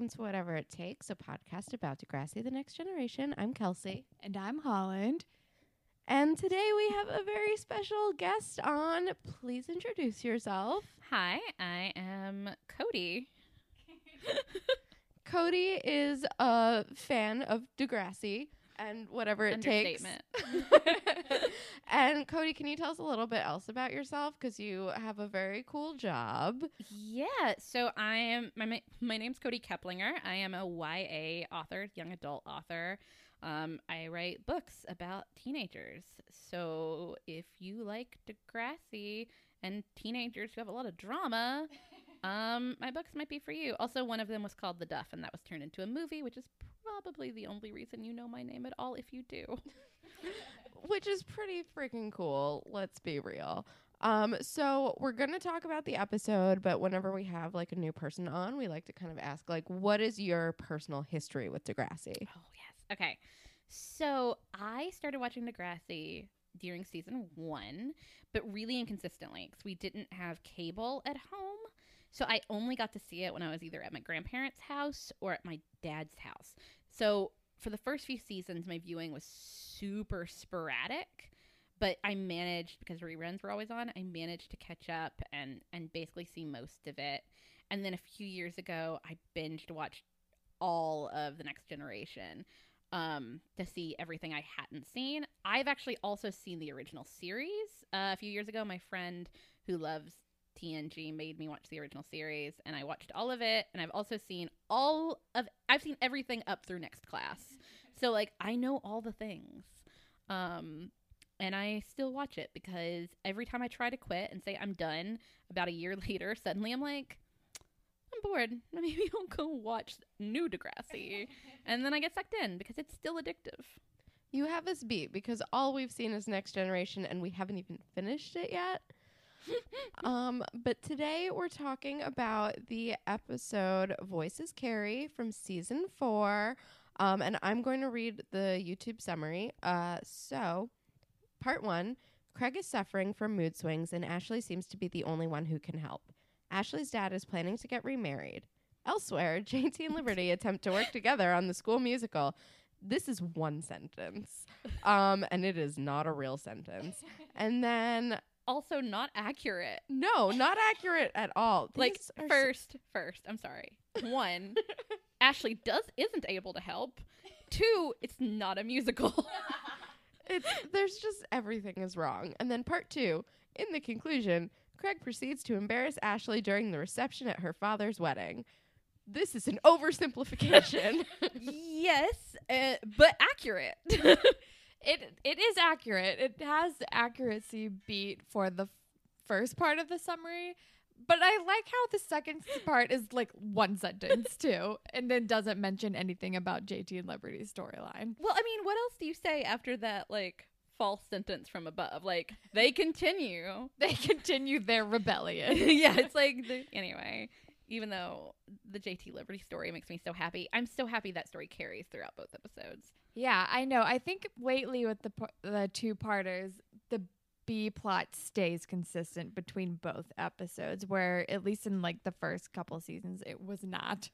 welcome to Whatever It Takes, a podcast about Degrassi The Next Generation. I'm Kelsey. And I'm Holland. And today we have a very special guest on. Please introduce yourself. Hi, I am Kody. Kody is a fan of Degrassi and whatever it takes. And Kody, can you tell us a little bit else about yourself? Because you have a very cool job. yeah, so I am my my, name's Kody Keplinger. I am a YA author, young adult author. Um, I write books about teenagers. So if you like Degrassi and teenagers who have a lot of drama, um, my books might be for you. Also, one of them was called The Duff, and that was turned into a movie, which is probably the only reason you know my name at all. If you do, which is pretty freaking cool. Let's be real. Um, so we're gonna talk about the episode, but whenever we have like a new person on, we like to kind of ask like, what is your personal history with Degrassi? Oh yes. Okay. So I started watching Degrassi during season one, but really inconsistently because we didn't have cable at home. So I only got to see it when I was either at my grandparents' house or at my dad's house. So for the first few seasons, my viewing was super sporadic, but I managed because reruns were always on. I managed to catch up and and basically see most of it. And then a few years ago, I binged watched all of the Next Generation um, to see everything I hadn't seen. I've actually also seen the original series uh, a few years ago. My friend who loves TNG made me watch the original series, and I watched all of it. And I've also seen all of I've seen everything up through next class. So like I know all the things. Um, and I still watch it because every time I try to quit and say I'm done, about a year later, suddenly I'm like, I'm bored. Maybe I'll go watch new Degrassi. and then I get sucked in because it's still addictive. You have us beat because all we've seen is Next Generation, and we haven't even finished it yet. um, but today we're talking about the episode Voices Carry from season four. Um, and I'm going to read the YouTube summary. Uh, so, part one Craig is suffering from mood swings, and Ashley seems to be the only one who can help. Ashley's dad is planning to get remarried. Elsewhere, JT and Liberty attempt to work together on the school musical. This is one sentence, um, and it is not a real sentence. And then Also, not accurate. no, not accurate at all. Like These are s- first, first, I'm sorry. One, Ashley does isn't able to help. Two, it's not a musical. it's there's just everything is wrong. And then part two, in the conclusion, Craig proceeds to embarrass Ashley during the reception at her father's wedding. This is an oversimplification. yes, uh, but accurate. It it is accurate. It has accuracy beat for the f- first part of the summary, but I like how the second part is like one sentence too, and then doesn't mention anything about JT and Liberty's storyline. well, I mean, what else do you say after that, like, false sentence from above? Like, they continue. They continue their rebellion. yeah, it's like, the, anyway, even though the JT Liberty story makes me so happy, I'm so happy that story carries throughout both episodes. Yeah, I know. I think lately with the the two parters, the B plot stays consistent between both episodes. Where at least in like the first couple seasons, it was not.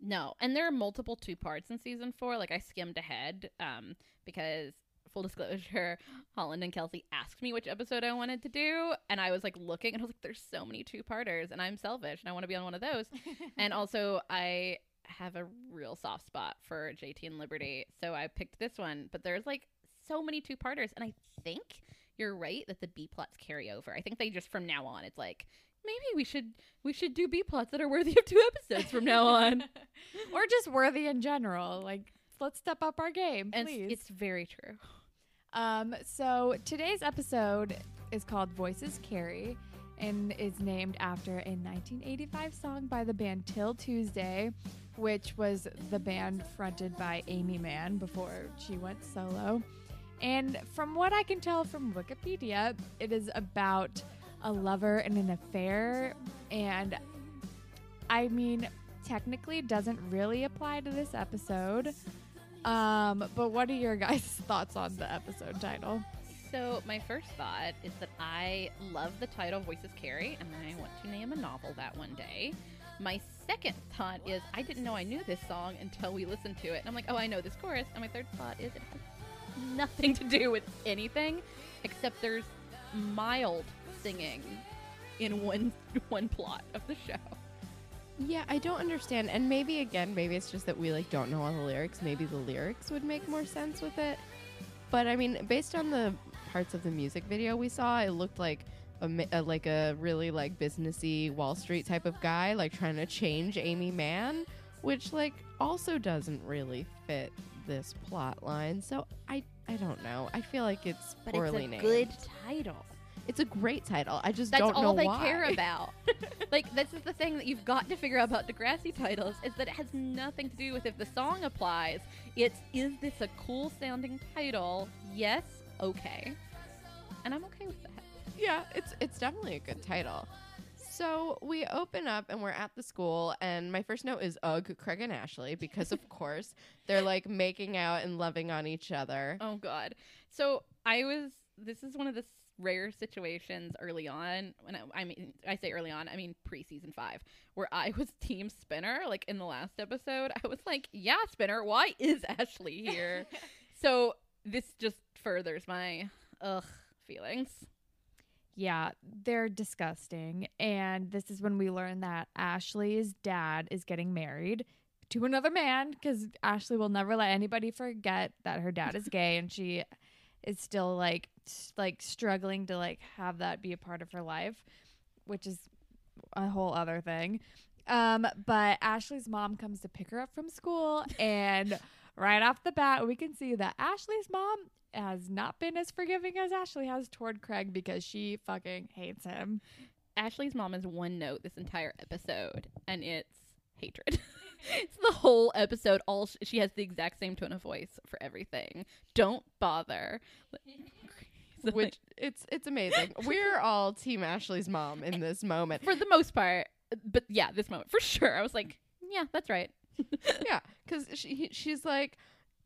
No, and there are multiple two parts in season four. Like I skimmed ahead um, because full disclosure, Holland and Kelsey asked me which episode I wanted to do, and I was like looking, and I was like, "There's so many two parters, and I'm selfish, and I want to be on one of those." and also, I have a real soft spot for JT and Liberty, so I picked this one. But there's like so many two parters, and I think you're right that the B plots carry over. I think they just from now on, it's like maybe we should we should do B plots that are worthy of two episodes from now on. or just worthy in general. Like, let's step up our game, And please. it's, it's very true. Um, so today's episode is called Voices Carry and is named after a 1985 song by the band 'Til Tuesday, which was the band fronted by Aimee Mann before she went solo. And from what I can tell from Wikipedia, it is about a lover and an affair. And I mean, technically, doesn't really apply to this episode. Um, but what are your guys' thoughts on the episode title? So my first thought is that I love the title Voices Carry, and I want to name a novel that one day. My second thought is I didn't know I knew this song until we listened to it. And I'm like, oh, I know this chorus. And my third thought is it has nothing to do with anything except there's mild singing in one one plot of the show. Yeah, I don't understand. And maybe again, maybe it's just that we like don't know all the lyrics. Maybe the lyrics would make more sense with it. But I mean, based on the parts of the music video we saw, it looked like a, a like a really like businessy Wall Street type of guy, like trying to change Aimee Mann, which like also doesn't really fit this plot line. So I I don't know. I feel like it's But poorly it's a named. good title. It's a great title. I just That's don't know why. That's all they care about. like this is the thing that you've got to figure out about Degrassi titles is that it has nothing to do with if the song applies. It's is this a cool sounding title? Yes, okay. And I'm okay with that. Yeah, it's it's definitely a good title. So we open up and we're at the school, and my first note is ugh, Craig and Ashley, because of course they're like making out and loving on each other. Oh god. So I was this is one of the rare situations early on when I, I mean I say early on, I mean pre-season 5, where I was team Spinner like in the last episode. I was like, "Yeah, Spinner, why is Ashley here?" so this just furthers my ugh feelings. Yeah, they're disgusting. And this is when we learn that Ashley's dad is getting married to another man because Ashley will never let anybody forget that her dad is gay and she is still like like struggling to like have that be a part of her life, which is a whole other thing. Um, but Ashley's mom comes to pick her up from school and right off the bat we can see that Ashley's mom has not been as forgiving as Ashley has toward Craig because she fucking hates him. Ashley's mom is one note this entire episode, and it's hatred. it's the whole episode. All sh- she has the exact same tone of voice for everything. Don't bother. So, Which it's it's amazing. We're all Team Ashley's mom in this moment. for the most part, but yeah, this moment for sure. I was like, yeah, that's right. yeah, because she she's like,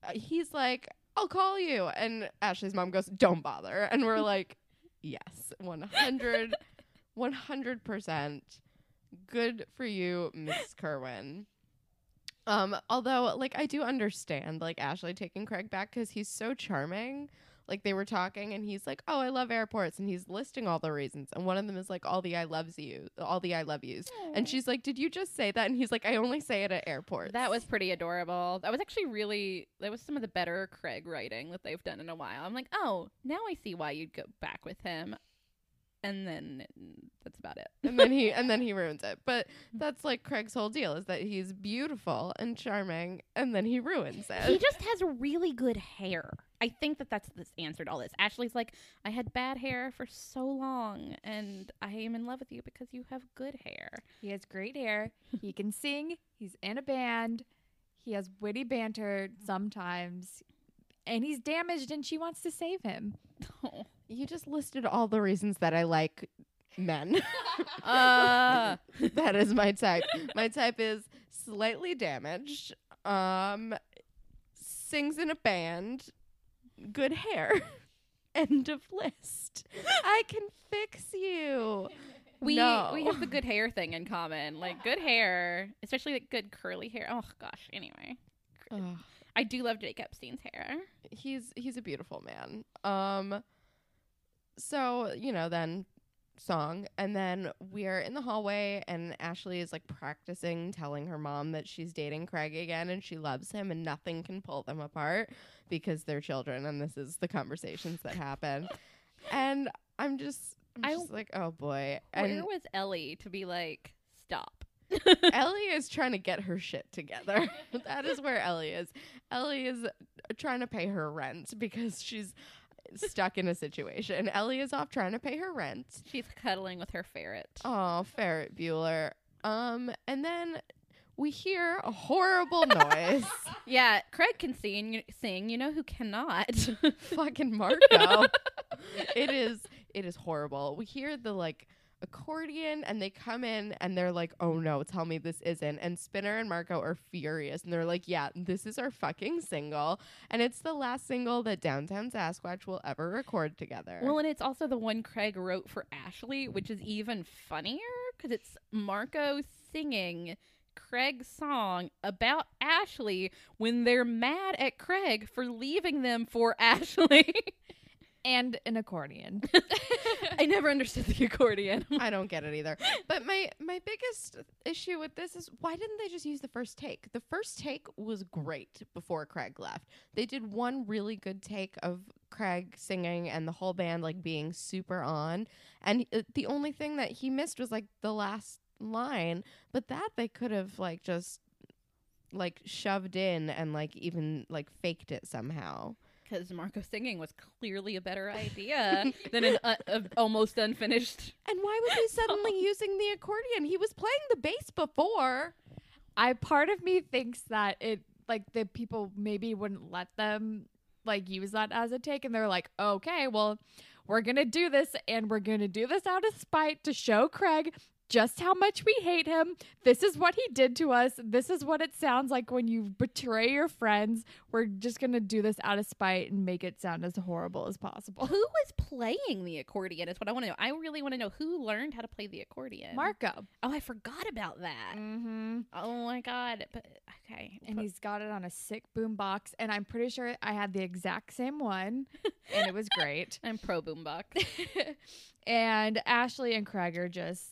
uh, he's like, I'll call you, and Ashley's mom goes, don't bother, and we're like, yes, 100, 100 percent, good for you, Miss Kerwin. Um, although like I do understand like Ashley taking Craig back because he's so charming. Like they were talking, and he's like, "Oh, I love airports," and he's listing all the reasons, and one of them is like all the "I loves you," all the "I love yous," and she's like, "Did you just say that?" And he's like, "I only say it at airports." That was pretty adorable. That was actually really that was some of the better Craig writing that they've done in a while. I'm like, oh, now I see why you'd go back with him. And then that's about it. and then he and then he ruins it. But mm-hmm. that's like Craig's whole deal is that he's beautiful and charming, and then he ruins it. he just has really good hair. I think that that's this answer to all this. Ashley's like, I had bad hair for so long, and I am in love with you because you have good hair. He has great hair. He can sing. He's in a band. He has witty banter sometimes. And he's damaged and she wants to save him. Oh. You just listed all the reasons that I like men. Uh, that is my type. My type is slightly damaged. Um, sings in a band. Good hair. End of list. I can fix you. we No. we have the good hair thing in common. Like good hair, especially like good curly hair. Oh gosh. Anyway, Ugh. I do love Jake Epstein's hair. he's he's a beautiful man. Um so, you know, then song and then we're in the hallway and Ashley is like practicing telling her mom that she's dating Craig again and she loves him and nothing can pull them apart because they're children and this is the conversations that happen. and I'm just I'm I- just like, oh boy. Where And was Ellie to be like, stop? Ellie is trying to get her shit together. that is where Ellie is. Ellie is trying to pay her rent because she's stuck in a situation. Ellie is off trying to pay her rent. She's cuddling with her ferret. Oh, Ferret Bueller. Um, and then we hear a horrible noise. Yeah, Craig can sing. You, sing. You know who cannot? Fucking Marco. it is it is horrible. We hear the like accordion and they come in and they're like, "Oh no, tell me this isn't." And Spinner and Marco are furious and they're like, "Yeah, this is our fucking single." And it's the last single that Downtown Sasquatch will ever record together. well, and it's also the one Craig wrote for Ashley, which is even funnier because it's Marco singing Craig's song about Ashley when they're mad at Craig for leaving them for Ashley. And an accordion. I never understood the accordion. I don't get it either. But my my biggest issue with this is why didn't they just use the first take? The first take was great before Craig left. They did one really good take of Craig singing and the whole band like being super on, and uh, the only thing that he missed was like the last line. But that they could have like just like shoved in and like even like faked it somehow. Because Marco singing was clearly a better idea than an uh, uh, almost unfinished. And why was he suddenly using the accordion? He was playing the bass before. I part of me thinks that it like the people maybe wouldn't let them like use that as a take and they're like, "Okay, well, we're going to do this and we're going to do this out of spite to show Craig just how much we hate him. This is what he did to us. This is what it sounds like when you betray your friends. We're just going to do this out of spite and make it sound as horrible as possible." Who was playing the accordion is what I want to know. I really want to know who learned how to play the accordion. Marco. Oh, I forgot about that. Mhm. Oh my god. But okay. and But- he's got it on a sick boom box and i'm pretty sure i had the exact same one and it was great I'm pro boombox. and ashley and craig are just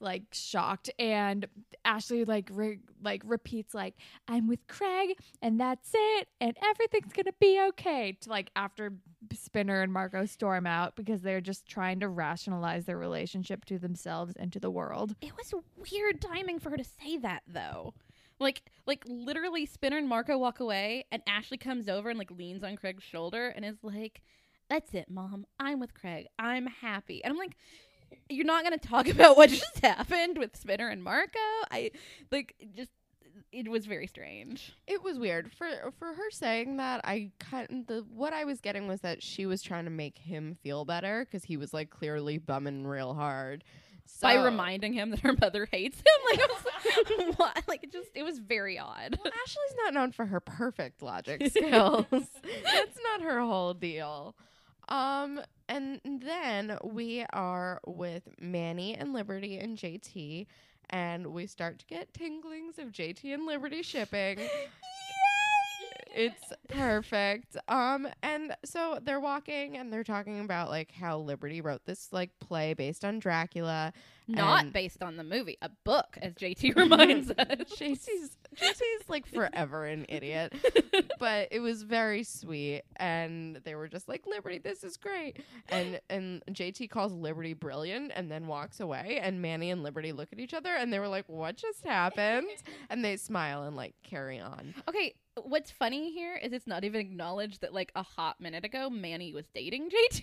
like shocked and ashley like re- like repeats like i'm with craig and that's it and everything's gonna be okay to like after spinner and marco storm out because they're just trying to rationalize their relationship to themselves and to the world It was weird timing for her to say that though. Like like literally Spinner and Marco walk away and Ashley comes over and like leans on Craig's shoulder and is like, That's it, mom. I'm with Craig. I'm happy. And I'm like, You're not gonna talk about what just happened with Spinner and Marco? I like just it was very strange. It was weird for for her saying that. I kind the what I was getting was that she was trying to make him feel better because he was like clearly bumming real hard. By reminding him that her mother hates him. Like, I was like, what? Like it just it was very odd. Well, Ashley's not known for her perfect logic skills. That's not her whole deal. Um, and then we are with Manny and Liberty and JT, and we start to get tinglings of JT and Liberty shipping. It's perfect. Um, and so they're walking and they're talking about like how Liberty wrote this like play based on Dracula. Not And- based on the movie, a book, as JT reminds us. JT's JT's like forever an idiot. but it was very sweet and they were just like Liberty this is great and and JT calls Liberty brilliant and then walks away and Manny and Liberty look at each other and they were like what just happened and they smile and like carry on Okay, what's funny here is it's not even acknowledged that like a hot minute ago Manny was dating JT.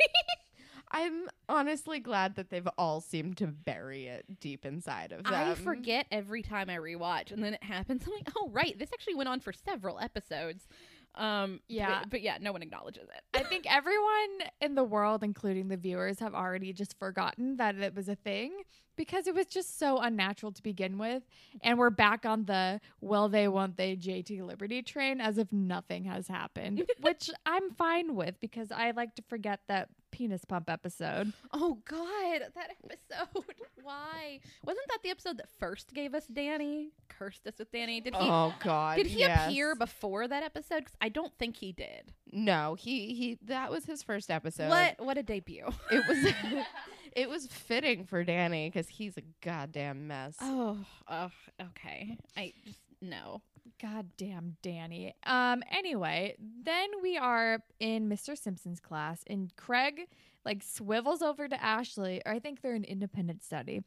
I'm honestly glad that they've all seemed to bury it deep inside of them I forget every time I rewatch, and then it happens. I'm like, oh right, this actually went on for several episodes. Um, Yeah. but, but yeah, no one acknowledges it. I think everyone in the world, including the viewers, have already just forgotten that it was a thing because it was just so unnatural to begin with. And we're back on the will they, won't they JT Liberty train as if nothing has happened, which I'm fine with because I like to forget that penis pump episode. Oh God, that episode. Why wasn't that the episode that first gave us Danny? Cursed us with Danny. Did he? oh god did he yes. appear before that episode? Because I don't think he did. no he he that was his first episode What? What a debut! it was it was fitting for Danny because he's a goddamn mess. Oh, oh, okay. I just no. Goddamn Danny. Um anyway, then we are in Mr. Simpson's class and Craig like swivels over to Ashley, or I think they're an independent study.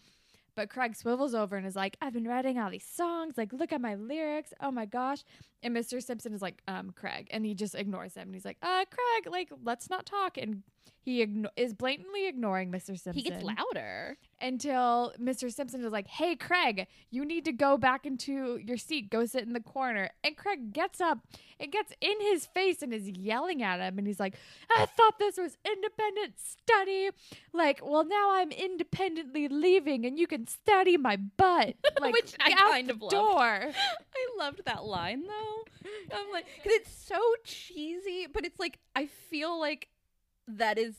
But Craig swivels over and is like, I've been writing all these songs. Like, look at my lyrics. Oh my gosh. And Mr. Simpson is like, um, Craig. And he just ignores him. And he's like, uh, Craig, like, let's not talk. And he igno- is blatantly ignoring Mr. Simpson He gets louder. until Mr. Simpson is like, "Hey, Craig, you need to go back into your seat. Go sit in the corner." And Craig gets up and gets in his face and is yelling at him. And he's like, "I thought this was independent study. Like, well, now I'm independently leaving, and you can study my butt." Like, Which I out kind the of loved. door. I loved that line though. I'm like, because it's so cheesy, but it's like I feel like that is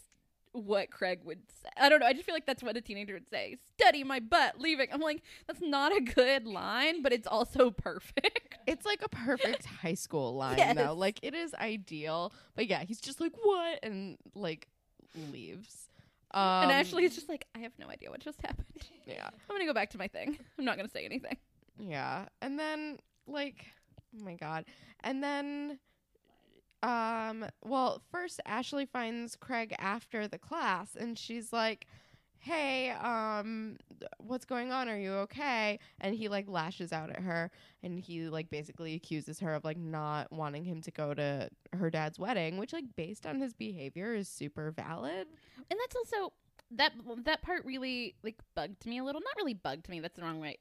what Craig would say. I don't know. I just feel like that's what a teenager would say. Study my butt, leaving. I'm like, that's not a good line, but it's also perfect. It's like a perfect high school line Yes. though. Like it is ideal. But yeah, he's just like, what? And like leaves. Um, and Ashley's just like, I have no idea what just happened. Yeah. I'm gonna go back to my thing. I'm not gonna say anything. Yeah. And then like oh my god. And then um well, first Ashley finds Craig after the class and she's like, "Hey, um what's going on? Are you okay?" And he like lashes out at her and he like basically accuses her of like not wanting him to go to her dad's wedding, which like based on his behavior is super valid. And that's also that that part really like bugged me a little. Not really bugged me. That's the wrong way.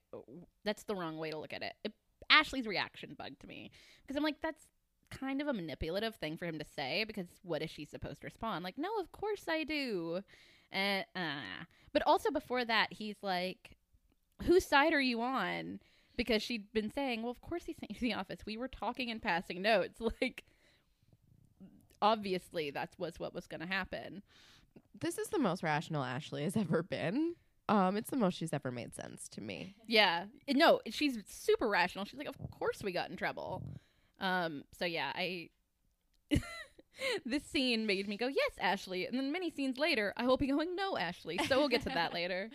That's the wrong way to look at it. it Ashley's reaction bugged me because I'm like, that's kind of a manipulative thing for him to say because what is she supposed to respond? Like, no, of course I do. And uh, but also before that, he's like, whose side are you on? Because she'd been saying, well, of course he sent you to the office. We were talking and passing notes. Like, obviously that was what was going to happen. This is the most rational Ashley has ever been. Um it's the most she's ever made sense to me. Yeah. No, she's super rational. She's like, of course we got in trouble. Um. So yeah, I. this scene made me go, yes, Ashley. And then many scenes later, I will be going, no, Ashley. So we'll get to that later.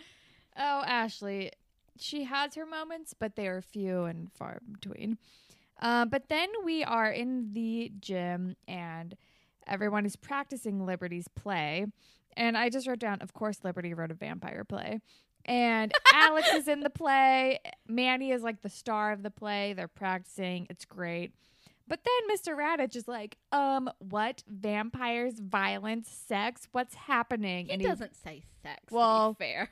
Oh, Ashley, she has her moments, but they are few and far between. Uh, but then we are in the gym and everyone is practicing Liberty's play. And I just wrote down, of course, Liberty wrote a vampire play. And Alex is in the play. Manny is like the star of the play. They're practicing. It's great. But then Mr. Raditch is like, um, what? Vampires, violence, sex? What's happening? He and doesn't say sex. Well, to be fair.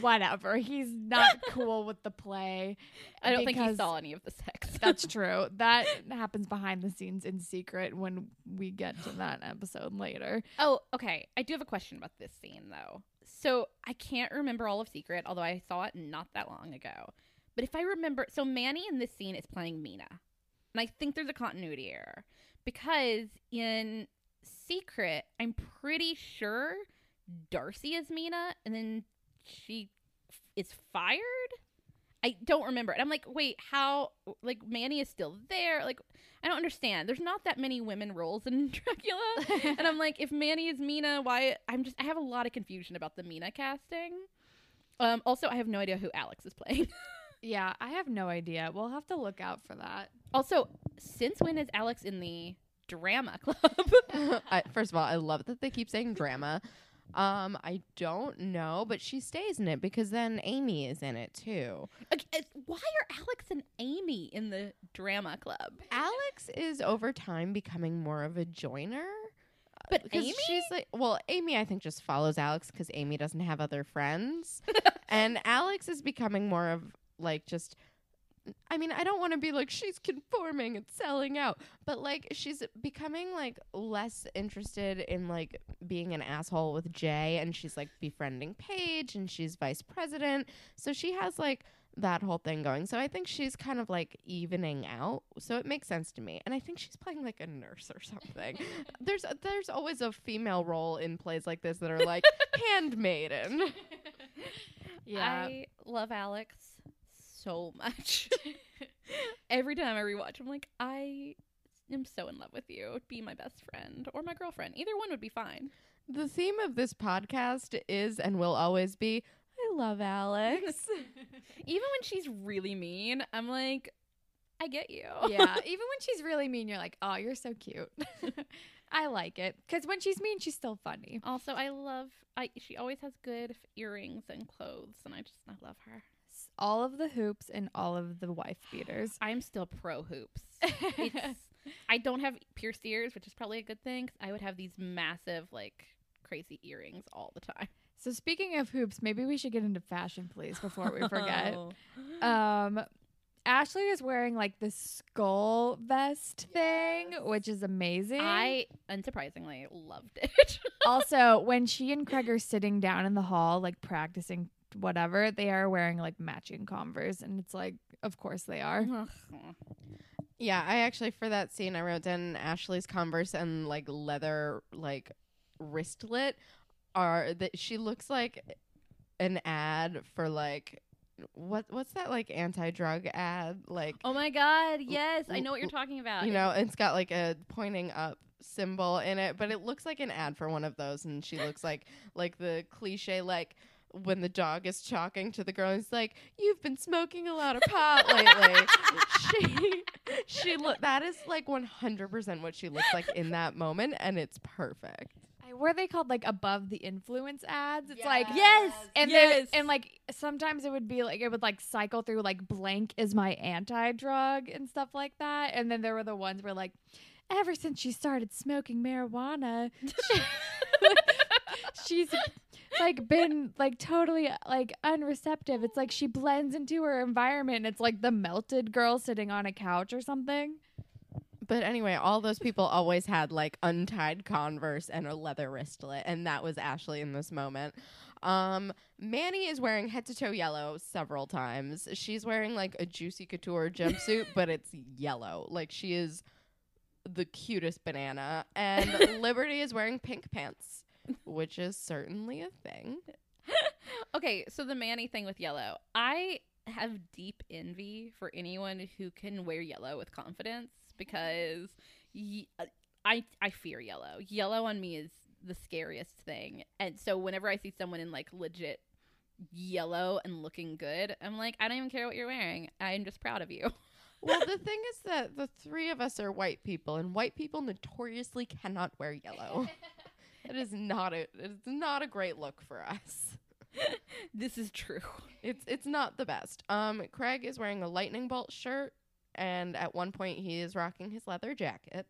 whatever. He's not cool with the play. I don't think he saw any of the sex. That's true. That happens behind the scenes in secret when we get to that episode later. Oh, okay. I do have a question about this scene though. So I can't remember all of Secret, although I saw it not that long ago. But if I remember, so Manny in this scene is playing Mina, and I think there's a continuity error because in Secret, I'm pretty sure Darcy is Mina, and then she is fired. I don't remember And I'm like, wait, how? Like Manny is still there. Like I don't understand. There's not that many women roles in Dracula and I'm like, if Manny is Mina, why? I'm just, I have a lot of confusion about the Mina casting. Um, also, I have no idea who Alex is playing. Yeah, I have no idea. We'll have to look out for that. also, since when is Alex in the drama club? I, first of all, I love that they keep saying drama. Um, I don't know, but she stays in it because then Amy is in it too. Okay, uh, why are Alex and Amy in the drama club? Alex is over time becoming more of a joiner. But Because Amy? she's like, well, Amy, I think just follows Alex because Amy doesn't have other friends, and Alex is becoming more of like just. I mean, I don't want to be like she's conforming and selling out, but like she's becoming like less interested in like being an asshole with Jay, and she's like befriending Paige, and she's vice president, so she has like that whole thing going. So I think she's kind of like evening out. So it makes sense to me. And I think she's playing like a nurse or something. there's there's always a female role in plays like this that are like handmaiden. Yeah. I love Alex so much. Every time I rewatch, I'm like, I am so in love with you. Be my best friend or my girlfriend. Either one would be fine. The theme of this podcast is and will always be I love Alex. Even when she's really mean, I'm like, I get you. yeah, even when she's really mean, you're like, oh, you're so cute. I like it because when she's mean, she's still funny. Also, I love. I she always has good earrings and clothes, and I just I love her. All of the hoops and all of the wife beaters. I'm still pro hoops. It's, I don't have pierced ears, which is probably a good thing. I would have these massive, like, crazy earrings all the time. so speaking of hoops, maybe we should get into fashion, please, before we forget. Um, Ashley is wearing like this skull vest thing, which is amazing. I unsurprisingly loved it. also, when she and Craig are sitting down in the hall, like practicing whatever, they are wearing like matching Converse, and it's like, of course they are. yeah, I actually for that scene I wrote down Ashley's Converse and like leather like wristlet are that she looks like an ad for like what what's that like anti-drug ad like Oh my god, yes, I know what you're talking about. you know it's got like a pointing up symbol in it but it looks like an ad for one of those and she looks like like the cliche like when the dog is talking to the girl he's like you've been smoking a lot of pot lately she she look that is like 100% what she looks like in that moment and it's perfect I, were they called like above the influence ads? It's like Yes, and yes. and like sometimes it would be like it would like cycle through like blank is my anti-drug and stuff like that and then there were the ones where like ever since she started smoking marijuana she- she's like been like totally like unreceptive it's like she blends into her environment and it's like the melted girl sitting on a couch or something But anyway, all those people always had like untied Converse and a leather wristlet, and that was Ashley in this moment. Um, Manny is wearing head to toe yellow several times. She's wearing like a juicy couture jumpsuit, but it's yellow. Like she is the cutest banana. And Liberty is wearing pink pants, which is certainly a thing. okay, so the Manny thing with yellow. I have deep envy for anyone who can wear yellow with confidence because y- uh, I I fear yellow. Yellow on me is the scariest thing. And so whenever I see someone in like legit yellow and looking good, I'm like, I don't even care what you're wearing. I'm just proud of you. Well, the thing is that the three of us are white people, and white people notoriously cannot wear yellow. it is not a it's not a great look for us. this is true. It's it's not the best. Um, Craig is wearing a lightning bolt shirt, and at one point he is rocking his leather jacket.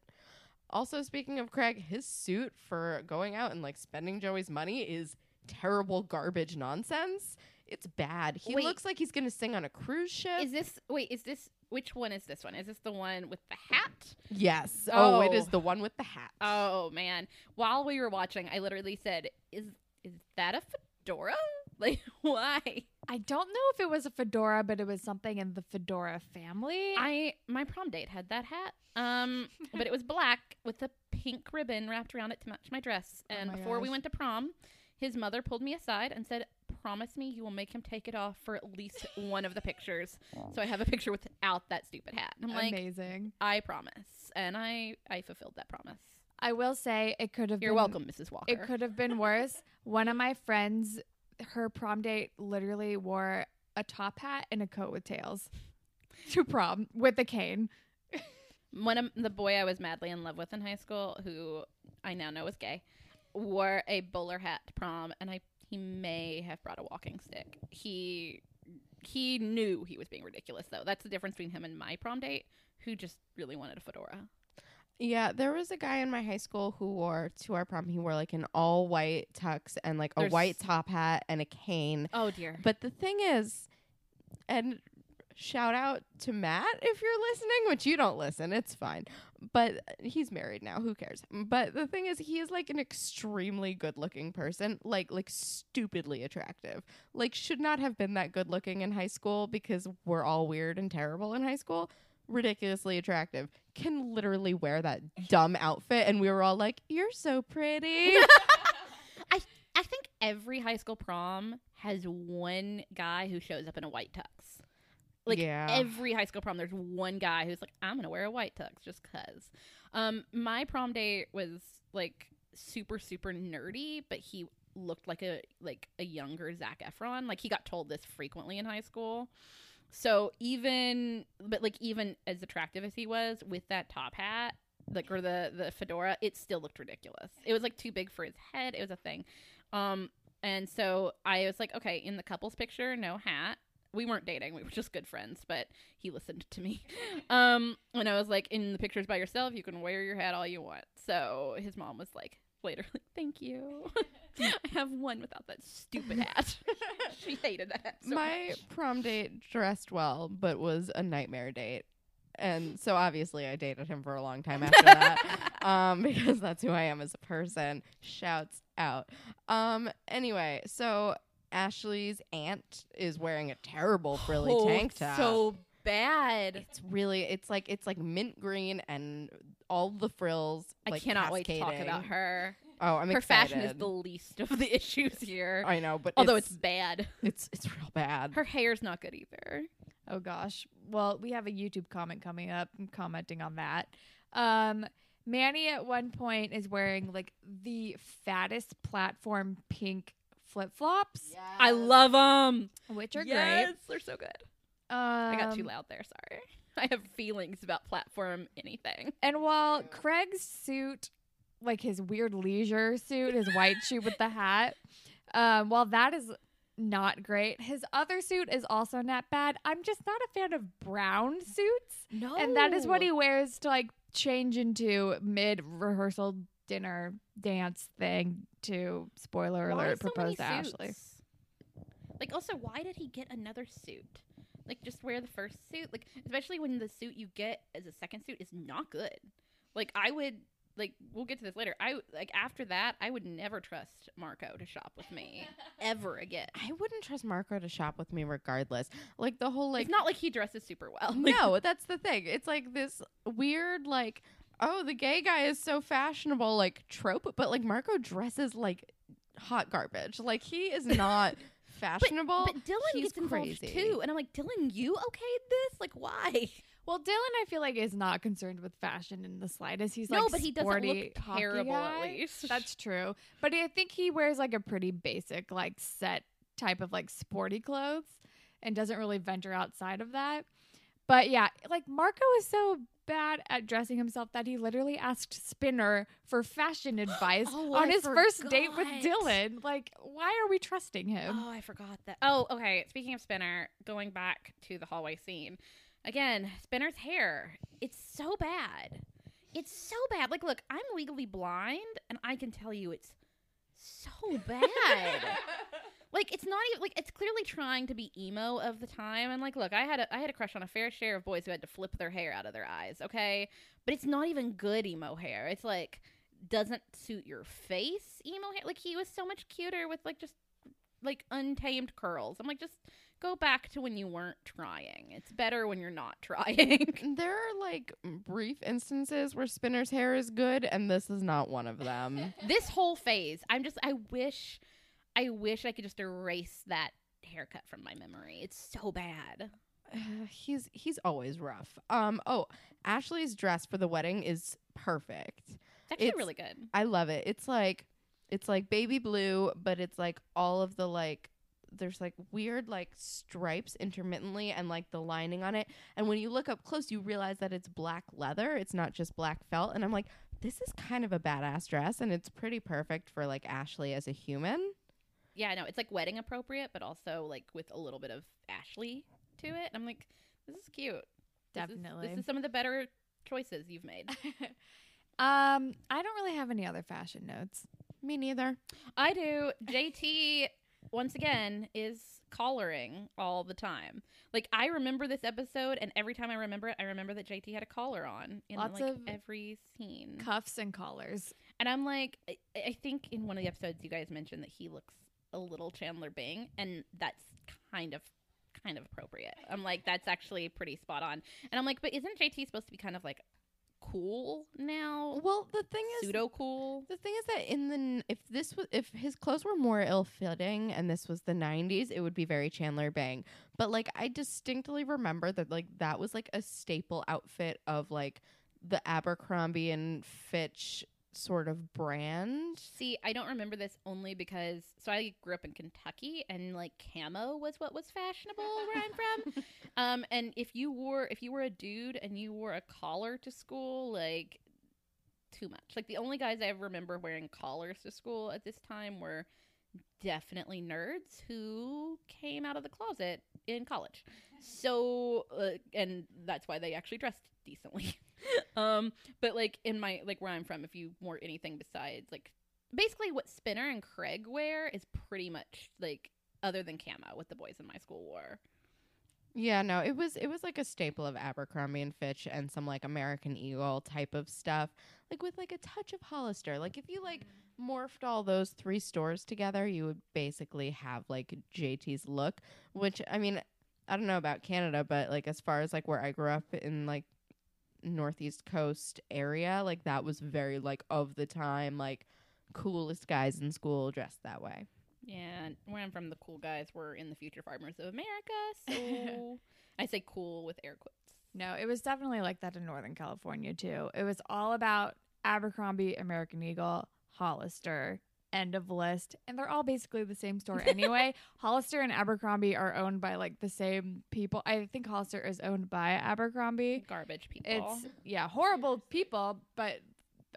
Also, speaking of Craig, his suit for going out and like spending Joey's money is terrible garbage nonsense. It's bad. He Wait. looks like he's gonna sing on a cruise ship. Is this wait, is this which one is this one? Is this the one with the hat? yes. Oh. it Oh. is the one with the hat. Oh man. While we were watching, I literally said, Is is that a fedora? Like why? i don't know if it was a fedora but it was something in the fedora family I my prom date had that hat. Um but it was black with a pink ribbon wrapped around it to match my dress. Oh And my before we went to prom, his mother pulled me aside and said, Promise me you will make him take it off for at least one of the pictures. So I have a picture without that stupid hat. And I'm like, amazing I promise. And I I fulfilled that promise. i will say it could have You're been, welcome, Mrs. Walker. It could have been worse. One of my friends, her prom date literally wore a top hat and a coat with tails to prom with a cane. one of the boy I was madly in love with in high school, who I now know is gay, wore a bowler hat to prom, and I he may have brought a walking stick. He he knew he was being ridiculous, though. That's the difference between him and my prom date, who just really wanted a fedora. Yeah, there was a guy in my high school who wore to our prom. He wore like an all white tux and like a There's- white top hat and a cane. Oh dear. But the thing is, and shout out to Matt if you're listening, which you don't listen, it's fine. But he's married now, who cares? But the thing is, he is like an extremely good looking person, like like stupidly attractive. Like should not have been that good looking in high school because we're all weird and terrible in high school. Ridiculously attractive. Can literally wear that dumb outfit and we were all like, You're so pretty. I I think every high school prom has one guy who shows up in a white tux. Like Yeah. every high school prom, there's one guy who's like, I'm gonna wear a white tux just cause. Um, my prom date was like super super nerdy, but he looked like a like a younger Zac Efron. Like he got told this frequently in high school. So even but like even as attractive as he was with that top hat, like or the the fedora, it still looked ridiculous. It was like too big for his head. It was a thing. Um and so I was like, okay, in the couples picture, no hat. We weren't dating. We were just good friends, but he listened to me. Um and I was like, in the pictures by yourself, you can wear your hat all you want. So his mom was like later like, thank you. I have one without that stupid hat. she hated that hat so my much. prom date dressed well, but was a nightmare date. And so obviously I dated him for a long time after that. Um, because that's who I am as a person. Shouts out. Um, anyway, so Ashley's aunt is wearing a terrible frilly Oh, tank top. So bad. it's really it's like it's like mint green and all the frills I like cannot wait to talk about her. Oh, I'm Her excited. fashion is the least of the issues here. I know, but Although it's it's, bad. it's it's real bad. Her hair's not good either. Oh gosh. Well, we have a YouTube comment coming up I'm commenting on that. Um Manny at one point is wearing like the fattest platform pink flip-flops, I love them. which are Yes, they're so good. Um, I got too loud there. Sorry. I have feelings about platform anything. And while Craig's suit, like his weird leisure suit, his white suit with the hat, um, while that is not great, his other suit is also not bad. I'm just not a fan of brown suits. No, And that is what he wears to like change into mid rehearsal dinner dance thing to spoiler Why alert so propose to Ashley. Like, also, why did he get another suit? Like, just wear the first suit. Like, especially when the suit you get as a second suit is not good. Like, I would. Like we'll get to this later. I like after that, I would never trust Marco to shop with me ever again. I wouldn't trust Marco to shop with me regardless. Like the whole like it's not like he dresses super well. Like, no, that's the thing. It's like this weird like oh the gay guy is so fashionable like trope, but like Marco dresses like hot garbage. Like he is not fashionable. But Dylan He's gets involved crazy. too, and I'm like, Dylan, you okayed this? Like, why? Well, Dylan, I feel like is not concerned with fashion in the slightest. He's no, like but he doesn't sporty look hockey terrible. guy. At least That's true. But I think he wears like a pretty basic, like set type of like sporty clothes and doesn't really venture outside of that. But yeah, like Marco is so bad at dressing himself that he literally asked Spinner for fashion advice Oh, on I his first date with. Dylan. Like, why are we trusting him? Oh, I forgot that. Oh, okay. Speaking of Spinner, going back to the hallway scene again. Spinner's hair. It's so bad. It's so bad. Like, look, I'm legally blind, and I can tell you it's so bad. like, it's not even like it's clearly trying to be emo of the time. And like, look, I had a I had a crush on a fair share of boys who had to flip their hair out of their eyes. Okay, but it's not even good emo hair. It's like doesn't suit your face emo hair. Like he was so much cuter with like just like untamed curls. I'm like, just go back to when you weren't trying. It's better when you're not trying. there are like brief instances where Spinner's hair is good, and this is not one of them. this whole phase, I'm just I wish I wish I could just erase that haircut from my memory. It's so bad. Uh, he's he's always rough. Um. Oh, Ashley's dress for the wedding is perfect. It's actually It's- really good. I love it. It's like it's like baby blue, but it's like all of the like there's like weird like stripes intermittently and like the lining on it. And when you look up close, you realize that it's black leather. It's not just black felt. And I'm like, this is kind of a badass dress, and it's pretty perfect for like Ashley as a human. Yeah, no, it's like wedding appropriate, but also like with a little bit of Ashley to it. I'm like, this is cute. This is- Definitely. this is some of the better choices you've made. um, I don't really have any other fashion notes. Me neither. I do. JT once again is collaring all the time. Like I remember this episode, and every time I remember it, I remember that JT had a collar on in Lots like of every scene. Cuffs and collars. And I'm like, I, I think in one of the episodes you guys mentioned that he looks a little Chandler Bing, and that's kind of kind of appropriate. I'm like, that's actually pretty spot on. And I'm like, but isn't JT supposed to be kind of like cool now? Well, the thing is, Pseudo cool. The thing is that in the n- if this was if his clothes were more ill fitting and this was the 90s, it would be very Chandler Bing. But like I distinctly remember that like that was like a staple outfit of like the Abercrombie and Fitch sort of brand. See, I don't remember this only because so I grew up in Kentucky and like camo was what was fashionable where I'm from. Um and if you wore if you were a dude and you wore a collar to school, like too much. Like the only guys I ever remember wearing collars to school at this time were definitely nerds who came out of the closet in college. So uh, and that's why they actually dressed decently. um but like in my like where I'm from if you wore anything besides like basically what Spinner and Craig wear is pretty much like other than camo what the boys in my school wore. Yeah, no, it was it was like a staple of Abercrombie and Fitch and some like American Eagle type of stuff, like with like a touch of Hollister. Like if you like morphed all those three stores together, you would basically have like JT's look. Which I mean, I don't know about Canada, but like as far as like where I grew up in like northeast coast area, like that was very like of the time, like coolest guys in school dressed that way. Yeah, and where I'm from, the cool guys were in the Future Farmers of America. So I say cool with air quotes. No, it was definitely like that in Northern California too. It was all about Abercrombie, American Eagle, Hollister, end of list. And they're all basically the same store anyway. Hollister and Abercrombie are owned by like the same people. I think Hollister is owned by Abercrombie. Garbage people. It's yeah, horrible people, but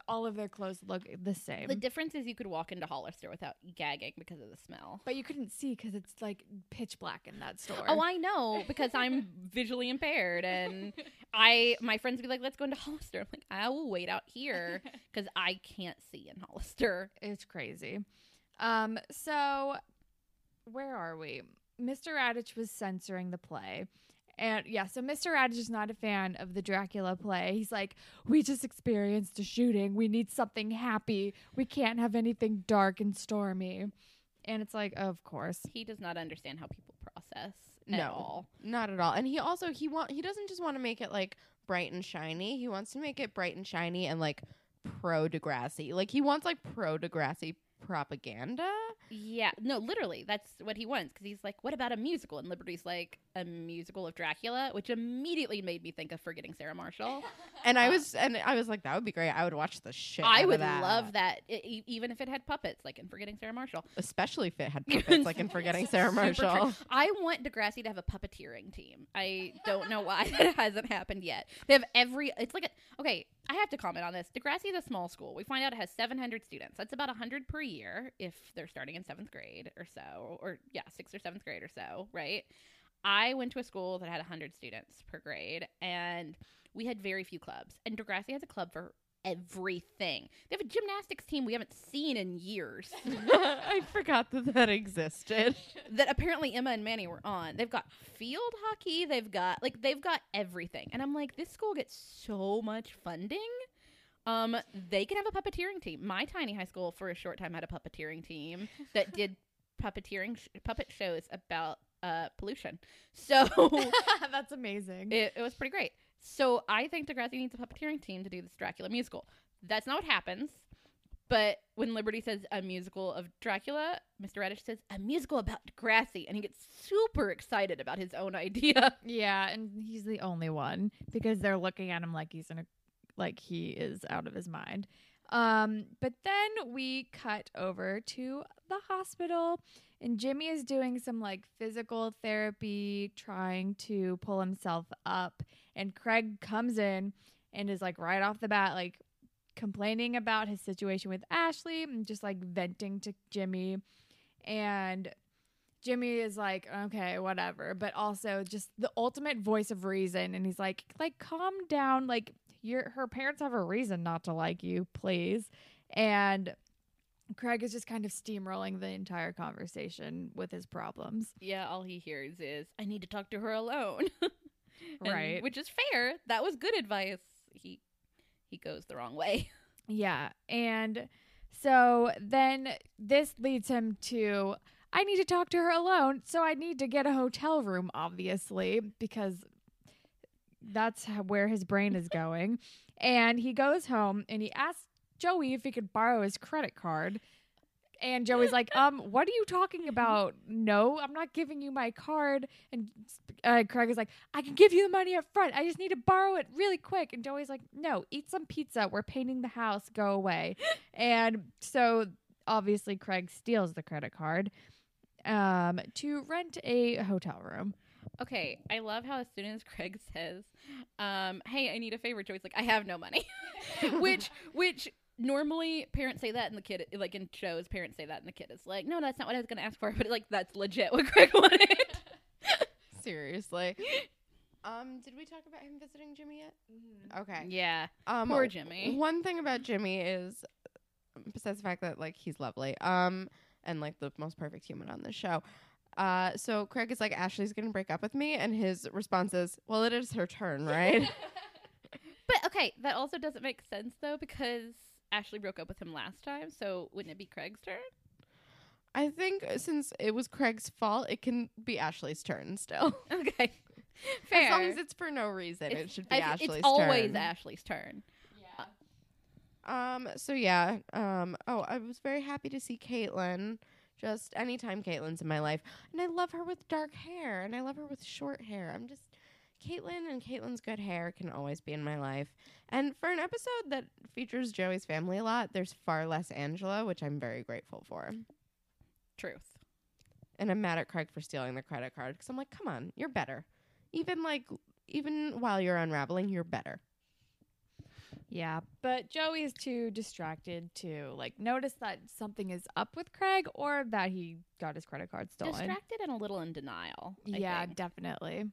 all of their clothes look the same. the difference is you could walk into Hollister without gagging because of the smell. but you couldn't see because it's like pitch black in that store. Oh, I know because I'm visually impaired, and I my friends would be like, "Let's go into Hollister." I'm like, "I will wait out here because I can't see in Hollister." It's crazy. Um, so where are we? Mr. Raditch was censoring the play. And yeah, so Mr. Raditch is not a fan of the Dracula play. He's like, we just experienced a shooting. We need something happy. We can't have anything dark and stormy. And it's like, of course. He does not understand how people process at No. all. Not at all. And he also he want he doesn't just want to make it like bright and shiny. He wants to make it bright and shiny and like pro Degrassi. Like he wants like pro Degrassi propaganda. Yeah, no, literally, that's what he wants because he's like, "What about a musical?" And Liberty's like, "A musical of Dracula," which immediately made me think of Forgetting Sarah Marshall. And I was and I was like that would be great. I would watch the shit. I would that. love that, e- even if it had puppets, like in Forgetting Sarah Marshall. especially if it had puppets like in Forgetting Sarah Marshall. true. I want Degrassi to have a puppeteering team. I don't know why that hasn't happened yet. They have every. It's like a okay. I have to comment on this. Degrassi is a small school. We find out it has 700 students. That's about 100 per year if they're starting in seventh grade or so, or yeah, sixth or seventh grade or so, right? I went to a school that had 100 students per grade, and we had very few clubs. And Degrassi has a club for everything. They have a gymnastics team we haven't seen in years. I forgot that that existed. that apparently Emma and Manny were on. They've got field hockey. They've got like they've got everything. And I'm like, this school gets so much funding. Um, they can have a puppeteering team. My tiny high school for a short time had a puppeteering team that did puppeteering sh- puppet shows about uh pollution. So That's amazing. it, it was pretty great. So I think Degrassi needs a puppeteering team to do this Dracula musical. That's not what happens. But when Liberty says a musical of Dracula, Mr. Raditch says a musical about Degrassi, and he gets super excited about his own idea. Yeah, and he's the only one because they're looking at him like he's in a like he is out of his mind. Um, but then we cut over to the hospital and Jimmy is doing some like physical therapy trying to pull himself up and Craig comes in and is like right off the bat like complaining about his situation with Ashley and just like venting to Jimmy and Jimmy is like, okay, whatever, but also just the ultimate voice of reason. And he's like, like, calm down. Like, your her parents have a reason not to like you, please. And Craig is just kind of steamrolling the entire conversation with his problems. Yeah, all he hears is, I need to talk to her alone. And- Right. Which is fair. That was good advice. He he goes the wrong way. Yeah. And so then this leads him to I need to talk to her alone. So I need to get a hotel room, obviously, because that's where his brain is going. and he goes home and he asks Joey if he could borrow his credit card. And Joey's like, um, what are you talking about? No, I'm not giving you my card. And uh, Craig is like, I can give you the money up front. I just need to borrow it really quick. And Joey's like, no, eat some pizza. We're painting the house. Go away. and so obviously Craig steals the credit card um, to rent a hotel room. Okay, I love how as soon as Craig says, um, "Hey, I need a favor," Joey's like, "I have no money," which which normally parents say that, and the kid like in shows, parents say that, and the kid is like, "No, that's not what I was going to ask for," but like that's legit what Craig wanted. Seriously. Um, did we talk about him visiting Jimmy yet? Okay. yeah, Um, poor Jimmy. One thing about Jimmy is, besides the fact that like he's lovely, um, and like the most perfect human on the show. Uh, so Craig is like, Ashley's gonna break up with me, and his response is, "Well, it is her turn, right?" But okay, that also doesn't make sense though because Ashley broke up with him last time, so wouldn't it be Craig's turn? I think since it was Craig's fault, it can be Ashley's turn still. Okay, fair. As long as it's for no reason, it should be I- Ashley's It's always. Ashley's turn. Yeah. Um. So yeah. Um. Oh, I was very happy to see Caitlin. Just anytime Caitlin's in my life, and I love her with dark hair, and I love her with short hair. I'm just Caitlin and Caitlin's good hair can always be in my life. And for an episode that features Joey's family a lot, there's far less Angela, which I'm very grateful for. Truth. And I'm mad at Craig for stealing the credit card because I'm like, come on, you're better. Even like, even while you're unraveling, you're better. Yeah, but Joey is too distracted to like notice that something is up with Craig or that he got his credit card stolen. Distracted and a little in denial. I yeah, think. definitely.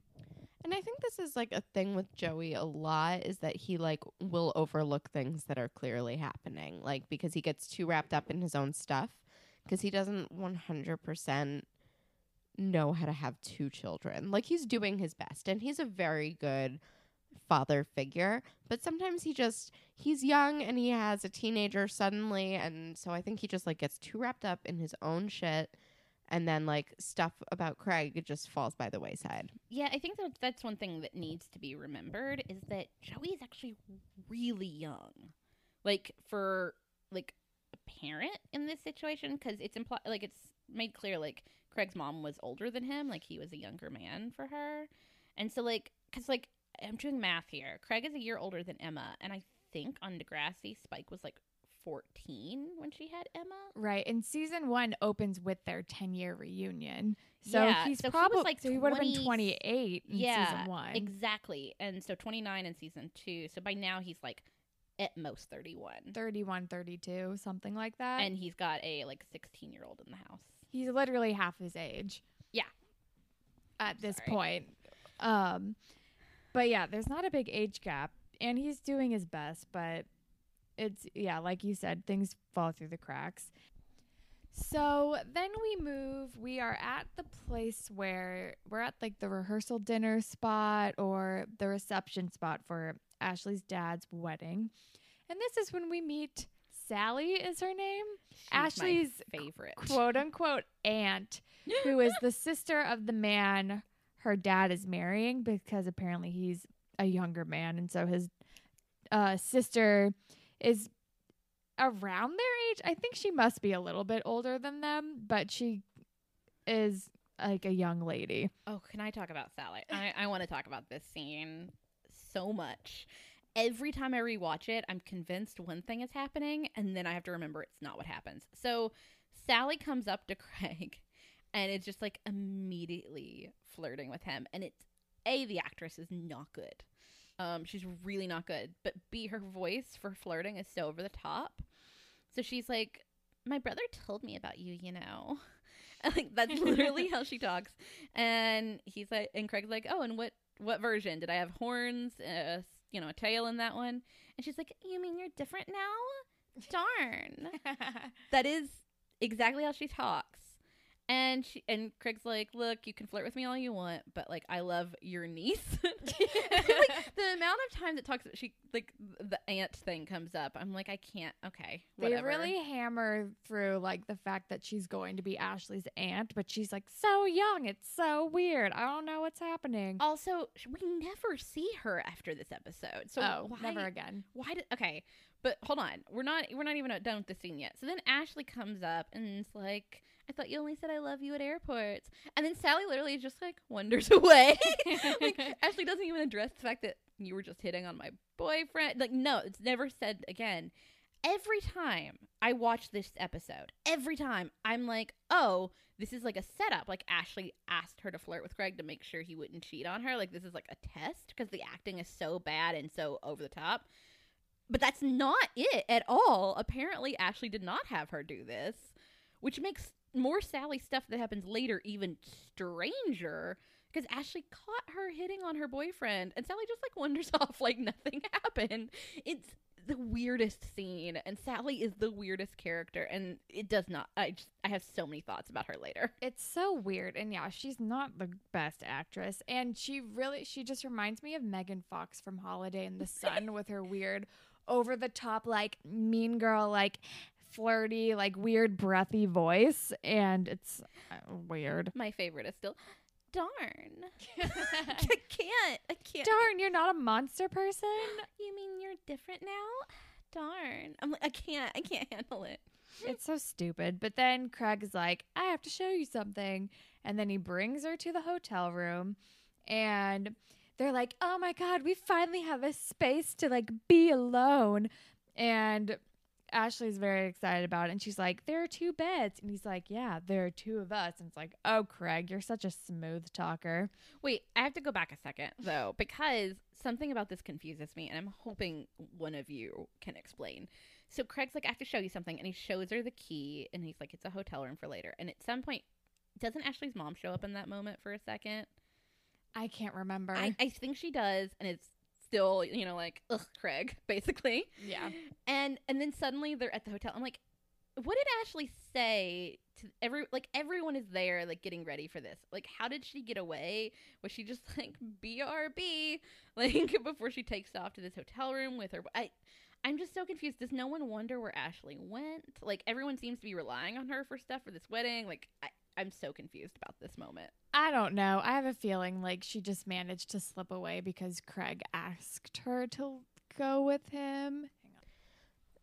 And I think this is like a thing with Joey a lot is that he like will overlook things that are clearly happening. Like because he gets too wrapped up in his own stuff because he doesn't 100% know how to have two children. Like he's doing his best and he's a very good father figure, but sometimes he just he's young and he has a teenager suddenly and so I think he just like gets too wrapped up in his own shit and then like stuff about Craig just falls by the wayside. Yeah, I think that that's one thing that needs to be remembered is that Joey is actually really young, like for like a parent in this situation because it's implied like it's made clear like Craig's mom was older than him, like he was a younger man for her, and so like because like I'm doing math here, Craig is a year older than Emma, and I think on Degrassi Spike was like 14 when she had Emma. Right. And season one opens with their 10 year reunion. So Yeah, he's so he probably, like, so he would have been 28 in yeah, season one. exactly. And so 29 in season two. So by now he's like at most 31. 31, 32, something like that. and he's got a like 16 year old in the house. he's literally half his age. Yeah. At this Sorry. point. Um but yeah, there's not a big age gap and he's doing his best, but it's yeah, like you said, things fall through the cracks. So then we move. We are at the place where we're at like the rehearsal dinner spot or the reception spot for Ashley's dad's wedding. And this is when we meet Sally, is her name? She's Ashley's favorite. quote unquote aunt, who is the sister of the man her dad is marrying because apparently he's a younger man. And so his uh, sister is around their age. I think she must be a little bit older than them, but she is like a young lady. Oh, can I talk about Sally? I, I want to talk about this scene so much. Every time I rewatch it, I'm convinced one thing is happening, and then I have to remember it's not what happens. So Sally comes up to Craig and it's just like immediately flirting with him. And it's A, the actress is not good. Um, she's really not good. But B, her voice for flirting is so over the top. So she's like, My brother told me about you, you know. And like that's literally how she talks. And he's like and Craig's like, Oh, and what what version? Did I have horns, uh, you know, a tail in that one? And she's like, You mean you're different now? Darn. that is exactly how she talks. And she and Craig's like, "Look, you can flirt with me all you want, but like, I love your niece." like, the amount of times it talks, she like the aunt thing comes up. I'm like, I can't. Okay, They really hammer through like the fact that she's going to be Ashley's aunt, but she's like so young. It's so weird. I don't know what's happening. Also, we never see her after this episode. So oh, why, never again. Why did? Okay, but hold on. We're not. We're not even done with the scene yet. So then Ashley comes up and it's like, "I thought you only said I love you at airports." And then Sally literally just like wanders away. like Ashley doesn't even address the fact that you were just hitting on my boyfriend. Like, no, it's never said again. Every time I watch this episode, every time I'm like, oh, this is like a setup. Like Ashley asked her to flirt with Greg to make sure he wouldn't cheat on her. Like this is like a test because the acting is so bad and so over the top. But that's not it at all. Apparently, Ashley did not have her do this, which makes more Sally stuff that happens later even stranger because Ashley caught her hitting on her boyfriend and Sally just like wanders off like nothing happened. It's the weirdest scene and Sally is the weirdest character and it does not I just I have so many thoughts about her later. It's so weird. And yeah, she's not the best actress. And she really, she just reminds me of Megan Fox from Holiday in the Sun with her weird, over the top, like mean girl, like flirty, like weird, breathy voice. And it's uh, weird. My favorite is still darn. I can't. I can't. Darn, you're not a monster person? You mean you're different now? darn. I'm like, I can't, I can't handle it. It's so stupid. But then Craig is like, I have to show you something. And then he brings her to the hotel room and they're like, oh my God, we finally have a space to like be alone. And Ashley's very excited about it. And she's like, there are two beds. And he's like, yeah, there are two of us. And it's like, oh, Craig, you're such a smooth talker. Wait, I have to go back a second though, because something about this confuses me, and I'm hoping one of you can explain. So Craig's like, I have to show you something, and he shows her the key, and he's like, it's a hotel room for later. And at some point, doesn't Ashley's mom show up in that moment for a second? I can't remember. I, I think she does, and it's still, you know, like, ugh, Craig, basically. yeah. And and then suddenly they're at the hotel. I'm like, what did Ashley say to every like everyone is there like getting ready for this? Like how did she get away? Was she just like BRB like before she takes off to this hotel room with her I I'm just so confused. Does no one wonder where Ashley went? Like everyone seems to be relying on her for stuff for this wedding. Like I I'm so confused about this moment. I don't know. I have a feeling like she just managed to slip away because Craig asked her to go with him.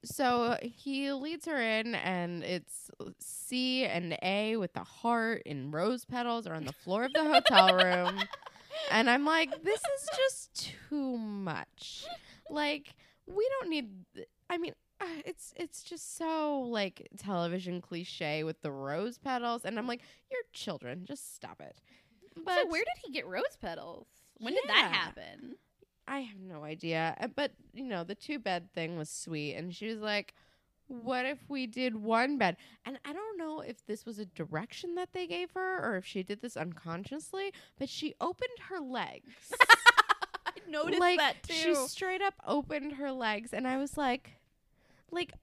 So he leads her in, and it's C and A with the heart and rose petals are on the floor of the hotel room. And I'm like, this is just too much. Like, we don't need. th- I mean, it's it's just so like television cliche with the rose petals, and I'm like, you're children, just stop it. But so where did he get rose petals? When did that happen? I have no idea. Uh, But, you know, the two bed thing was sweet. And she was like, what if we did one bed? And I don't know if this was a direction that they gave her or if she did this unconsciously, but she opened her legs. I noticed like, that too. She straight up opened her legs. And I was like, like,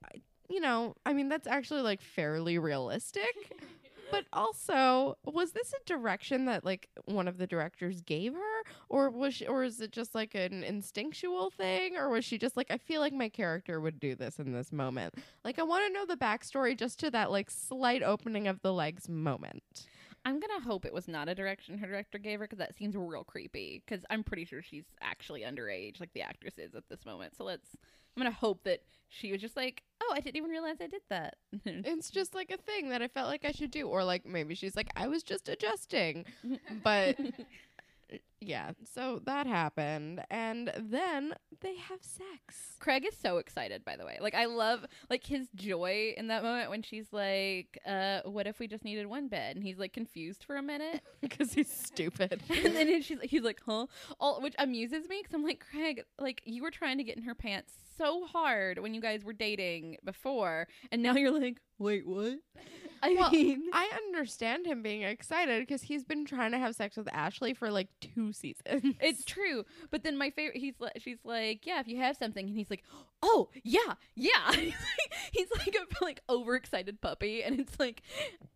you know, I mean, that's actually like fairly realistic. But also, was this a direction that like one of the directors gave her, or was she, or is it just like an instinctual thing, or was she just like I feel like my character would do this in this moment? Like I want to know the backstory just to that like slight opening of the legs moment. I'm gonna hope it was not a direction her director gave her because that seems real creepy. Because I'm pretty sure she's actually underage, like the actress is at this moment. So let's. I'm gonna hope that she was just like, "Oh, I didn't even realize I did that." It's just like a thing that I felt like I should do, or like maybe she's like I was just adjusting, but yeah. So that happened, and then they have sex. Craig is so excited, by the way. Like I love like his joy in that moment when she's like, "Uh, what if we just needed one bed?" And he's like confused for a minute, because he's stupid. and then she's he's like, "Huh?" All which amuses me because I'm like, Craig, like you were trying to get in her pants so hard when you guys were dating before, and now you're like, "Wait, what?" I Well, mean, I understand him being excited because he's been trying to have sex with Ashley for like two seasons. It's true, but then my favorite. He's like, she's like, yeah, if you have something, and he's like, oh yeah, yeah. he's like, a like overexcited puppy, and it's like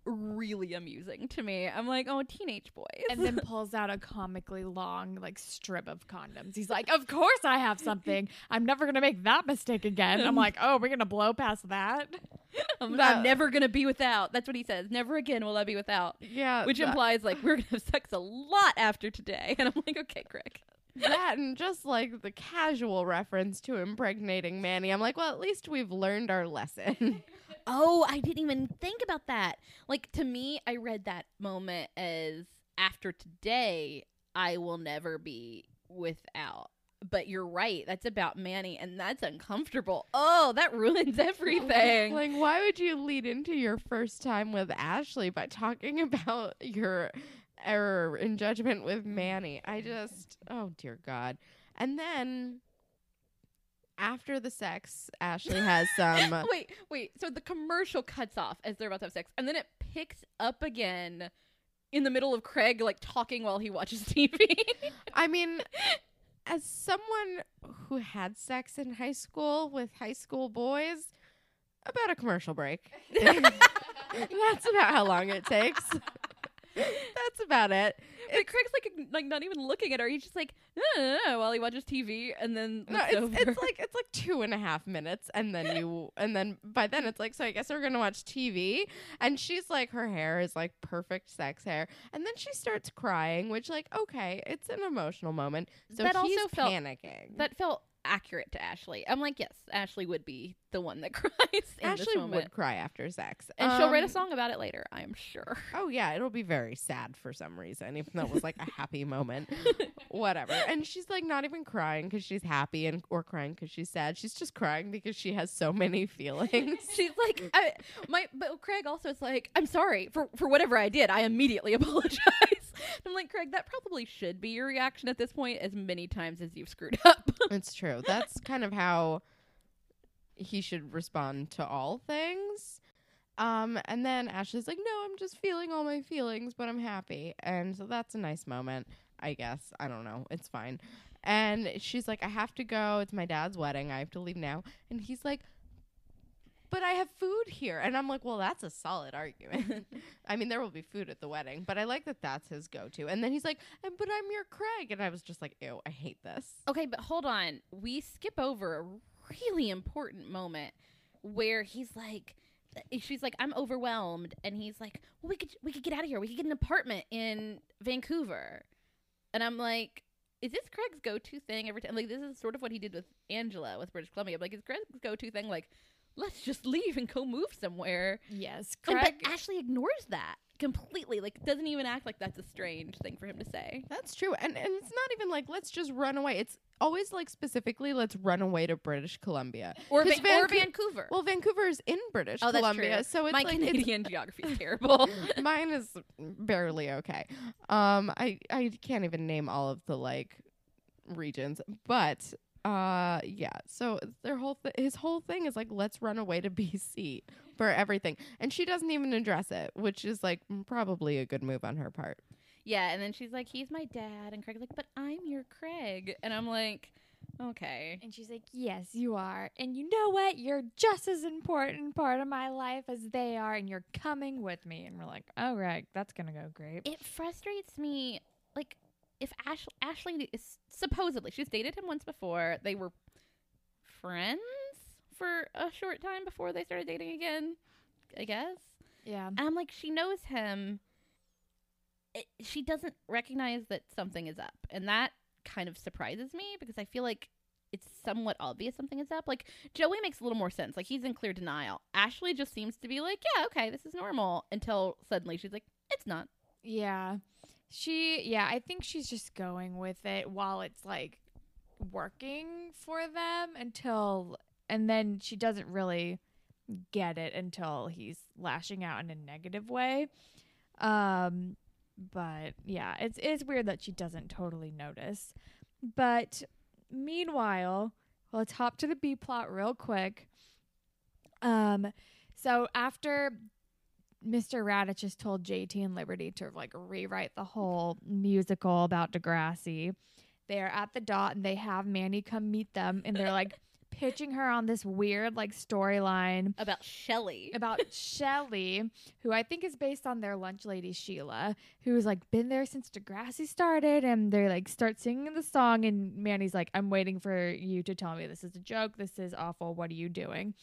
really amusing to me. I'm like, oh, teenage boys. and then pulls out a comically long like strip of condoms. He's like, "Of course I have something. I'm never gonna make that mistake again." I'm like, "Oh, we're gonna blow past that." I'm, I'm never gonna be without. That's what he says. Never again will I be without. yeah, Which that, implies like we're gonna have sex a lot after today, and I'm like, okay, Craig. That and just like the casual reference to impregnating Manny. I'm like, well, at least we've learned our lesson. Oh, I didn't even think about that. Like to me, I read that moment as after today, I will never be without. But you're right. That's about Manny, and that's uncomfortable. Oh, that ruins everything. like, why would you lead into your first time with Ashley by talking about your error in judgment with mm. Manny? I just, oh dear God. And then after the sex, Ashley has some. wait, wait. So the commercial cuts off as they're about to have sex, and then it picks up again in the middle of Craig like talking while he watches TV. I mean, as someone who had sex in high school with high school boys, about a commercial break. That's about how long it takes. That's about it. but Craig's like like not even looking at her. He's just like no, no, no, while he watches TV, and then No, it's, over. it's like it's like two and a half minutes, and then you, and then by then it's like, so I guess we're gonna watch TV, and she's like, her hair is like perfect sex hair, and then she starts crying, which like, okay, it's an emotional moment, so That also felt- panicking. that felt accurate to Ashley. I'm like, yes, Ashley would be the one that cries. Ashley would cry after sex, and she'll write a Um, song about it later. I'm sure. Oh yeah, it'll be very sad for some reason, even though it was like a happy moment. Whatever. And she's like not even crying because she's happy and or crying because she's sad. She's just crying because she has so many feelings. She's like, I, my, but Craig also is like, I'm sorry for for whatever I did. I immediately apologize. I'm like, Craig, that probably should be your reaction at this point, as many times as you've screwed up. it's true. That's kind of how he should respond to all things. Um, and then Ashley's like, "No, I'm just feeling all my feelings, but I'm happy." And so that's a nice moment, I guess. I don't know. It's fine. And she's like, "I have to go. It's my dad's wedding. I have to leave now." And he's like, "But I have food here." And I'm like, "Well, that's a solid argument. I mean, there will be food at the wedding, but I like that that's his go-to." And then he's like, "And but I'm your Craig." And I was just like, "Ew, I hate this." Okay, but hold on. We skip over a really important moment where he's like she's like I'm overwhelmed and he's like, "Well, we could we could get out of here. We could get an apartment in Vancouver." And I'm like, is this Craig's go-to thing every time? Like this is sort of what he did with Angela with British Columbia. I'm like, is Craig's go-to thing like let's just leave and go move somewhere? Yes, And- Craig. but Ashley ignores that completely. Like doesn't even act like that's a strange thing for him to say. That's true. And and it's not even like let's just run away. It's always like specifically let's run away to British Columbia. Or, 'Cause Van- or Vancouver. Well, Vancouver is in British Oh, Columbia, so it's My like it's- Canadian geography is terrible. mine is barely okay. Um, I I can't even name all of the like regions, but uh, yeah. So their whole th- his whole thing is like let's run away to BC for everything, and she doesn't even address it, which is like probably a good move on her part. Yeah, and then she's like, "He's my dad," and Craig's like, "But I'm your Craig," and I'm like, "Okay." and she's like, "Yes, you are, and you know what? You're just as important part of my life as they are, and you're coming with me." And we're like, "All right, that's gonna go great." It frustrates me, like if Ash- Ashley is supposedly she's dated him once before. They were friends for a short time before they started dating again. I guess. yeah, And I'm like, she knows him. She doesn't recognize that something is up. And that kind of surprises me because I feel like it's somewhat obvious something is up. Like, Joey makes a little more sense. Like, he's in clear denial. Ashley just seems to be like, yeah, okay, this is normal. Until suddenly she's like, it's not. yeah. She, yeah, I think she's just going with it while it's like working for them until, and then she doesn't really get it until he's lashing out in a negative way. Um, but yeah, it's it's weird that she doesn't totally notice. But meanwhile, let's hop to the B plot real quick. Um, so after Mr. Raditch has told JT and Liberty to like rewrite the whole musical about Degrassi. They are at the dot and they have Manny come meet them and they're like pitching her on this weird like storyline About Shelly. about Shelly, who I think is based on their lunch lady Sheila, who's like been there since Degrassi started, and they like start singing the song, and Manny's like, "I'm waiting for you to tell me this is a joke. This is awful. What are you doing?"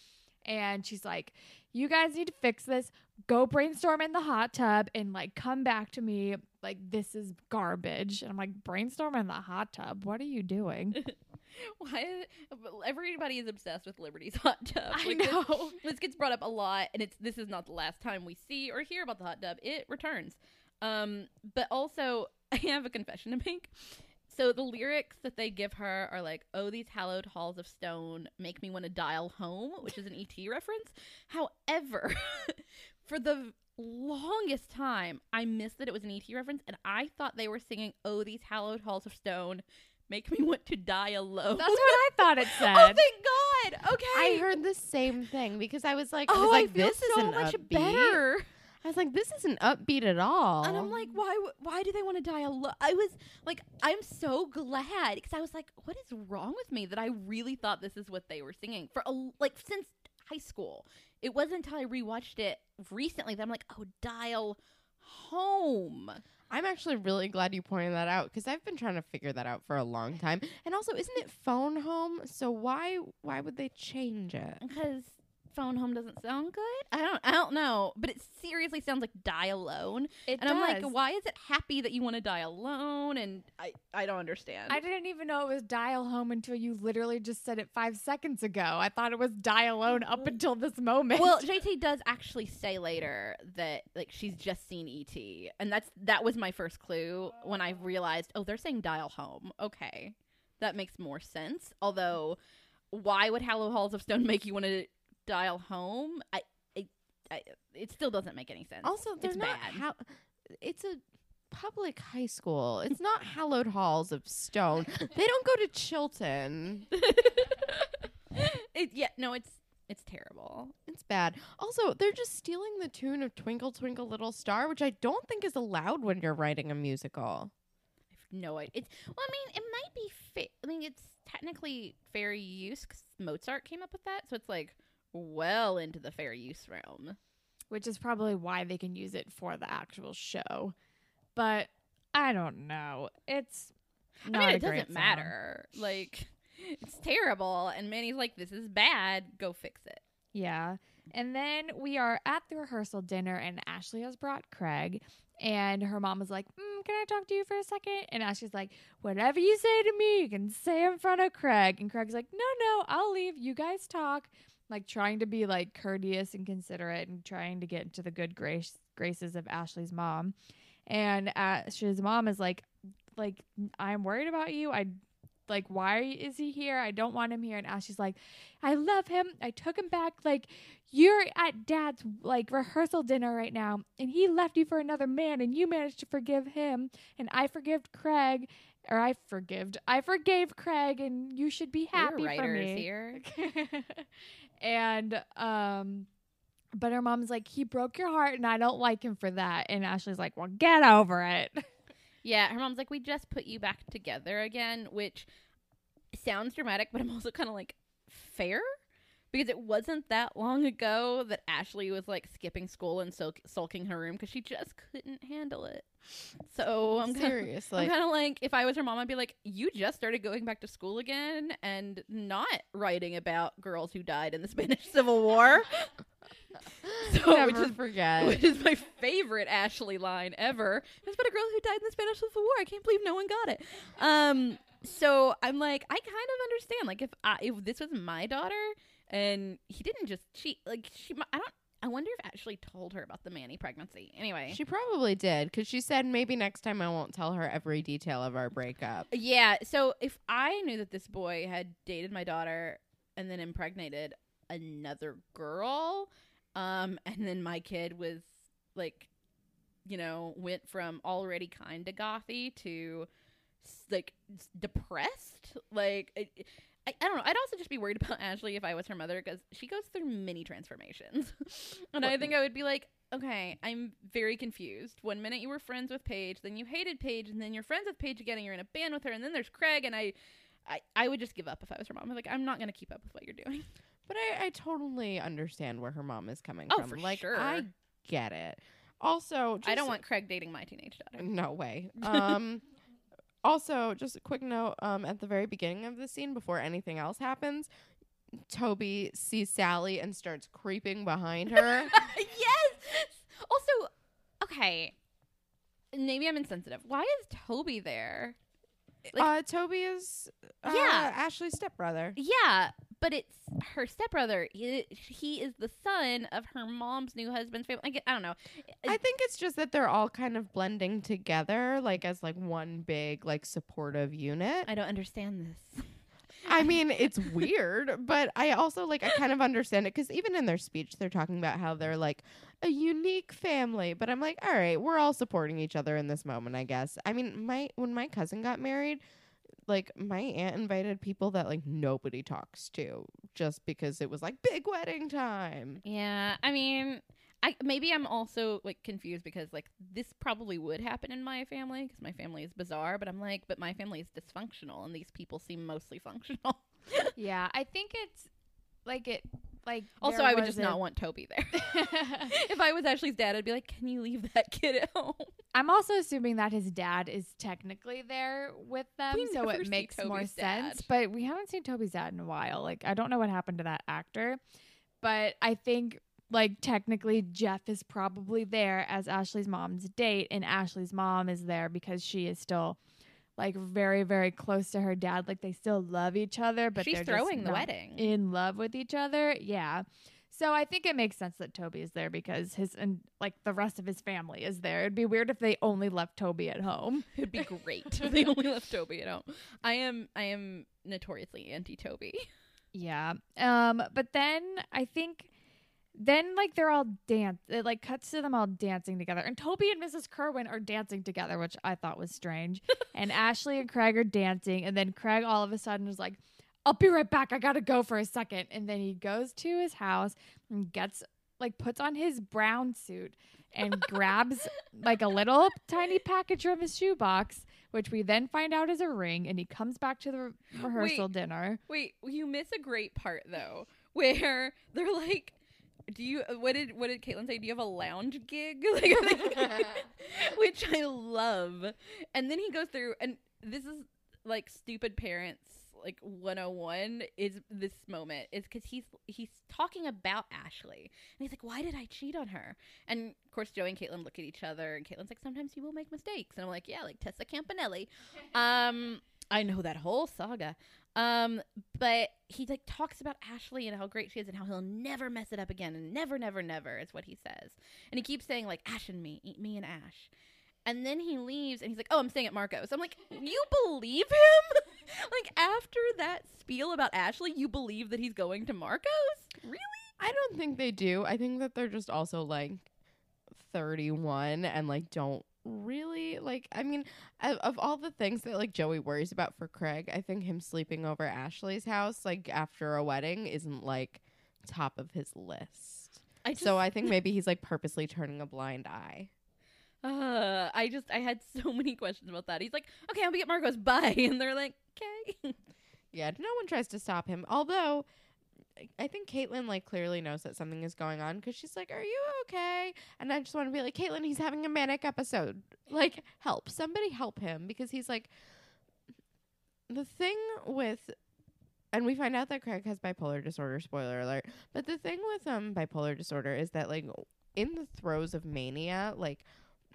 And she's like, "You guys need to fix this. Go brainstorm in the hot tub and like come back to me. Like this is garbage." And I'm like, "Brainstorm in the hot tub. What are you doing?" Why? Is, everybody is obsessed with Liberty's hot tub. I Like, this- know. this gets brought up a lot and it's this is not the last time we see or hear about the hot tub it returns um but also i have a confession to make so the lyrics that they give her are like oh these hallowed halls of stone make me want to dial home which is an et reference however for the longest time i missed that it was an et reference and i thought they were singing oh these hallowed halls of stone make me want to die alone That's what I thought it oh, said. oh thank god okay I heard the same thing because I was like, I Oh, was like, I feel this so isn't much upbeat. better. I was like, this isn't upbeat at all. And I'm like, why? w- Why do they want to die alone? I was like, I'm so glad because I was like, what is wrong with me that I really thought this is what they were singing for? A, like since high school, it wasn't until I rewatched it recently that I'm like, oh, dial home. I'm actually really glad you pointed that out because I've been trying to figure that out for a long time. And also, isn't it phone home? So why why would they change it? Because phone home doesn't sound good. I don't I don't know, but it seriously sounds like die alone. It and I'm like, why is it happy that you want to die alone? And I I don't understand. I didn't even know it was dial home until you literally just said it five seconds ago. I thought it was dial alone up mm-hmm. until this moment. well, JT does actually say later that like she's just seen ET, and that's that was my first clue when I realized, oh, they're saying dial home. Okay, that makes more sense. Although, why would Hallow Halls of Stone make you want to dial home? I, I, I it still doesn't make any sense. Also, they're It's not. bad. How, it's a public high school. It's not hallowed halls of stone. they don't go to Chilton. it, yeah, no, it's it's terrible. It's bad. Also, they're just stealing the tune of Twinkle Twinkle Little Star, which I don't think is allowed when you're writing a musical. I've no idea. It's well, I mean, it might be. Fa- I mean, it's technically fair use because Mozart came up with that, so it's like well into the fair use realm. which is probably why they can use it for the actual show. But I don't know. It's not I mean, a it doesn't song. matter. Like, it's terrible, and Manny's like, "This is bad. Go fix it." Yeah. And then we are at the rehearsal dinner, and Ashley has brought Craig. And her mom is like, mm, Can I talk to you for a second? And Ashley's like, Whatever you say to me, you can say in front of Craig. And Craig's like, No, no, I'll leave. You guys talk. Like trying to be like courteous and considerate and trying to get into the good grace graces of Ashley's mom. And Ashley's mom is like, like, I'm worried about you. I like why is he here? I don't want him here. And Ashley's like, I love him. I took him back. Like, you're at dad's like rehearsal dinner right now, and he left you for another man, and you managed to forgive him, and I forgive Craig, or I forgived, I forgave Craig, and you should be happy for me. here. and um, but her mom's like, he broke your heart, and I don't like him for that. And Ashley's like, well, get over it. Yeah, her mom's like, "We just put you back together again," which sounds dramatic, but I'm also kind of like fair because it wasn't that long ago that Ashley was like skipping school and sulk- sulking her room because she just couldn't handle it. So I'm kinda, Seriously. I'm kind of like, if I was her mom, I'd be like, "You just started going back to school again and not writing about girls who died in the Spanish Civil War." so, which Never is forget. which is my favorite Ashley line ever. It's about a girl who died in the Spanish Civil War. I can't believe no one got it. Um, so I'm like, I kind of understand. Like, if I, if this was my daughter and he didn't just cheat, like she, I don't. I wonder if Ashley told her about the Manny pregnancy. Anyway, She probably did because she said maybe next time I won't tell her every detail of our breakup. yeah. So if I knew that this boy had dated my daughter and then impregnated another girl, um, and then my kid was like, you know, went from already kind of gothy to like depressed, like. It, I, I don't know. I'd also just be worried about Ashley if I was her mother because she goes through many transformations. and I think I would be like, okay, I'm very confused. One minute you were friends with Paige, then you hated Paige, and then you're friends with Paige again, and you're in a band with her, and then there's Craig, and I, I, I would just give up if I was her mom. I'm like, I'm not gonna keep up with what you're doing. But I, I totally understand where her mom is coming Oh, from. for like sure. I get it. Also, I don't want Craig dating my teenage daughter. No way. Um also, just a quick note, um, at the very beginning of the scene, before anything else happens, Toby sees Sally and starts creeping behind her. yes. Also, okay. Maybe I'm insensitive. Why is Toby there? Like- uh Toby is uh, Yeah. Ashley's stepbrother. Yeah, but it's her stepbrother. He, he is the son of her mom's new husband's family. I, get, I don't know. I think it's just that they're all kind of blending together like as like one big like supportive unit. I don't understand this. I mean, it's weird, but I also like I kind of understand it because even in their speech, they're talking about how they're like a unique family. But I'm like, all right, we're all supporting each other in this moment, I guess. I mean, my when my cousin got married, like my aunt invited people that like nobody talks to just because it was like big wedding time. Yeah, I mean, I maybe I'm also like confused because like this probably would happen in my family because my family is bizarre. But I'm like, but my family is dysfunctional, and these people seem mostly functional. yeah, I think it's like it. Like Also, I would just not want Toby there. if I was Ashley's dad, I'd be like, "Can you leave that kid at home?" I'm also assuming that his dad is technically there with them, We so it makes more Toby's sense. But we haven't seen Toby's dad in a while. Like I don't know what happened to that actor, but I think like technically Jeff is probably there as Ashley's mom's date, and Ashley's mom is there because she is still like very very close to her dad. Like they still love each other, but She's they're throwing the wedding. in love with each other. Yeah. So I think it makes sense that Toby is there because his and like the rest of his family is there. It'd be weird if they only left Toby at home. It'd be great if they only left Toby at home. I am I am notoriously anti Toby. Yeah. Um but then I think then like they're all dance it like cuts to them all dancing together. And Toby and Mrs. Kerwin are dancing together, which I thought was strange. and Ashley and Craig are dancing and then Craig all of a sudden is like I'll be right back. I got to go for a second. And then he goes to his house and gets like puts on his brown suit and grabs like a little tiny package from his shoebox, which we then find out is a ring. And he comes back to the re- rehearsal Wait. dinner. Wait, you miss a great part though, where they're like, "Do you? What did what did Caitlin say? Do you have a lounge gig?" Like, which I love. And then he goes through, and this is like stupid parents like 101 is this moment is because he's he's talking about ashley and he's like why did i cheat on her and of course joey and caitlin look at each other and caitlin's like sometimes you will make mistakes and i'm like yeah like tessa campanelli um i know that whole saga um but he like talks about ashley and how great she is and how he'll never mess it up again and never never never is what he says and he keeps saying like ash and me eat me and ash and then he leaves and he's like, Oh, I'm staying at Marco's. I'm like, You believe him? like, after that spiel about Ashley, you believe that he's going to Marco's? Really? I don't think they do. I think that they're just also like 31 and like don't really like I mean of, of all the things that like Joey worries about for Craig, I think him sleeping over Ashley's house like after a wedding isn't like top of his list. I so I think maybe he's like purposely turning a blind eye. uh, I just, I had so many questions about that. He's like, Okay, I'll be at Marco's. Bye. And they're like, Okay. Yeah, no one tries to stop him. Although I think Caitlin like clearly knows that something is going on because she's like, "Are you okay?" And I just want to be like, "Caitlin, he's having a manic episode. Like, help somebody, help him because he's like." The thing with, and we find out that Craig has bipolar disorder. Spoiler alert! But the thing with um bipolar disorder is that like in the throes of mania, like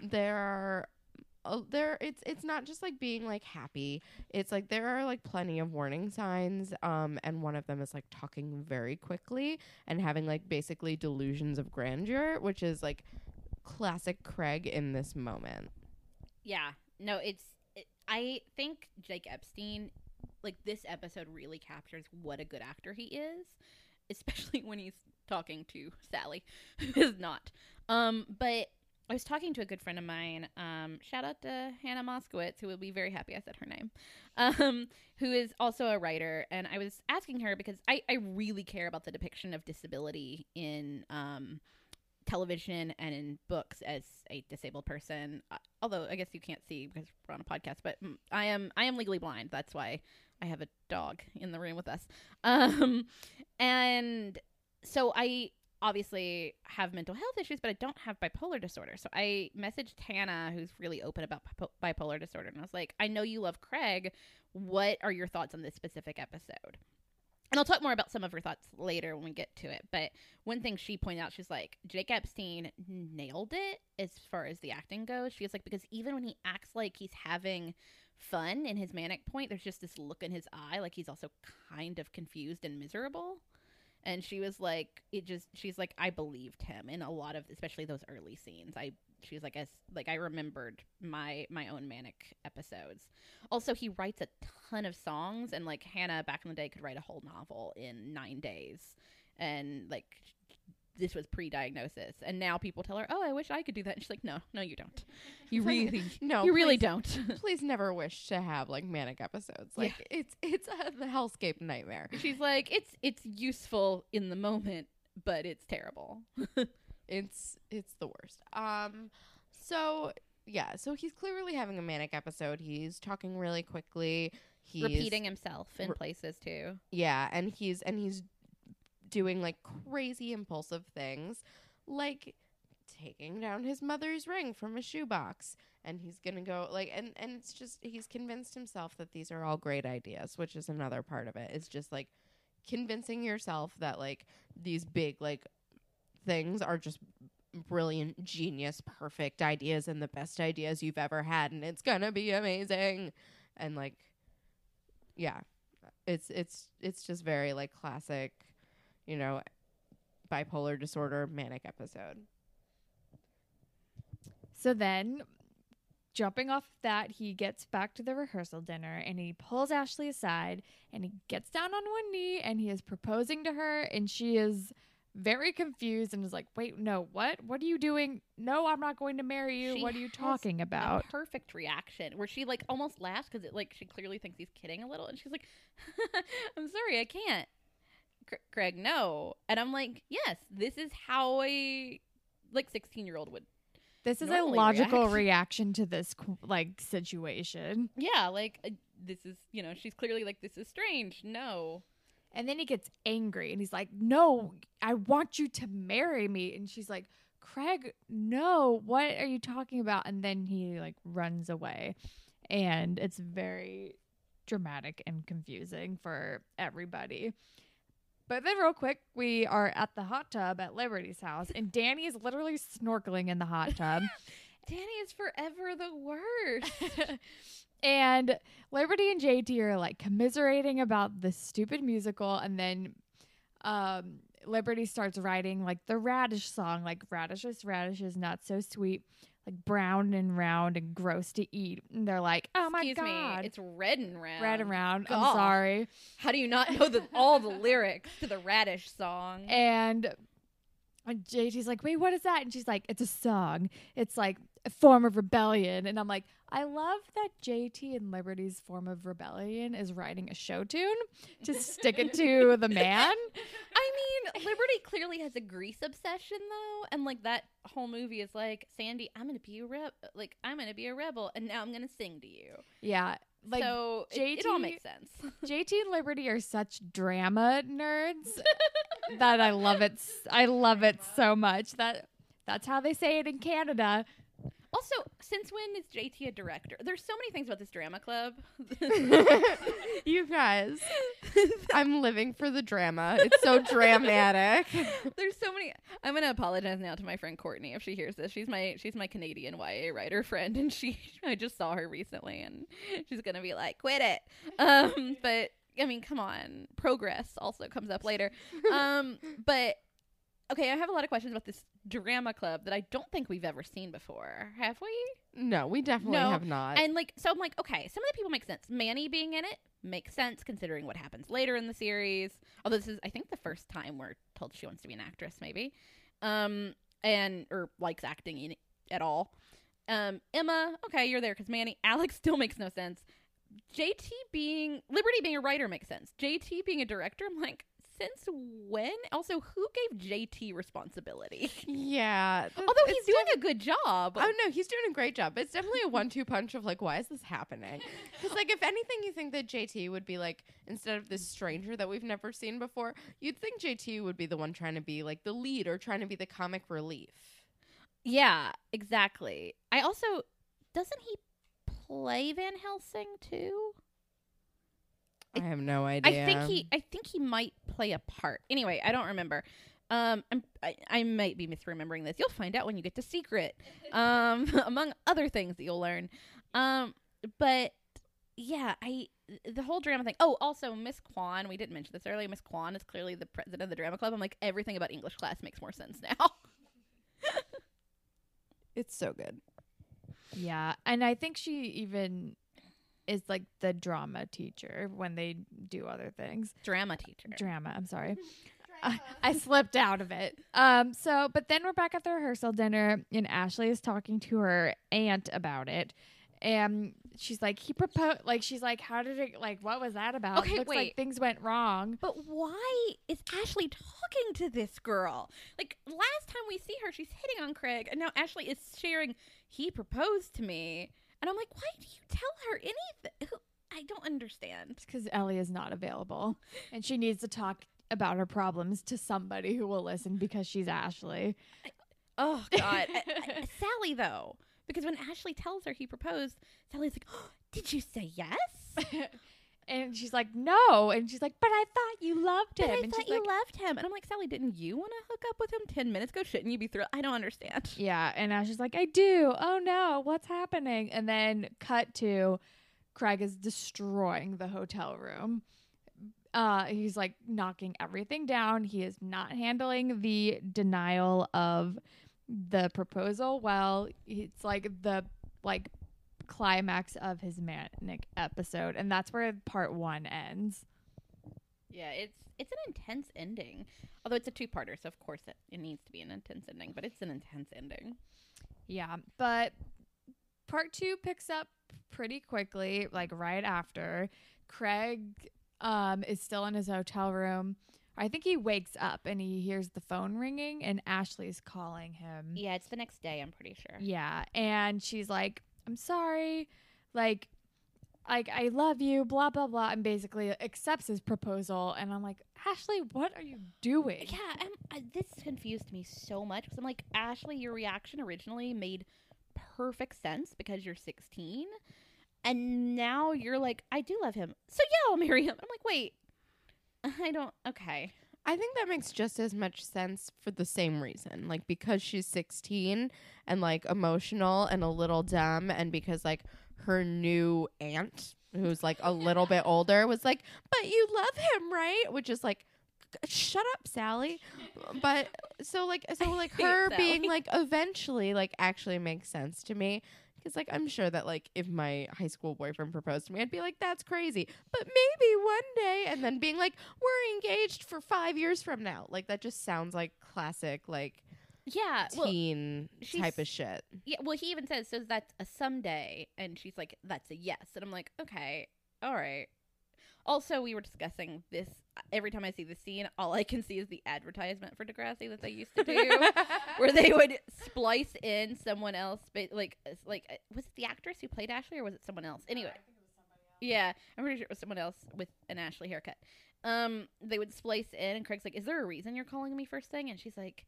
there are. Uh, there it's it's not just like being like happy it's like there are like plenty of warning signs um and one of them is like talking very quickly and having like basically delusions of grandeur which is like classic craig in this moment Yeah. No, it's. It, I think Jake Epstein, like this episode, really captures what a good actor he is, especially when he's talking to Sally, is not. Um, but I was talking to a good friend of mine. Um, shout out to Hannah Moskowitz, who will be very happy I said her name. Um, who is also a writer, and I was asking her because I I really care about the depiction of disability in um television and in books as a disabled person. Uh, although I guess you can't see because we're on a podcast, but I am I am legally blind. That's why I have a dog in the room with us. Um, and so I obviously have mental health issues, but I don't have bipolar disorder. So I messaged Hannah, who's really open about bipolar disorder, and I was like, I know you love Craig. What are your thoughts on this specific episode? And I'll talk more about some of her thoughts later when we get to it. But one thing she pointed out, she's like, Jake Epstein nailed it as far as the acting goes. She was like, because even when he acts like he's having fun in his manic point, there's just this look in his eye, like he's also kind of confused and miserable. And she was like, it just, she's like, I believed him in a lot of, especially those early scenes. I, she's like, as like I remembered my my own manic episodes. Also, he writes a ton of songs, and like Hannah back in the day could write a whole novel in nine days, and like this was pre-diagnosis, and now people tell her, "Oh, I wish I could do that," and she's like, "No, no, you don't. You really, no you really please- don't." please never wish to have like manic episodes Yeah. like it's it's a the hellscape nightmare she's like, "It's it's useful in the moment, but it's terrible." it's it's the worst um so yeah so he's clearly having a manic episode he's talking really quickly he's Repeating himself in Re- places too. yeah and he's and he's doing like crazy impulsive things like taking down his mother's ring from a shoebox and he's gonna go like and and it's just he's convinced himself that these are all great ideas which is another part of it it's just like convincing yourself that like these big like things are just brilliant, genius, perfect ideas and the best ideas you've ever had and it's going to be amazing. And like yeah. It's it's it's just very like classic, you know, bipolar disorder manic episode. So then, jumping off that, he gets back to the rehearsal dinner and he pulls Ashley aside and he gets down on one knee and he is proposing to her and she is very confused and is like, "Wait, no, what? What are you doing? No, I'm not going to marry you. She what are you talking about?" Perfect reaction where she like almost laughs because it like she clearly thinks he's kidding a little, and she's like, "I'm sorry, I can't." Cr- Craig, no, and I'm like, "Yes, this is how a like 16 year old would." This is a logical react. reaction to this like situation. Yeah, like uh, this is you know she's clearly like this is strange. No, And then he gets angry and he's like, No, I want you to marry me. And she's like, Craig, no, what are you talking about? And then he like runs away. And it's very dramatic and confusing for everybody. But then, real quick, we are at the hot tub at Liberty's house, and Danny is literally snorkeling in the hot tub. Danny is forever the worst. and Liberty and JT are like commiserating about this stupid musical, and then um, Liberty starts writing like the radish song, like radishes, radishes, not so sweet, like brown and round and gross to eat. And they're like, oh my Excuse god, me, it's red and round. red and round. I'm sorry. How do you not know the all the lyrics to the radish song? And and JT's like, wait, what is that? And she's like, it's a song. It's like a form of rebellion. And I'm like, I love that JT and Liberty's form of rebellion is writing a show tune to stick it to the man. I mean, Liberty clearly has a grease obsession though, and like that whole movie is like, Sandy, I'm gonna be a reb, like I'm gonna be a rebel, and now I'm gonna sing to you. Yeah. Like so it, it all JT makes sense. JT and Liberty are such drama nerds that I love it. I love it so much that that's how they say it in Canada. Also, since when is JT a director? There's so many things about this drama club. you guys, I'm living for the drama. It's so dramatic. There's so many. I'm gonna apologize now to my friend Courtney if she hears this. She's my she's my Canadian YA writer friend, and she I just saw her recently, and she's gonna be like, "Quit it." Um, but I mean, come on. Progress also comes up later. Um, but okay, I have a lot of questions about this drama club that I don't think we've ever seen before. Have we? No, we definitely No, have not. And like, so I'm like, okay, some of the people make sense. Manny being in it makes sense considering what happens later in the series. Although this is, I think, the first time we're told she wants to be an actress, maybe, um, and or likes acting in, at all. Um, Emma, okay, you're there because Manny. Alex still makes no sense. JT being Liberty being a writer makes sense. JT being a director, I'm like, since when? Also, who gave JT responsibility? yeah. Although he's doing a good job. Oh no, he's doing a great job. It's definitely a one-two punch of like, why is this happening? Because like, if anything, you think that JT would be like, instead of this stranger that we've never seen before, you'd think JT would be the one trying to be like the lead or trying to be the comic relief. Yeah, exactly. I also doesn't he play Van Helsing too? I have no idea. I think he I think he might play a part. Anyway, I don't remember. Um, I'm, I I might be misremembering this. You'll find out when you get to Secret. Um, among other things that you'll learn. Um, but yeah, I the whole drama thing. Oh, also Miss Kwan. We didn't mention this earlier. Miss Kwan is clearly the president of the drama club. I'm like everything about English class makes more sense now. It's so good. Yeah, and I think she even is like the drama teacher when they do other things. drama teacher. Drama, I'm sorry. I, I slipped out of it. Um so but then we're back at the rehearsal dinner and Ashley is talking to her aunt about it. And she's like, he proposed like she's like, How did it like what was that about? Okay, Looks wait. like things went wrong. But why is Ashley talking to this girl? Like last time we see her, she's hitting on Craig, and now Ashley is sharing. He proposed to me, and I'm like, why do you tell her anything? I don't understand. because Ellie is not available and she needs to talk about her problems to somebody who will listen because she's Ashley. Oh God, I- I- Sally though, because when Ashley tells her he proposed, Sally's like, oh, "Did you say yes?" And she's like, no. And she's like, but I thought you loved him. But I and thought you like, loved him. And I'm like, Sally, didn't you want to hook up with him 10 minutes ago? Shouldn't you be thrilled? I don't understand. yeah. And Ashley's like, I do. Oh no, what's happening? And then cut to Craig is destroying the hotel room. Uh, he's like knocking everything down. He is not handling the denial of the proposal well. It's like the like climax of his manic episode, and that's where part one ends. Yeah, it's it's an intense ending. Although it's a two-parter, so of course it, it needs to be an intense ending, but it's an intense ending. Yeah, but part two picks up pretty quickly, like right after. Craig um, is still in his hotel room. I think he wakes up and he hears the phone ringing, and Ashley's calling him. Yeah, it's the next day, I'm pretty sure. Yeah, and she's like, "I'm sorry, like, like I love you, blah blah blah," and basically accepts his proposal. And I'm like, Ashley, what are you doing? Yeah, I'm, this confused me so much because I'm like, Ashley, your reaction originally made perfect sense because you're 16, and now you're like, I do love him, so yeah, I'll marry him. I'm like, wait, I don't. Okay, I think that makes just as much sense for the same reason. Like because she's 16 and like emotional and a little dumb and because like her new aunt who's like a little bit older was like, "But you love him, right?" which is like shut up, Sally. But so like so like her being like eventually like actually makes sense to me. Because like I'm sure that like if my high school boyfriend proposed to me, I'd be like, "That's crazy," but maybe one day, and then being like, "We're engaged for five years from now." Like that just sounds like classic like yeah, well, teen type of shit. yeah. Well, he even says, "So that's a someday," and she's like, "That's a yes," and I'm like, okay, all right. Also, we were discussing this. Every time I see the scene, all I can see is the advertisement for Degrassi that they used to do. where they would splice in someone else, but like uh, like uh, was it the actress who played Ashley or was it someone else? Anyway, yeah, I'm pretty sure it was someone else with an Ashley haircut. Um, they would splice in, and Craig's like, "Is there a reason you're calling me first thing?" And she's like,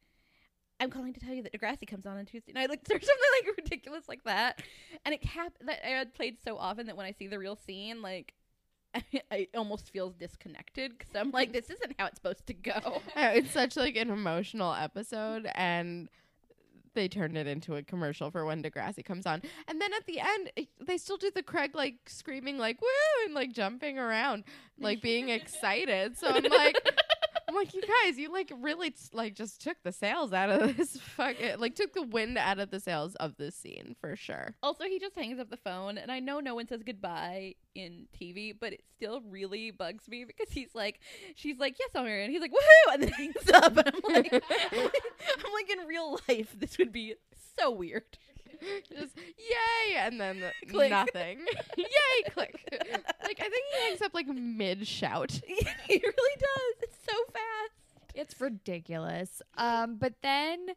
"I'm calling to tell you that Degrassi comes on on Tuesday night." Like, there's something like ridiculous like that, and it cap that I had played so often that when I see the real scene, like. I almost feels disconnected because I'm like, this isn't how it's supposed to go. Uh, it's such like an emotional episode and they turned it into a commercial for when Degrassi comes on. And then at the end, it- they still do the Craig like screaming like woo and like jumping around, like being excited. So I'm like I'm like, you guys, you like really t- like just took the sails out of this fucking like took the wind out of the sails of this scene for sure. Also, he just hangs up the phone, and I know no one says goodbye in TV, but it still really bugs me because he's like, she's like, yes, I'm here, and he's like, woohoo, and then hangs up, and I'm like, I'm like, in real life, this would be so weird. just yay and then Click. nothing. yay click. Like I think he hangs up like mid shout. he really does. It's so fast. It's ridiculous. Um, but then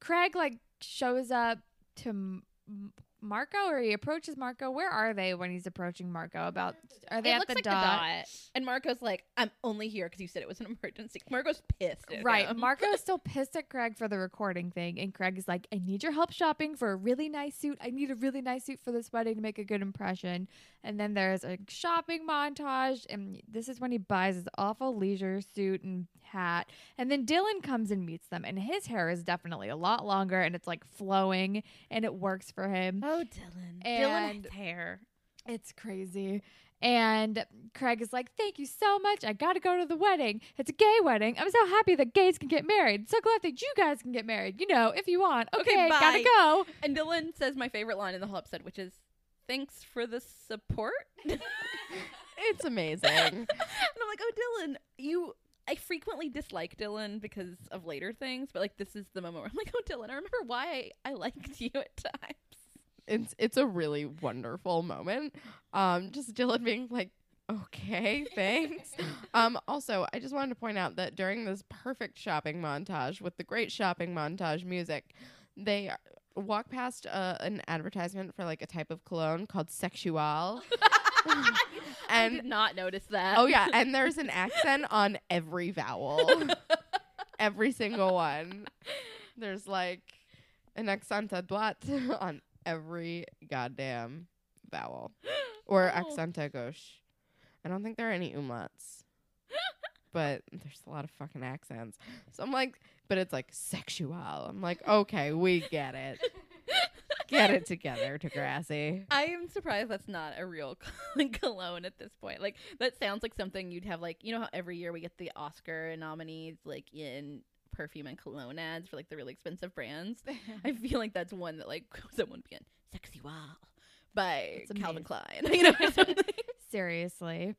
Craig like shows up to M- M- Marco, or he approaches Marco. Where are they when he's approaching Marco? About are they it at looks the like dot? the dot, and Marco's like, I'm only here because you said it was an emergency. Marco's pissed. Right. Marco's still pissed at Craig for the recording thing, and Craig is like, I need your help shopping for a really nice suit. I need a really nice suit for this wedding to make a good impression. And then there's a shopping montage, and this is when he buys his awful leisure suit and hat. And then Dylan comes and meets them, and his hair is definitely a lot longer, and it's like flowing, and it works for him. Oh, Dylan. And- Dylan's hair. It's crazy. And Craig is like, Thank you so much. I got to go to the wedding. It's a gay wedding. I'm so happy that gays can get married. So glad that you guys can get married. You know, if you want. Okay, Okay, gotta go. And Dylan says my favorite line in the whole episode, which is, "Thanks for the support." It's amazing. And I'm like, "Oh, Dylan, you." I frequently dislike Dylan because of later things, but like this is the moment where I'm like, "Oh, Dylan, I remember why I, I liked you at times." it's it's a really wonderful moment. Um, just Dylan being like, okay, thanks. um, also, I just wanted to point out that during this perfect shopping montage with the great shopping montage music, they walk past uh, an advertisement for like a type of cologne called Sexual. I And- did not notice that. oh yeah, and there's an accent on every vowel, every single one. There's like an accent à droite on every goddamn vowel or Oh. accent à gauche. I don't think there are any umlauts. but there's a lot of fucking accents. So I'm like, but it's like sexual. I'm like, okay, we get it. Get it together, Degrassi. I am surprised that's not a real cologne at this point. Like that sounds like something you'd have like you know how every year we get the Oscar nominees like in perfume and cologne ads for like the really expensive brands. I feel like that's one that like someone would be in Sexy Wow by Calvin. Klein. You know. Seriously.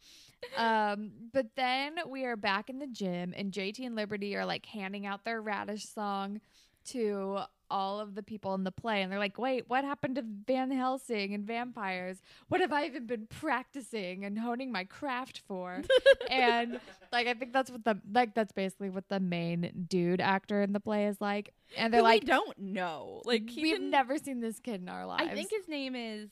Um, but then we are back in the gym, and JT and Liberty are like handing out their radish song to all of the people in the play. And they're like, wait, what happened to Van Helsing and vampires? What have I even been practicing and honing my craft for? and like, I think that's what the, like, that's basically what the main dude actor in the play is like. And they're Who we like, don't know. Like we've never seen this kid in our lives. I think his name is.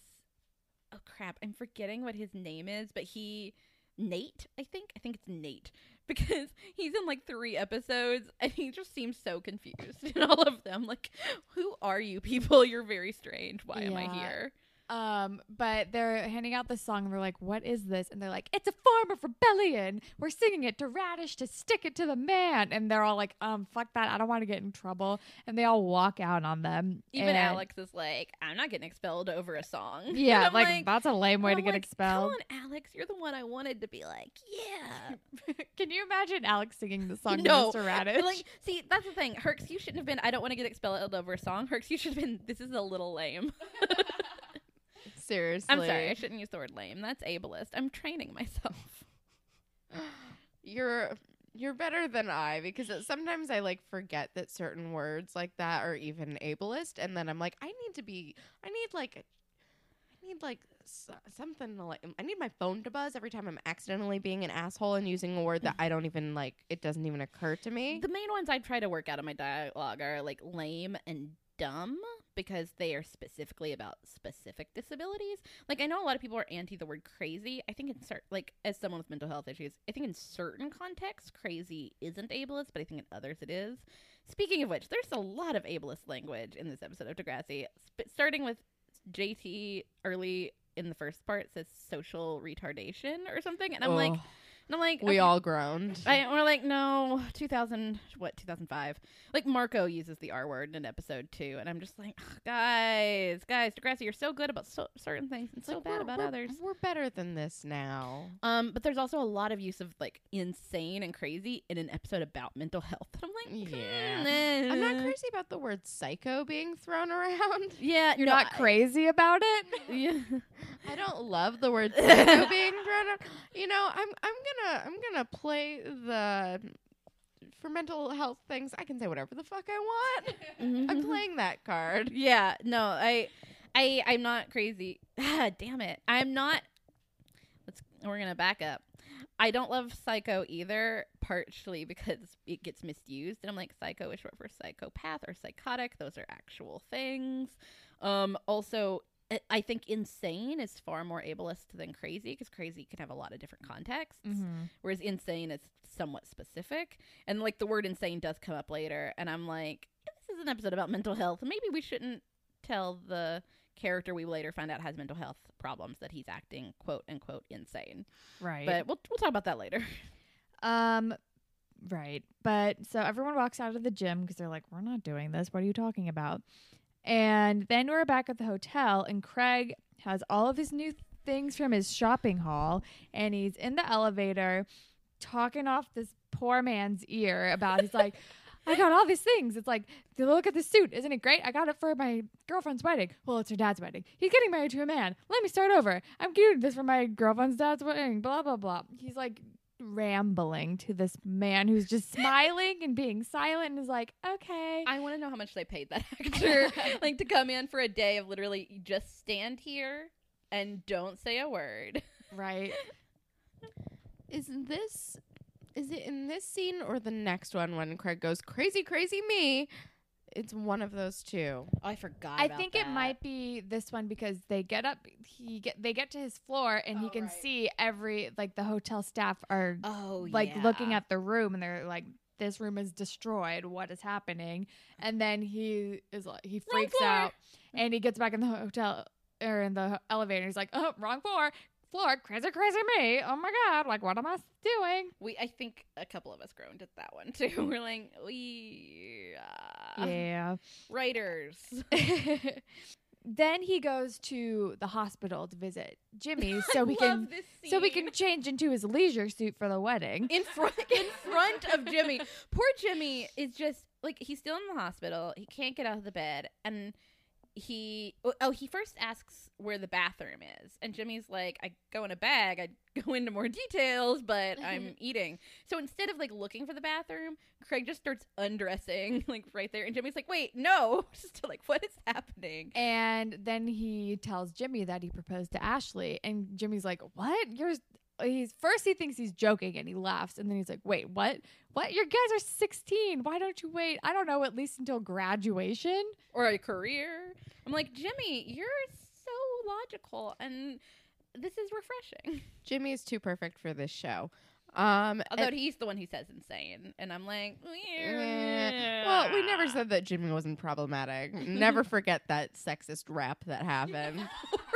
Oh crap! I'm forgetting what his name is, but he Nate. I think. I think it's Nate because he's in like three episodes and he just seems so confused in all of them. Like, who are you people? You're very strange. Why am I here? Um, but they're handing out this song and they're like, What is this? And they're like, It's a form of rebellion. We're singing it to Raditch to stick it to the man. And they're all like, Um, fuck that. I don't want to get in trouble. And they all walk out on them. Even And- Alex is like, I'm not getting expelled over a song. Yeah, I'm like, that's a lame way to get like, expelled. Come on, Alex, you're the one I wanted to be like, yeah. Can you imagine Alex singing the song No, to Mr. Raditch? Like, see, that's the thing. Herx, you shouldn't have been. I don't want to get expelled over a song. Herx, you should have been. This is a little lame. Seriously. I'm sorry. I shouldn't use the word lame. That's ableist. I'm training myself. You're you're better than I because it- sometimes I like forget that certain words like that are even ableist, and then I'm like, I need to be, I need like, I need like s- something to like, I need my phone to buzz every time I'm accidentally being an asshole and using a word that mm-hmm. I don't even like. It doesn't even occur to me. The main ones I try to work out of my dialogue are like lame and dumb because they are specifically about specific disabilities. Like I know a lot of people are anti the word crazy. I think in certain like as someone with mental health issues, I think in certain contexts crazy isn't ableist, but I think in others it is. Speaking of which, there's a lot of ableist language in this episode of Degrassi, sp- starting with JT early in the first part says social retardation or something, and I'm like, Ugh. And I'm like, we okay. all groaned. I, we're like, no, 2000, what, 2005? Like, Marco uses the R word in episode two, and I'm just like, "Ugh, guys, guys, Degrassi, you're so good about so, certain things and so Like, bad about others. We're better than this now. Um, but there's also a lot of use of like insane and crazy in an episode about mental health. And I'm like, Yeah. "Hmm, I'm not eh." crazy about the word psycho being thrown around. Yeah, You're no, not I- crazy about it? Yeah. I don't love the word psycho being thrown out. You know, I'm I'm gonna I'm gonna play the for mental health things. I can say whatever the fuck I want. I'm playing that card. Yeah, no, I, I, I'm not crazy. Ah, damn it, I'm not. Let's. We're gonna back up. I don't love psycho either, partially because it gets misused, and I'm like, psycho is short for psychopath or psychotic. Those are actual things. Um, also, I- I think insane is far more ableist than crazy because crazy can have a lot of different contexts whereas insane is somewhat specific and like the word insane does come up later and i'm like this is an episode about mental health maybe we shouldn't tell the character we later find out has mental health problems that he's acting quote unquote insane Right. but we'll, we'll talk about that later Um, right. But so everyone walks out of the gym because they're like, we're not doing this. What are you talking about? And then we're back at the hotel, and Craig has all of his new things from his shopping haul, and he's in the elevator talking off this poor man's ear about he's like. I got all these things. It's like, look at this suit. Isn't it great? I got it for my girlfriend's wedding. Well, it's her dad's wedding. He's getting married to a man. Let me start over. I'm getting this for my girlfriend's dad's wedding. Blah, blah, blah. He's like rambling to this man who's just smiling and being silent and is like, okay. i want to know how much they paid that actor like to come in for a day of literally just stand here and don't say a word right. Is this is it in this scene or the next one when Craig goes crazy crazy me? It's one of those two. Oh, i forgot I think it might be this one because they get up he get they get to his floor and he Oh, can right. see every like the hotel staff are oh like yeah. looking at the room and they're like this room is destroyed what is happening and then he is like he freaks out and he gets back in the hotel or in the elevator he's like oh wrong floor floor, crazy, crazy me. Oh my god, like what am I doing? We, I think a couple of us groaned at that one too. We're like, we, uh, Yeah. writers. then he goes to the hospital to visit Jimmy so we can so we can change into his leisure suit for the wedding. in front in front of Jimmy. Poor Jimmy is just like he's still in the hospital. He can't get out of the bed, and he oh, oh he first asks where the bathroom is, and Jimmy's like, "I go in a bag. I go into more details, but I'm eating." So instead of like looking for the bathroom, Craig just starts undressing like right there, and Jimmy's like, "Wait, no!" Just like, what is happening? And then he tells Jimmy that he proposed to Ashley, and Jimmy's like, "What? You're." He's first he thinks he's joking and he laughs, and then he's like, "Wait, what? What? Your guys are 16. Why don't you wait? I don't know, at least until graduation." Or a career? I'm like, Jimmy, you're so logical, and this is refreshing. Jimmy is too perfect for this show. Um, Although he's the one who says insane, and I'm like, Eh, well, we never said that Jimmy wasn't problematic. never forget that sexist rap that happened.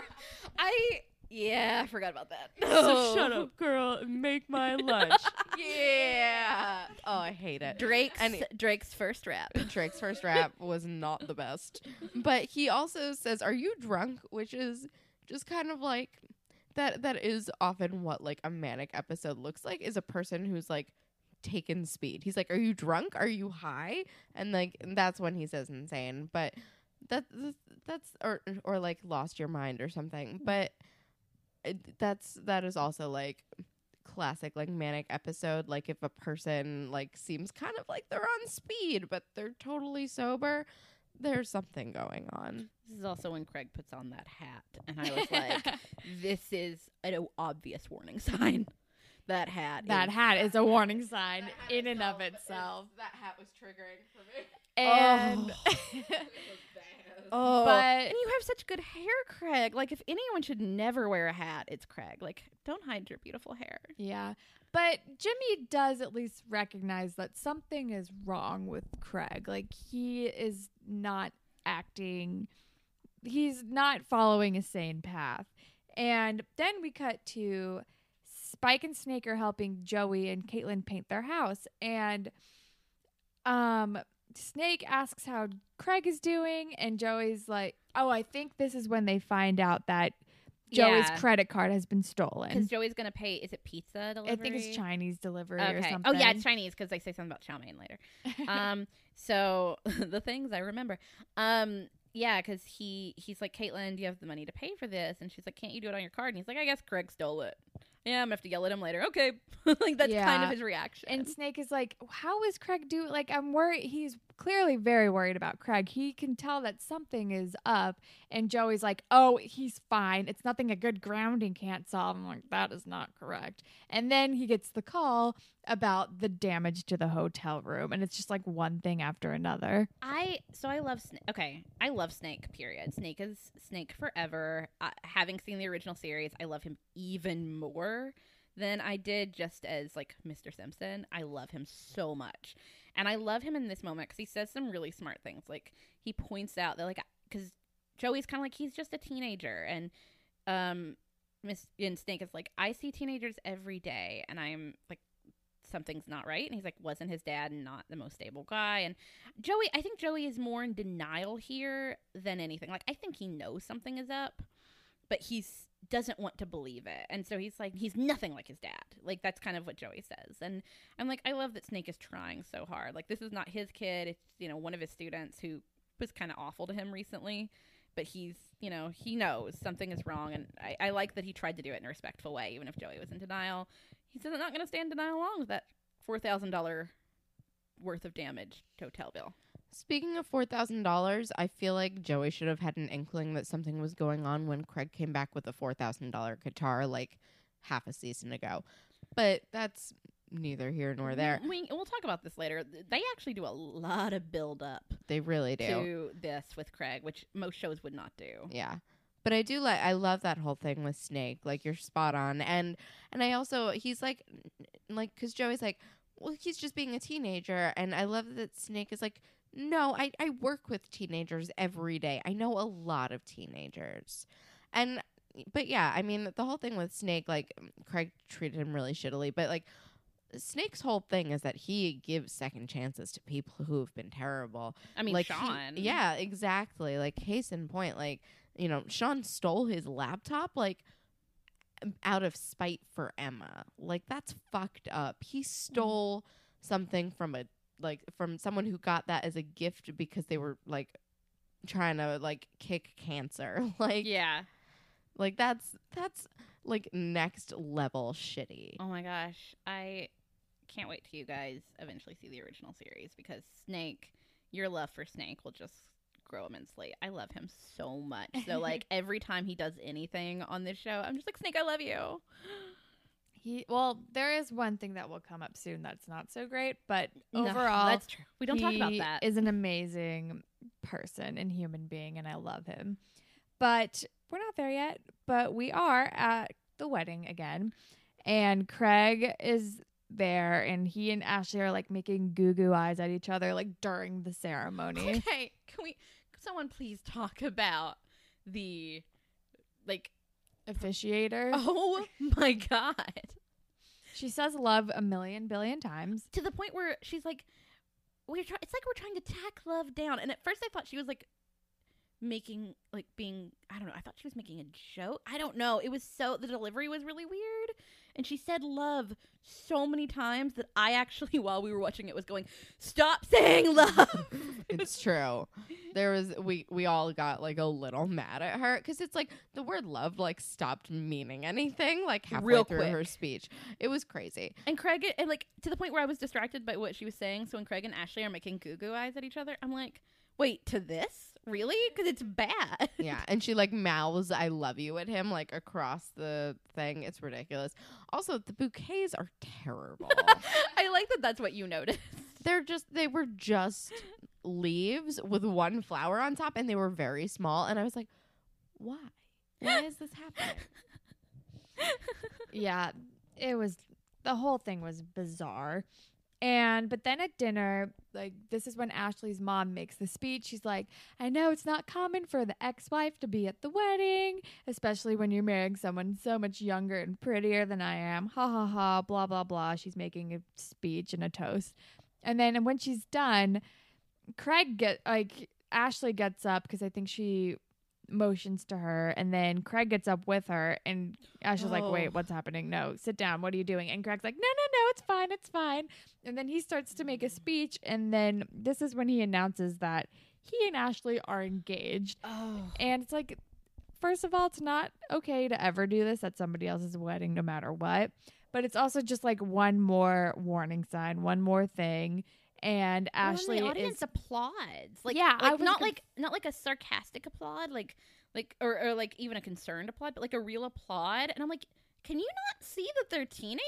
I yeah, I forgot about that. So shut up, girl, and make my lunch. yeah. Oh, I hate it. Drake's And- Drake's first rap. Drake's first rap was not the best. But he also says, "Are you drunk?" which is just kind of like that that is often what like a manic episode looks like is a person who's like taken speed. He's like, "Are you drunk? Are you high?" And like that's when he says insane. But that that's or or like lost your mind or something. But it, that's that is also like classic like manic episode like if a person like seems kind of like they're on speed but they're totally sober there's something going on This is also when Craig puts on that hat, and I was like, "This is an obvious warning sign." That hat. that is- hat is a warning sign in and of itself. that hat was triggering for me And Oh, Oh, but- and you have such good hair, Craig. Like, if anyone should never wear a hat, it's Craig. Like, don't hide your beautiful hair. Yeah. But Jimmy does at least recognize that something is wrong with Craig. Like he is not acting he's not following a sane path. And then we cut to Spike and Snake are helping Joey and Caitlin paint their house and um Snake asks how Craig is doing and Joey's like, "Oh, I think this is when they find out that Joey's Yeah. credit card has been stolen." Because Joey's gonna pay. Is it pizza delivery? I think it's Chinese delivery or Okay. something. Oh yeah, it's Chinese because they say something about chow mein later. um. So the things I remember. Um. Yeah, because he he's like, Caitlin, do you have the money to pay for this? And she's like, Can't you do it on your card? And he's like, I guess Craig stole it. Yeah, I'm gonna have to yell at him later. Okay, like that's kind of his reaction. and Snake is like, "How is Craig doing? Like, I'm worried. He's clearly very worried about Craig. He can tell that something is up." And Joey's like, "Oh, he's fine. It's nothing a good grounding can't solve." I'm like, "That is not correct." And then he gets the call about the damage to the hotel room, and it's just like one thing after another. I so I love Snake. Okay, I love Snake. Period. Snake is Snake forever. Uh, having seen the original series, I love him even more than I did just as like Mr. Simpson. I love him so much, and I love him in this moment because he says some really smart things. Like he points out that like because Joey's kind of like he's just a teenager, and um, Miss and Snake is like I see teenagers every day, and I'm like something's not right and he's like wasn't his dad not the most stable guy and Joey, I think Joey is more in denial here than anything. Like I think he knows something is up, but he's doesn't want to believe it. And so he's like he's nothing like his dad. Like that's kind of what Joey says. And I'm like I love that Snake is trying so hard. Like this is not his kid. It's, you know, one of his students who was kind of awful to him recently, but he's, you know, he knows something is wrong and I, I like that he tried to do it in a respectful way even if Joey was in denial. He's not going to stand denial long with that $4,000 worth of damage hotel bill. Speaking of four thousand dollars, I feel like Joey should have had an inkling that something was going on when Craig came back with a four thousand dollar guitar like half a season ago. But that's neither here nor there. We, we'll talk about this later. They actually do a lot of build up They really do. to this with Craig, which most shows would not do. Yeah. But I do like I love that whole thing with Snake. Like you're spot on. And and I also he's like like cuz Joey's like, "Well, he's just being a teenager." And I love that Snake is like, "No, I I work with teenagers every day. I know a lot of teenagers." And but yeah, I mean, the whole thing with Snake, like mm, Craig treated him really shittily, but like Snake's whole thing is that he gives second chances to people who have been terrible. I mean, like he- Sean. yeah, exactly. Like case in point, like you know, Sean stole his laptop like out of spite for Emma. Like that's fucked up. He mm-hmm. stole something from a like from someone who got that as a gift because they were like trying to like kick cancer. like Yeah. like that's that's like next level shitty. Oh my gosh. I can't wait till you guys eventually see the original series because Snake, your love for Snake will just grow immensely. I love him so much. So like every time he does anything on this show, I'm just like Snake, I love you. He well, there is one thing that will come up soon that's not so great, but No, overall, that's true. We don't talk about he that. Is an amazing person and human being, and I love him. But we're not there yet. But we are at the wedding again, and Craig is there, and he and Ashley are like making goo goo eyes at each other, like during the ceremony. Okay, can we? Someone please talk about the like. Officiator. Oh my god! She says love a million billion times. To the point where she's like, "We're trying." It's like we're trying to tack love down. And at first, I thought she was like making like being I don't know. I thought she was making a joke. I don't know. It was so the delivery was really weird. And she said love so many times that I actually while we were watching it was going, "Stop saying love." it's true. There was we we all got like a little mad at her because it's like the word love like stopped meaning anything like halfway Real through her speech. It was crazy. And Craig, and like to the point where I was distracted by what she was saying. So when Craig and Ashley are making goo goo eyes at each other, I'm like, wait, to this? Really? Because it's bad. Yeah, and she like mouths "I love you" at him like across the thing. It's ridiculous. Also, the bouquets are terrible. I like that that's what you noticed. They're just they were just leaves with one flower on top, and they were very small. And I was like, why? Why is this happening? yeah, it was the whole thing was bizarre. And but then at dinner, like this is when Ashley's mom makes the speech. She's like, "I know it's not common for the ex-wife to be at the wedding, especially when you're marrying someone so much younger and prettier than I am." Ha ha ha, blah blah blah. She's making a speech and a toast. And then and when she's done, Craig get like Ashley gets up because I think she motions to her and then Craig gets up with her and Ashley's like, Oh. wait, what's happening? No, sit down. What are you doing? And Craig's like, no, no, no, it's fine, it's fine. And then he starts to make a speech and then this is when he announces that he and Ashley are engaged. Oh. And it's like, first of all, it's not okay to ever do this at somebody else's wedding, no matter what. But it's also just like one more warning sign, one more thing. And Ashley the audience is applauds. Like Yeah, I like not conf- like not like a sarcastic applaud, like like or, or like even a concerned applaud, but like a real applaud. And I'm like, can you not see that they're teenagers?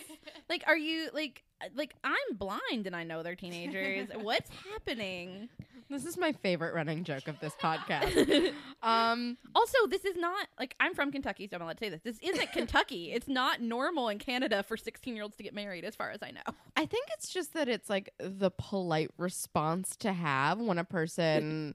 like, are you like like I'm blind and I know they're teenagers. What's happening? This is my favorite running joke of this podcast. Um, Also, this is not like I'm from Kentucky, so I'm allowed to say this. This isn't Kentucky. It's not normal in Canada for 16 year olds to get married, as far as I know. I think it's just that it's like the polite response to have when a person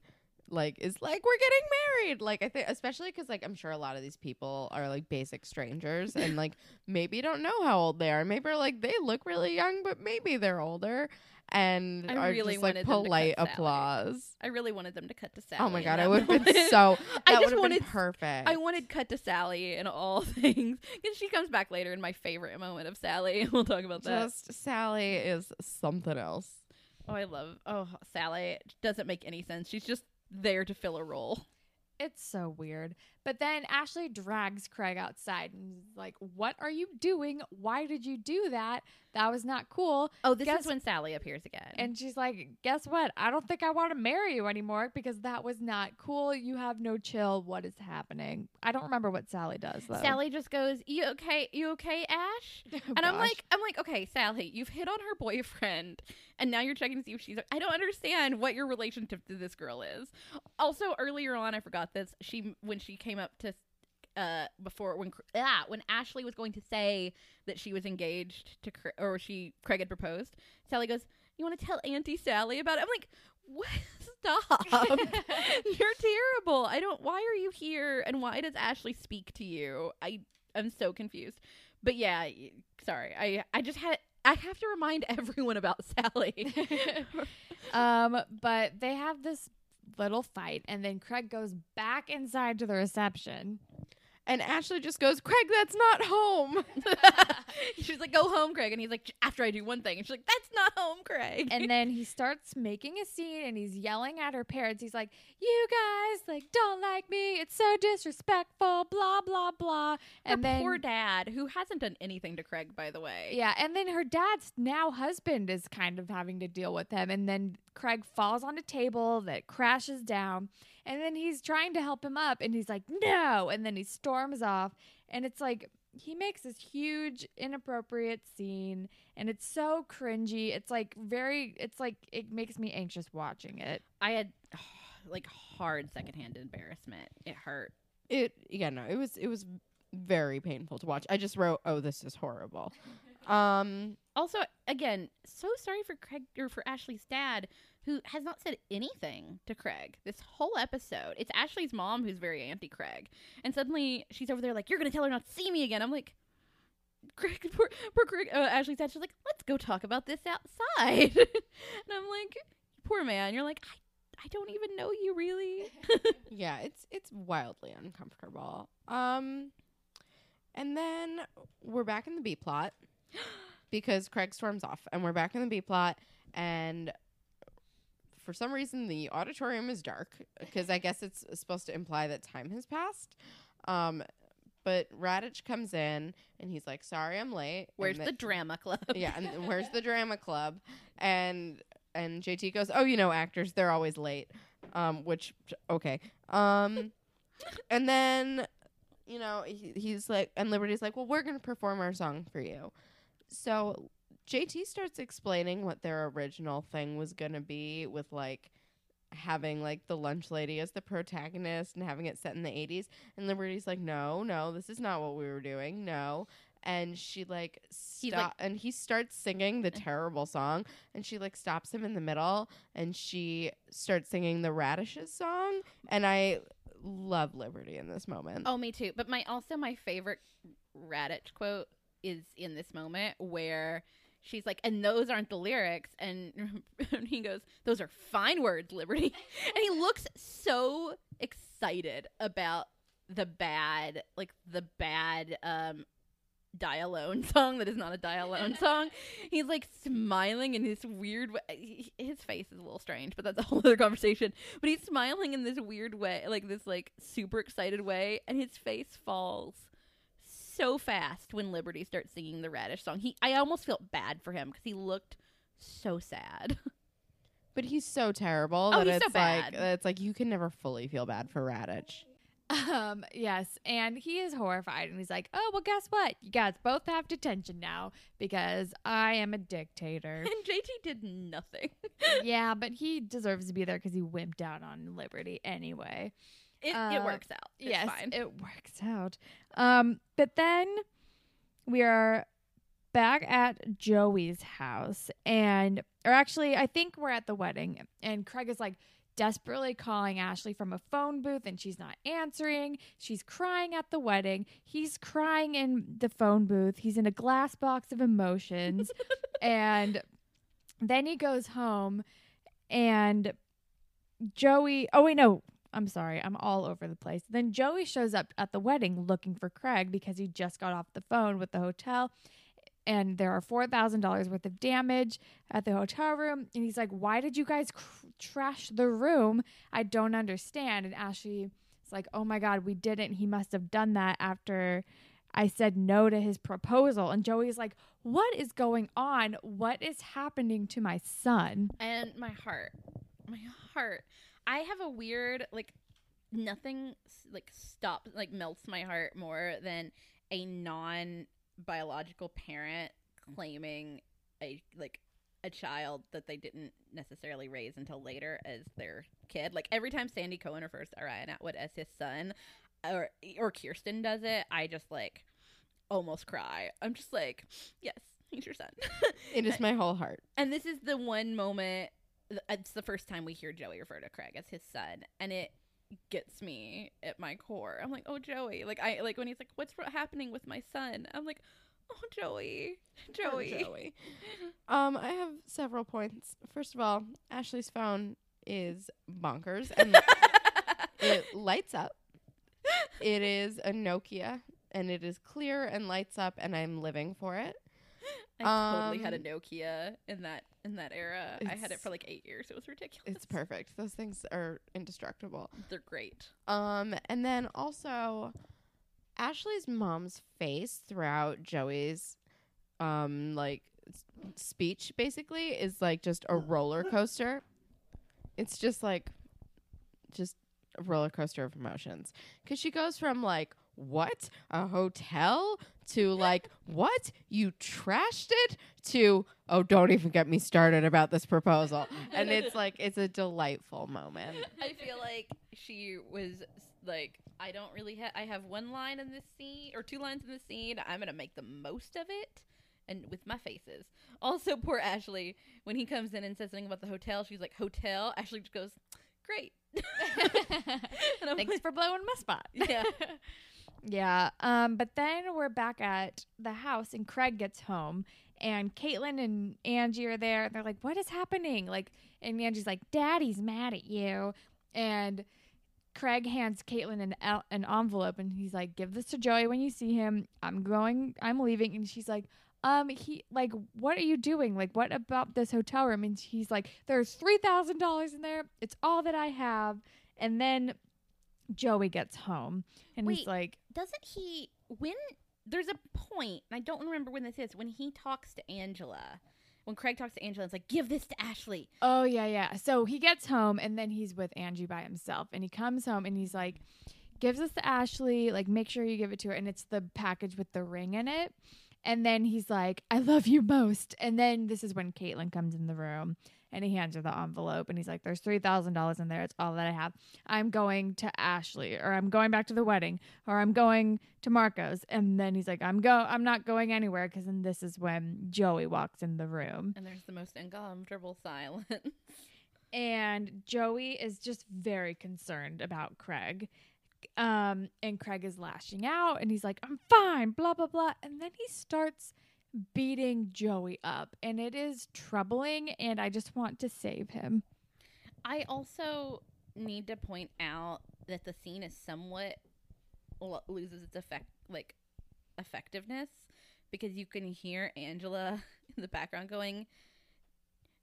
like is like we're getting married. Like I think especially cuz like I'm sure a lot of these people are like basic strangers and like maybe don't know how old they are. Maybe are like they look really young but maybe they're older and I are really just like wanted them to cut polite applause. I really wanted them to cut to Sally. Oh my god, I would have been so I that just would have been wanted- perfect. I wanted cut to Sally in all things because she comes back later in my favorite moment of Sally. We'll talk about that. just Sally is something else. oh, I love. Oh, Sally doesn't make any sense. She's just there to fill a role. It's so weird. But then Ashley drags Craig outside and is like, What are you doing? Why did you do that? That was not cool. Oh, this Guess- is when Sally appears again. And she's like, Guess what? I don't think I want to marry you anymore because that was not cool. You have no chill. What is happening? I don't remember what Sally does, though. Sally just goes, "You okay? You okay, Ash?" Oh, and I'm gosh. like, I'm like, okay, Sally, you've hit on her boyfriend, and now you're checking to see if she's. I don't understand what your relationship to this girl is. Also, earlier on, I forgot this. She when she came up to, uh, before when ah when Ashley was going to say that she was engaged to or she Craig had proposed. Sally goes, "You want to tell Auntie Sally about it?" I'm like, what? Stop! you're terrible. I don't. Why are you here? And why does Ashley speak to you? I I'm so confused. But yeah, sorry. I I just had. I have to remind everyone about Sally. um, but they have this little fight, and then Craig goes back inside to the reception. And Ashley just goes, Craig, that's not home. she's like, "Go home, Craig," and he's like, "After I do one thing," and she's like, "That's not home, Craig." and then he starts making a scene and he's yelling at her parents. He's like, "You guys like don't like me. It's so disrespectful. Blah blah blah." Her And then poor dad, who hasn't done anything to Craig, by the way. yeah, and then her dad's now husband is kind of having to deal with him. And then Craig falls on a table that crashes down. And then he's trying to help him up and he's like, no. And then he storms off. And it's like, he makes this huge, inappropriate scene. And it's so cringy. It's like very, it's like, it makes me anxious watching it. I had like hard secondhand embarrassment. It hurt. It yeah, no, it was it was very painful to watch. I just wrote, Oh, this is horrible. Um Also, again, so sorry for Craig or for Ashley's dad, who has not said anything to Craig this whole episode. It's Ashley's mom who's very anti Craig, and suddenly she's over there like, "You're gonna tell her not to see me again." I'm like, Craig, poor, poor Craig. Uh, Ashley's dad. She's like, "Let's go talk about this outside," and I'm like, "Poor man." You're like, I, I don't even know you really. yeah, it's it's wildly uncomfortable. Um and then we're back in the B plot because Craig storms off and we're back in the B plot and for some reason the auditorium is dark because I guess it's supposed to imply that time has passed. Um but Raditch comes in and he's like, "Sorry, I'm late." Where's and the drama club? yeah, and where's the drama club? And and JT goes, "Oh, you know, actors, they're always late." Um, which okay. Um, and then you know he, he's like, and Liberty's like, "Well, we're gonna perform our song for you." So JT starts explaining what their original thing was gonna be with like having like the lunch lady as the protagonist and having it set in the 80s and liberty's like no no this is not what we were doing no. And she like stop like- and he starts singing the uh-huh. terrible song and she like stops him in the middle and she starts singing the radishes song. And i love liberty in this moment. Oh, me too. But my also my favorite Raditch quote is in this moment where she's like, "And those aren't the lyrics," and, and he goes, "Those are fine words, Liberty," and he looks so excited about the bad, like the bad um die alone song that is not a die alone song. He's like smiling in this weird way his face is a little strange but that's a whole other conversation. But he's smiling in this weird way like this like super excited way and his face falls so fast when liberty starts singing the radish song he i almost felt bad for him because he looked so sad but he's so terrible Oh, that he's so it's like bad. it's like you can never fully feel bad for Raditch Um, yes, and he is horrified and he's like, "Oh, well guess what? You guys both have detention now because I am a dictator." and jt did nothing yeah, but he deserves to be there cuz he wimped out on Liberty anyway. It, Uh, it works out it's yes, fine it works out. Um, but then we are back at Joey's house, and or actually, I think we're at the wedding, and Craig is like desperately calling Ashley from a phone booth, and she's not answering. She's crying at the wedding. He's crying in the phone booth. He's in a glass box of emotions, and then he goes home, and Joey. Oh wait, no. I'm sorry, I'm all over the place. Then Joey shows up at the wedding looking for Craig because he just got off the phone with the hotel and there are $4,000 worth of damage at the hotel room. And he's like, Why did you guys cr- trash the room? I don't understand. And Ashley is like, Oh my God, we didn't. He must have done that after I said no to his proposal. And Joey's like, What is going on? What is happening to my son? and my heart my heart i have a weird like nothing like stops like melts my heart more than a non biological parent claiming a like a child that they didn't necessarily raise until later as their kid. Like every time sandy cohen refers to ryan atwood as his son or or kirsten does it i just like almost cry. I'm just like yes he's your son. It is my whole heart. And this is the one moment it's the first time we hear joey refer to craig as his son and it gets me at my core. I'm like, oh Joey, like I like when he's like, what's happening with my son? I'm like, oh Joey, Poor Joey. Joey. Um, I have several points. First of all, Ashley's phone is bonkers and it lights up. It is a Nokia and it is clear and lights up and I'm living for it. I totally had a Um, Nokia in that in that era. I had it for like eight years. It was ridiculous. It's perfect. Those things are indestructible. They're great. Um, and then also Ashley's mom's face throughout Joey's um like s- speech basically is like just a roller coaster. It's just like just a roller coaster of emotions cuz she goes from like what a hotel to like what you trashed it to oh don't even get me started about this proposal and it's like it's a delightful moment I feel like she was like, I don't really have. I have one line in this scene or two lines in this scene. I'm gonna make the most of it, and with my faces. Also, poor Ashley when he comes in and says something about the hotel. She's like, "Hotel." Ashley just goes, "Great." Thanks like, for blowing my spot. Yeah. yeah. Um, but then we're back at the house and Craig gets home and Caitlin and Angie are there. and They're like, What is happening? Like and Angie's like, Daddy's mad at you. And Craig hands Caitlin an el- an envelope and he's like, "Give this to Joey when you see him. I'm going. I'm leaving." And she's like, "Um, he like, what are you doing? Like, what about this hotel room?" And he's like, "There's three thousand dollars in there. It's all that I have." And then Joey gets home and he's like, Doesn't he? When there's a point, and I don't remember when this is. When he talks to Angela, when Craig talks to Angela, it's like, "Give this to Ashley." Oh yeah, yeah. So he gets home and then he's with Angie by himself and he comes home and he's like gives this to Ashley, like make sure you give it to her and it's the package with the ring in it. And then he's like, I love you most. And then this is when Caitlin comes in the room and he hands her the envelope and he's like, There's three thousand dollars in there. It's all that I have. I'm going to Ashley or I'm going back to the wedding or I'm going to Marco's. And then he's like, I'm go I'm not going anywhere because then this is when Joey walks in the room. And there's the most uncomfortable silence. and Joey is just very concerned about Craig. Um, and Craig is lashing out and he's like, I'm fine, blah, blah, blah. And then he starts beating Joey up, and it is troubling, and I just want to save him. I also need to point out that the scene is somewhat lo- loses its effect, like effectiveness, because you can hear Angela in the background going,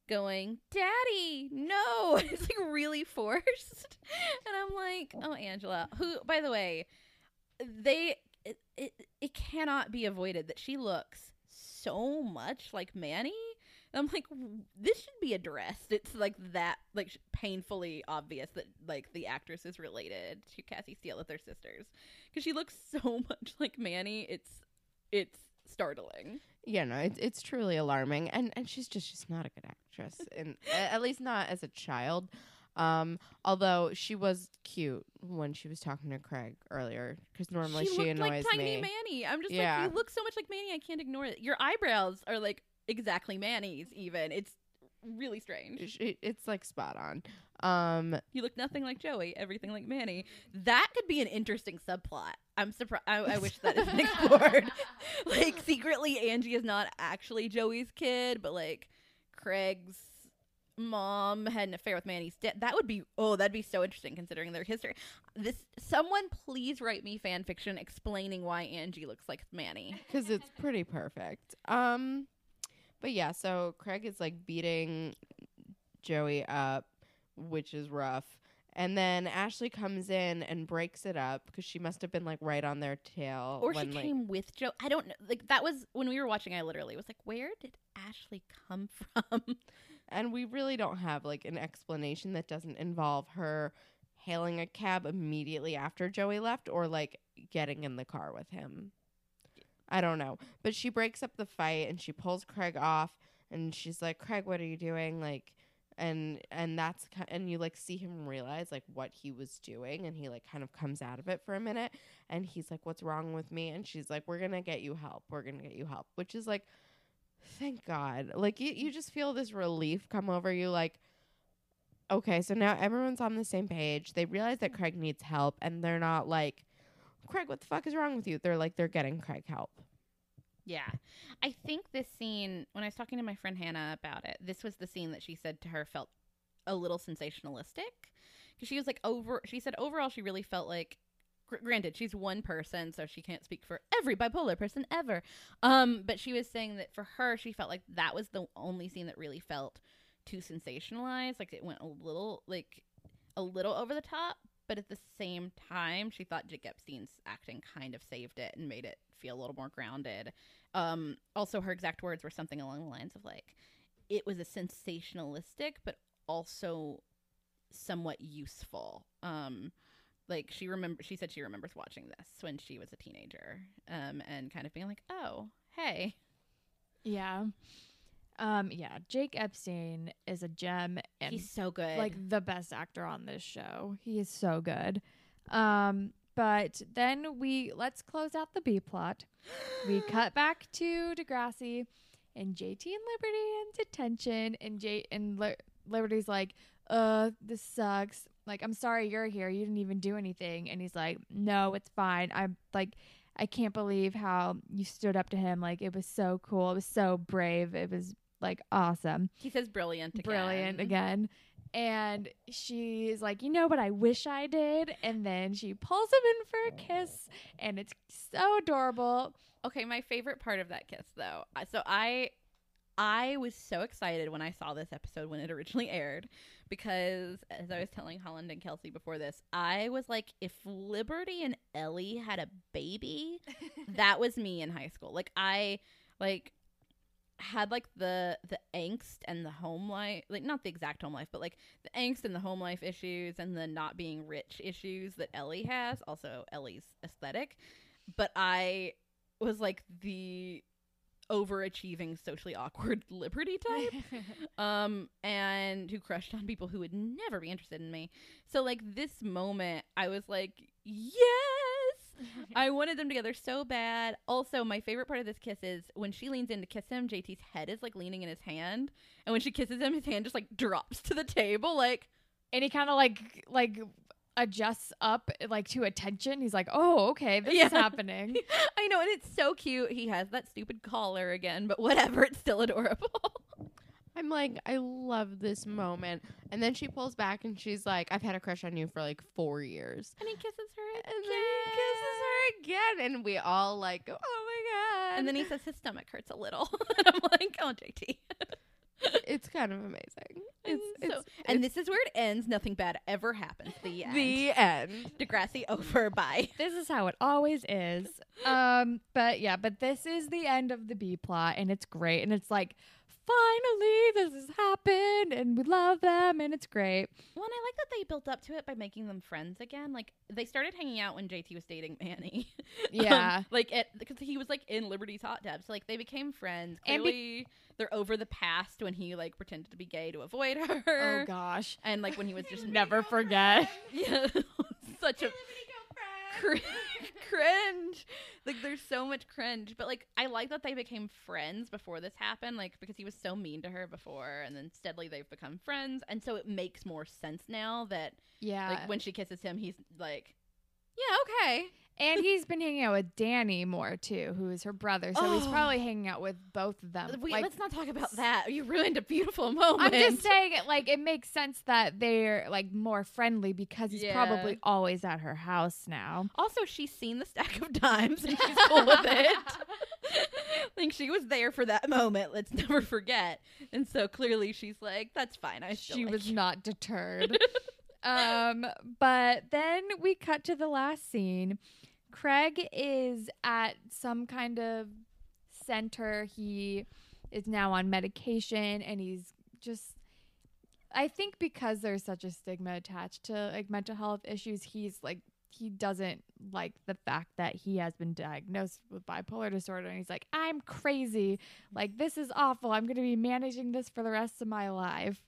going, "Daddy, no!" It's like really forced, and I'm like, "Oh, Angela, who, by the way, they it, it, it cannot be avoided that she looks so much like Manny." And I'm like, this should be addressed. It's like that, like painfully obvious that like the actress is related to Cassie Steele with their sisters because she looks so much like Manny. It's it's startling. Yeah, no, it's it's truly alarming, and and she's just she's not a good actress, and at least not as a child. Um, although she was cute when she was talking to Craig earlier, because normally she, looked annoys like tiny me. Manny. I'm just Yeah. like, you look so much like Manny. I can't ignore it. Your eyebrows are like exactly Manny's. Even it's really strange. It's like spot on. Um, You look nothing like Joey. Everything like Manny. That could be an interesting subplot. I'm surprised. I, I wish that isn't explored. like secretly, Angie is not actually Joey's kid, but like Craig's mom had an affair with Manny's dad. That would be oh, that'd be so interesting considering their history. This someone please write me fan fiction explaining why Angie looks like Manny. because it's pretty perfect. Um, but yeah, so Craig is like beating Joey up, which is rough. And then Ashley comes in and breaks it up because she must have been like right on their tail. Or she when, like, came with Joe. I don't know. Like that was when we were watching. I literally was like, "Where did Ashley come from?" And we really don't have like an explanation that doesn't involve her hailing a cab immediately after Joey left or like getting in the car with him. I don't know. But she breaks up the fight and she pulls Craig off and she's like, "Craig, what are you doing?" like and and that's and you like see him realize like what he was doing and he like kind of comes out of it for a minute and he's like what's wrong with me and she's like we're going to get you help we're going to get you help which is like thank god like you, you just feel this relief come over you like okay, so now everyone's on the same page. They realize that Craig needs help, and they're not like, Craig, what the fuck is wrong with you? They're like, they're getting Craig help. Yeah. I think this scene, when I was talking to my friend Hannah about it, this was the scene that she said to her felt a little sensationalistic. Because she was like, over, she said overall, she really felt like, granted, she's one person, so she can't speak for every bipolar person ever. Um, but she was saying that for her, she felt like that was the only scene that really felt too sensationalized. Like it went a little, like, a little over the top. But at the same time, she thought Jake Epstein's acting kind of saved it and made it feel a little more grounded. Um, also, her exact words were something along the lines of like, it was a sensationalistic, but also somewhat useful. Um, like she remember, she said she remembers watching this when she was a teenager, um, and kind of being like, oh, hey, Yeah. Um, yeah, Jake Epstein is a gem and he's so good. like the best actor on this show. He is so good. Um, but then we let's close out the B plot. We cut back to Degrassi and JT and Liberty in detention, and J and Li- Liberty's like, "Uh, this sucks. Like, I'm sorry you're here. You didn't even do anything." And he's like, "No, it's fine. I'm like." I can't believe how you stood up to him. Like it was so cool. It was so brave. It was like awesome he says brilliant again. brilliant again. And she's like, you know what I wish I did? And then she pulls him in for a kiss, and it's so adorable. Okay, my favorite part of that kiss though. Uh, so I I was so excited when I saw this episode when it originally aired because as I was telling Holland and Kelsey before this, I was like if Liberty and Ellie had a baby, that was me in high school. Like I like had like the the angst and the home life like not the exact home life but like the angst and the home life issues and the not being rich issues that Ellie has also Ellie's aesthetic but I was like the overachieving socially awkward liberty type. Um and who crushed on people who would never be interested in me. So like this moment i was like yes! I wanted them together so bad. Also my favorite part of this kiss is when she leans in to kiss him jt's head is like leaning in his hand. And when she kisses him his hand just like drops to the table like and he kind of like like adjusts up like to attention. He's like, oh, okay, this is happening. i know and it's so cute he has that stupid collar again but whatever it's still adorable I'm like, I love this moment. And then she pulls back and she's like, I've had a crush on you for like four years. and he kisses her And then he kisses her again. And we all like, oh my God. and then he says his stomach hurts a little and i'm like oh jt it's kind of amazing. It's, And so- it's, and this is where it ends. Nothing bad ever happens. The end. the end. Degrassi over. Bye. this is how it always is. Um, but yeah, but this is the end of the B plot, and it's great, and it's like. Finally, this has happened, and we love them, and it's great. Well, and I like that they built up to it by making them friends again. Like they started hanging out when JT was dating Manny. Yeah. Um, like it because he was like in Liberty's hot tub. So like they became friends. And Clearly, they're over the past when he like pretended to be gay to avoid her. Oh gosh, And like when he was just never forget. yeah, such a cr- cringe. Like there's so much cringe, but like I like that they became friends before this happened. Like because he was so mean to her before, and then steadily they've become friends, and so it makes more sense now that Yeah, like when she kisses him, he's like, yeah, okay. And he's been hanging out with Danny more too, who is her brother. So he's Oh. probably hanging out with both of them. Wait, Like, let's not talk about that. You ruined a beautiful moment. I'm just saying, like it makes sense that they're like more friendly because he's Yeah. probably always at her house now. Also, she's seen the stack of dimes and she's cool with it. I think she was there for that moment. Let's never forget. And so clearly, she's like, "That's fine. I still she like was you." not deterred. um, but then we cut to the last scene. Craig is at some kind of center. He is now on medication and he's just I think because there's such a stigma attached to like mental health issues, he's like he doesn't like the fact that he has been diagnosed with bipolar disorder and he's like, I'm crazy. Like this is awful. I'm gonna be managing this for the rest of my life.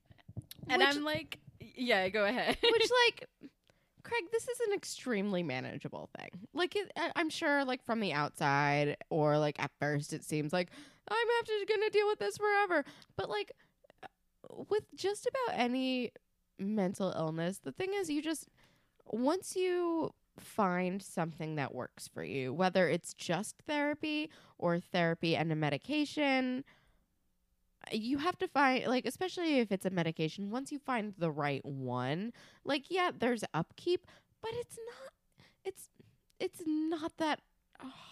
And Which- I'm like, "Yeah, go ahead." Which, like, Craig, this is an extremely manageable thing. Like, it, I'm sure, like, from the outside or, like, at first, it seems like I'm after gonna deal with this forever. But, like, uh, with just about any mental illness, the thing is, you just once you find something that works for you, whether it's just therapy or therapy and a medication, you have to find like especially if it's a medication once you find the right one like yeah there's upkeep but it's not it's it's not that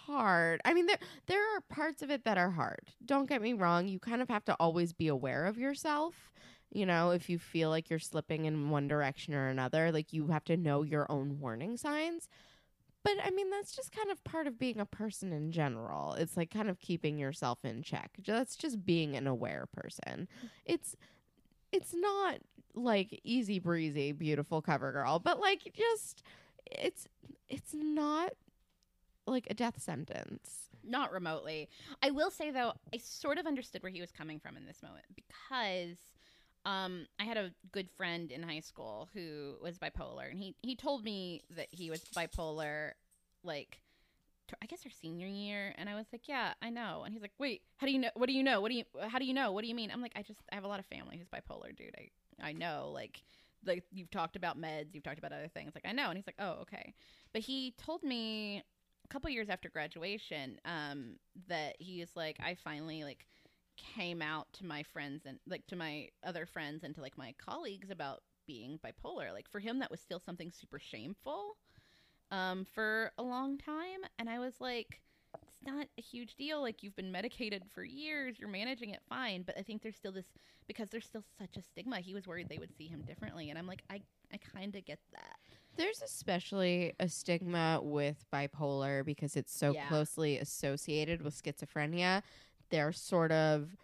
hard. I mean there there are parts of it that are hard. Don't get me wrong you kind of have to always be aware of yourself you know if you feel like you're slipping in one direction or another like you have to know your own warning signs but I mean, that's just kind of part of being a person in general. It's like kind of keeping yourself in check. That's just being an aware person. It's it's not like easy breezy, beautiful cover girl, but like just it's it's not like a death sentence. Not remotely. I will say though, I sort of understood where he was coming from in this moment because um, I had a good friend in high school who was bipolar, and he he told me that he was bipolar, like. t- I guess our senior year, and I was like, "Yeah, I know." And he's like, "Wait, how do you know? What do you know? What do you? How do you know? What do you mean?" I'm like, "I just I have a lot of family who's bipolar, dude. I I know. Like, like you've talked about meds, you've talked about other things. Like, I know." And he's like, "Oh, okay." But he told me a couple years after graduation, um, that he is like, I finally like came out to my friends and like to my other friends and to like my colleagues about being bipolar. Like for him that was still something super shameful um for a long time and I was like it's not a huge deal like you've been medicated for years, you're managing it fine, but I think there's still this because there's still such a stigma. He was worried they would see him differently and I'm like I I kind of get that. There's especially a stigma with bipolar because it's so Yeah. closely associated with schizophrenia. They're sort of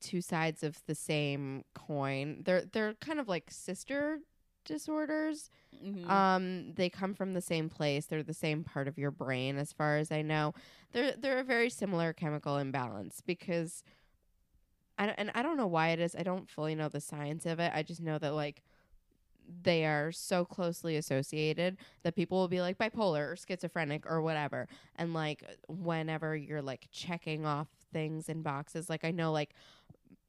two sides of the same coin. They're they're kind of like sister disorders. Mhm. Um, they come from the same place. They're the same part of your brain, as far as I know. They're they're a very similar chemical imbalance because, I and I don't know why it is. I don't fully know the science of it. I just know that like they are so closely associated that people will be like bipolar or schizophrenic or whatever. And like whenever you're like checking off things in boxes, like I know like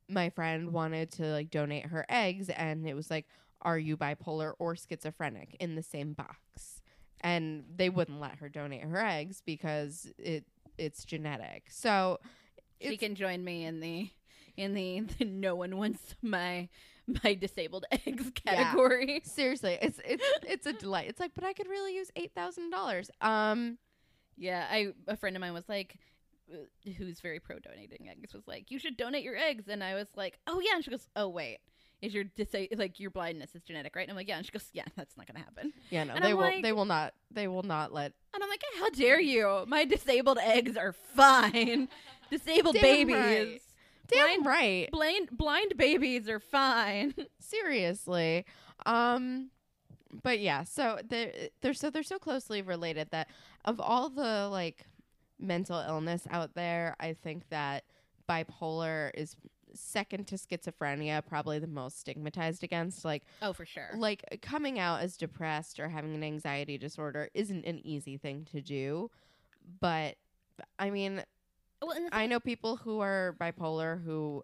my friend wanted to like donate her eggs and it was like are you bipolar or schizophrenic? in the same box. And they wouldn't let her donate her eggs because it it's genetic. So she can join me in the in the, the no one wants my my disabled eggs Yeah. category. seriously it's it's it's a delight. It's like but i could really use $8000 um Yeah, I a friend of mine was like who's very pro donating eggs was like you should donate your eggs and I was like, "Oh yeah." And she goes, "Oh wait. Is your disa- like your blindness is genetic, right?" And I'm like, "Yeah." And she goes, "Yeah, that's not going to happen." yeah no And they I'm will like- they will not they will not let And I'm like, "How dare you? My disabled eggs are fine. Disabled Damn babies. right. damn Blind- right Blind blind babies are fine." seriously um but yeah so they're they're so they're so closely related that of all the like mental illness out there i think that bipolar is second to schizophrenia probably the most stigmatized against like oh, for sure. like coming out as depressed or having an anxiety disorder isn't an easy thing to do but i mean Well, I know people who are bipolar who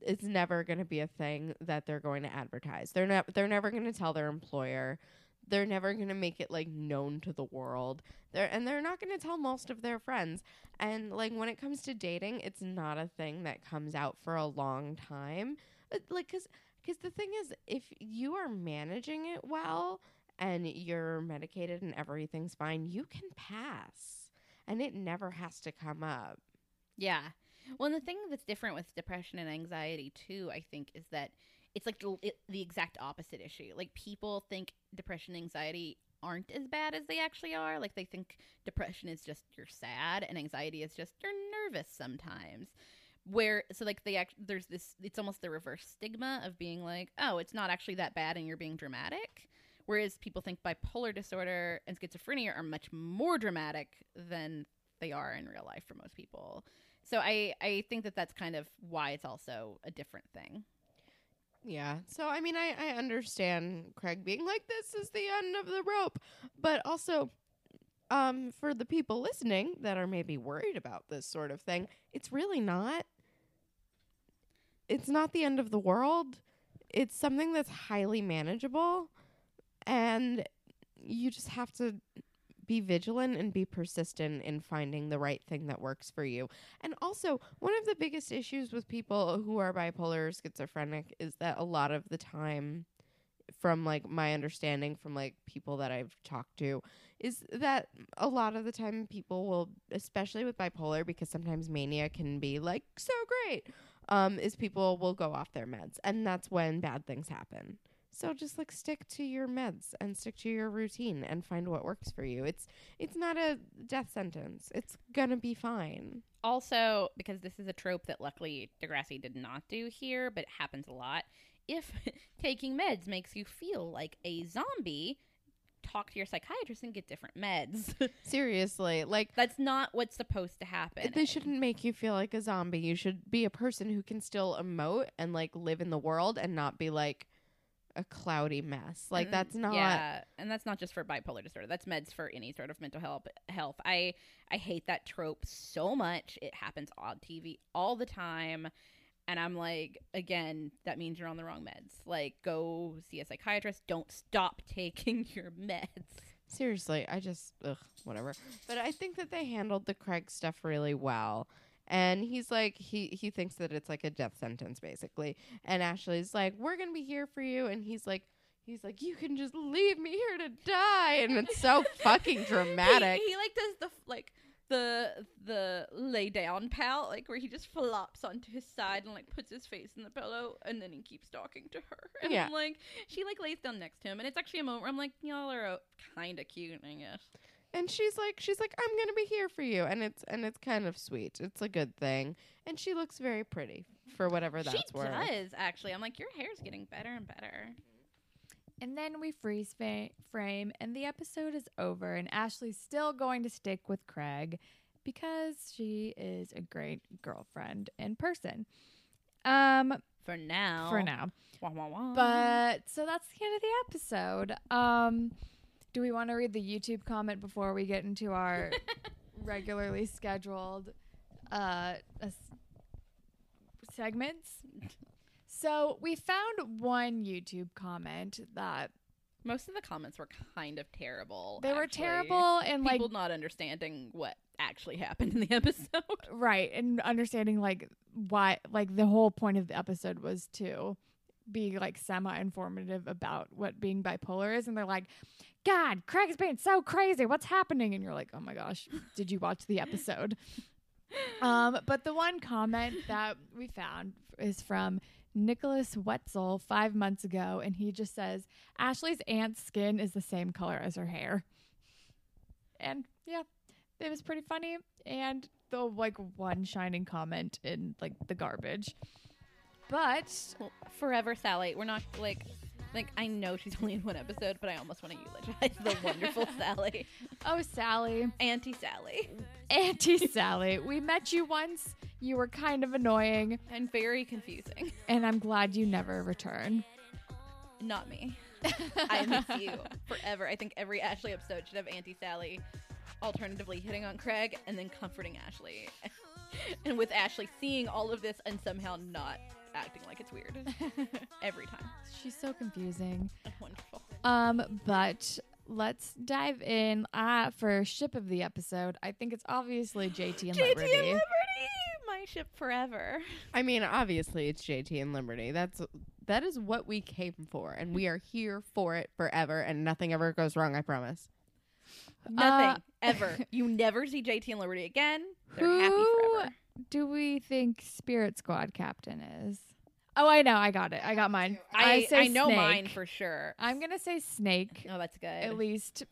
it's never going to be a thing that they're going to advertise. They're not they're never going to tell their employer. They're never going to make it like known to the world. They're and they're not going to tell most of their friends. And like when it comes to dating, it's not a thing that comes out for a long time. Uh, Like cuz cuz the thing is if you are managing it well and you're medicated and everything's fine, you can pass. And it never has to come up. Yeah. Well, and the thing that's different with depression and anxiety too, I think, is that it's like the, it, the exact opposite issue. Like people think depression and anxiety aren't as bad as they actually are. Like they think depression is just you're sad and anxiety is just you're nervous sometimes. Where so like they act there's this it's almost the reverse stigma of being like, "Oh, it's not actually that bad and you're being dramatic." Whereas people think bipolar disorder and schizophrenia are much more dramatic than they are in real life for most people. So I I think that that's kind of why it's also a different thing. Yeah. So I mean I, I understand Craig being like this is the end of the rope. But also um for the people listening that are maybe worried about this sort of thing, it's really not. It's not the end of the world. it's something that's highly manageable and you just have to be vigilant and be persistent in finding the right thing that works for you. And also, one of the biggest issues with people who are bipolar or schizophrenic is that a lot of the time from like my understanding from like people that I've talked to is that a lot of the time people will especially with bipolar because sometimes mania can be like so great um is people will go off their meds and that's when bad things happen. So just like stick to your meds and stick to your routine and find what works for you. It's it's not a death sentence. It's gonna be fine. Also, because this is a trope that luckily Degrassi did not do here, but it happens a lot. If taking meds makes you feel like a zombie, talk to your psychiatrist and get different meds. Seriously, like That's not what's supposed to happen. they shouldn't make you feel like a zombie. You should be a person who can still emote and like live in the world and not be like a cloudy mess. Like And- that's not yeah and that's not just for bipolar disorder. That's meds for any sort of mental health health. I i hate that trope so much. It happens on tv all the time. And i'm like again that means you're on the wrong meds. Like go see a psychiatrist. Don't stop taking your meds. Seriously, I just ugh, whatever. But I think that they handled the Craig stuff really well. And he's like he he thinks that it's like a death sentence basically. And Ashley's like, "We're going to be here for you." And he's like he's like, "You can just leave me here to die." And it's so fucking dramatic. he, he like does the like the the lay down pout like where he just flops onto his side and like puts his face in the pillow and then he keeps talking to her and Yeah. I'm like she like lays down next to him and it's actually a moment where I'm like y'all are kind of cute I guess and she's like she's like i'm gonna be here for you and it's and it's kind of sweet it's a good thing and she looks very pretty for whatever that's worth. she worth does actually I'm like your hair's getting better and better And then we freeze fa- frame, and the episode is over. And Ashley's still going to stick with Craig because she is a great girlfriend in person. Um, for now for now. wah, wah, wah. But so that's the end of the episode. Um, do we want to read the YouTube comment before we get into our regularly scheduled uh, s- segments? So we found one YouTube comment that most of the comments were kind of terrible they were actually. terrible and like people not understanding what actually happened in the episode right and understanding like why like the whole point of the episode was to be like semi informative about what being bipolar is and they're like god craig's being so crazy what's happening and you're like oh my gosh did you watch the episode um but the one comment that we found is from Nicholas Wetzel five months ago, and he just says Ashley's aunt's skin is the same color as her hair. And yeah, it was pretty funny. And the like one shining comment in like the garbage. But forever Sally. We're not like like I know she's only in one episode, but I almost want to eulogize the wonderful Sally. oh, Sally, Auntie Sally. Auntie Sally, we met you once. You were kind of annoying, And very confusing. and I'm glad you never return. Not me. I miss you forever. I think every Ashley episode should have Auntie Sally alternatively hitting on Craig and then comforting Ashley. and with Ashley seeing all of this and somehow not acting like it's weird. every time. She's so confusing. Wonderful. Um, but let's dive in. Uh, for ship of the episode, I think it's obviously JT and Liberty. JT Liberty. and Liberty! My ship forever. I mean, obviously it's JT and Liberty. That's that is what we came for, and we are here for it forever, and nothing ever goes wrong. I promise. Nothing Uh, ever. You never see JT and Liberty again. They're happy forever. Do we think Spirit Squad captain is? Oh, I know. I got it. I got mine. I, say I know Snake. mine for sure. I'm gonna say Snake Oh, that's good. at least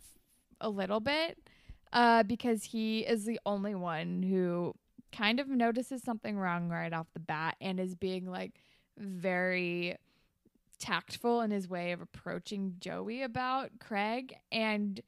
a little bit, uh, because he is the only one who kind of notices something wrong right off the bat and is being like very tactful in his way of approaching Joey about Craig and.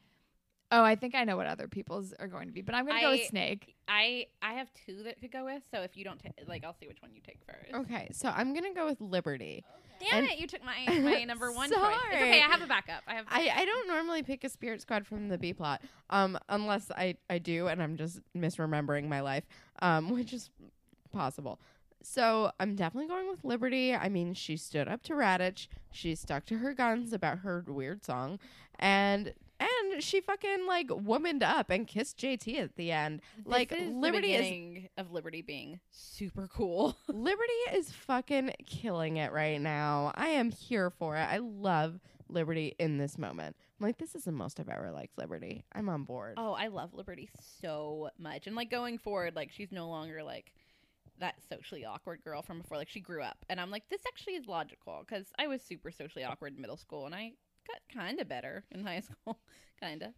Oh, I think I know what other people's are going to be, but I'm gonna go I- with Snake. I I have two that could go with. So if you don't take, like, I'll see which one you take first. Okay, so I'm gonna go with Liberty. Damn And- it! You took my my number one choice. It's Sorry. okay. I have a backup. I have. I, I don't normally pick a spirit squad from the B plot, um, unless I, I do and I'm just misremembering my life, um, which is possible. So I'm definitely going with Liberty. I mean, she stood up to Raditch. She stuck to her guns about her weird song, and and she fucking like womaned up and kissed JT at the end. like This is the Liberty is of Liberty being super cool. Liberty is fucking killing it right now. I am here for it. I love Liberty in this moment. I'm like, this is the most I've ever liked Liberty. I'm on board. Oh, I love Liberty so much. And like going forward, like she's no longer like that socially awkward girl from before. Like she grew up. And I'm like, this actually is logical because I was super socially awkward in middle school and I got kind of better in high school. kind of.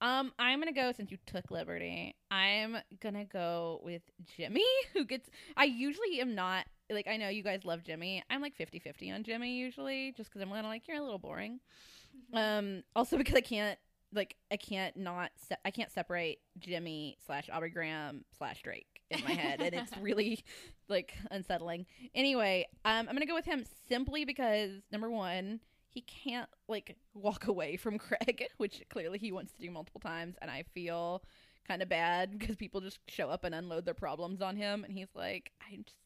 Um, I'm gonna go since you took Liberty. I'm gonna go with Jimmy, who gets. I usually am not like I know you guys love Jimmy. I'm like 50-50 on Jimmy usually, just because I'm kind of like you're a little boring. Um, also because I can't like I can't not se- I can't separate Jimmy slash Aubrey Graham slash Drake in my head, and it's really like unsettling. Anyway, um, I'm gonna go with him simply because number one, he can't like walk away from Craig, which clearly he wants to do multiple times, and I feel kind of bad because people just show up and unload their problems on him, and he's like, I just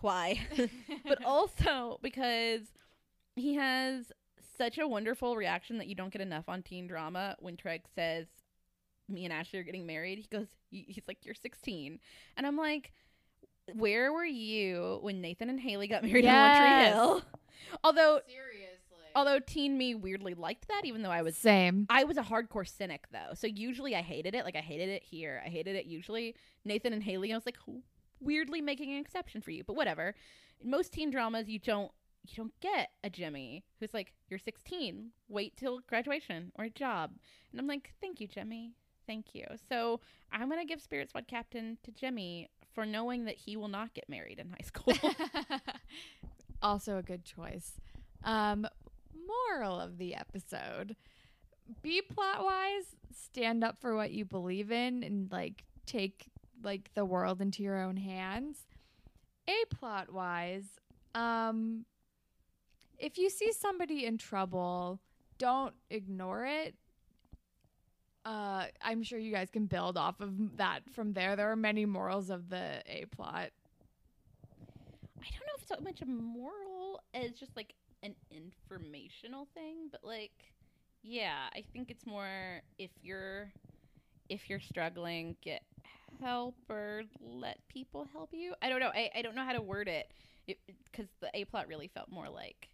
why, but also because he has such a wonderful reaction that you don't get enough on teen drama when Craig says me and Ashley are getting married. He goes he's like you're 16. And I'm like where were you when Nathan and Haley got married on One Yes. Tree Hill? Although Seriously. Although teen me weirdly liked that even though I was Same. I was a hardcore cynic though. So usually I hated it. Like I hated it here. I hated it usually. Nathan and Haley, I was like weirdly making an exception for you. But whatever. In most teen dramas you don't you don't get a Jimmy who's like, You're sixteen, wait till graduation or a job. And I'm like, Thank you, Jimmy. Thank you. So I'm gonna give Spirit Squad Captain to Jimmy for knowing that he will not get married in high school. also a good choice. Um, moral of the episode: Be plot wise, stand up for what you believe in, and like take like the world into your own hands. A plot wise, um, if you see somebody in trouble, don't ignore it. Uh, I'm sure you guys can build off of that from there. There are many morals of the A plot. I don't know if it's so much a moral as just like an informational thing, but like, yeah, I think it's more if you're if you're struggling, get help or let people help you. I don't know. I, I don't know how to word it because the A plot really felt more like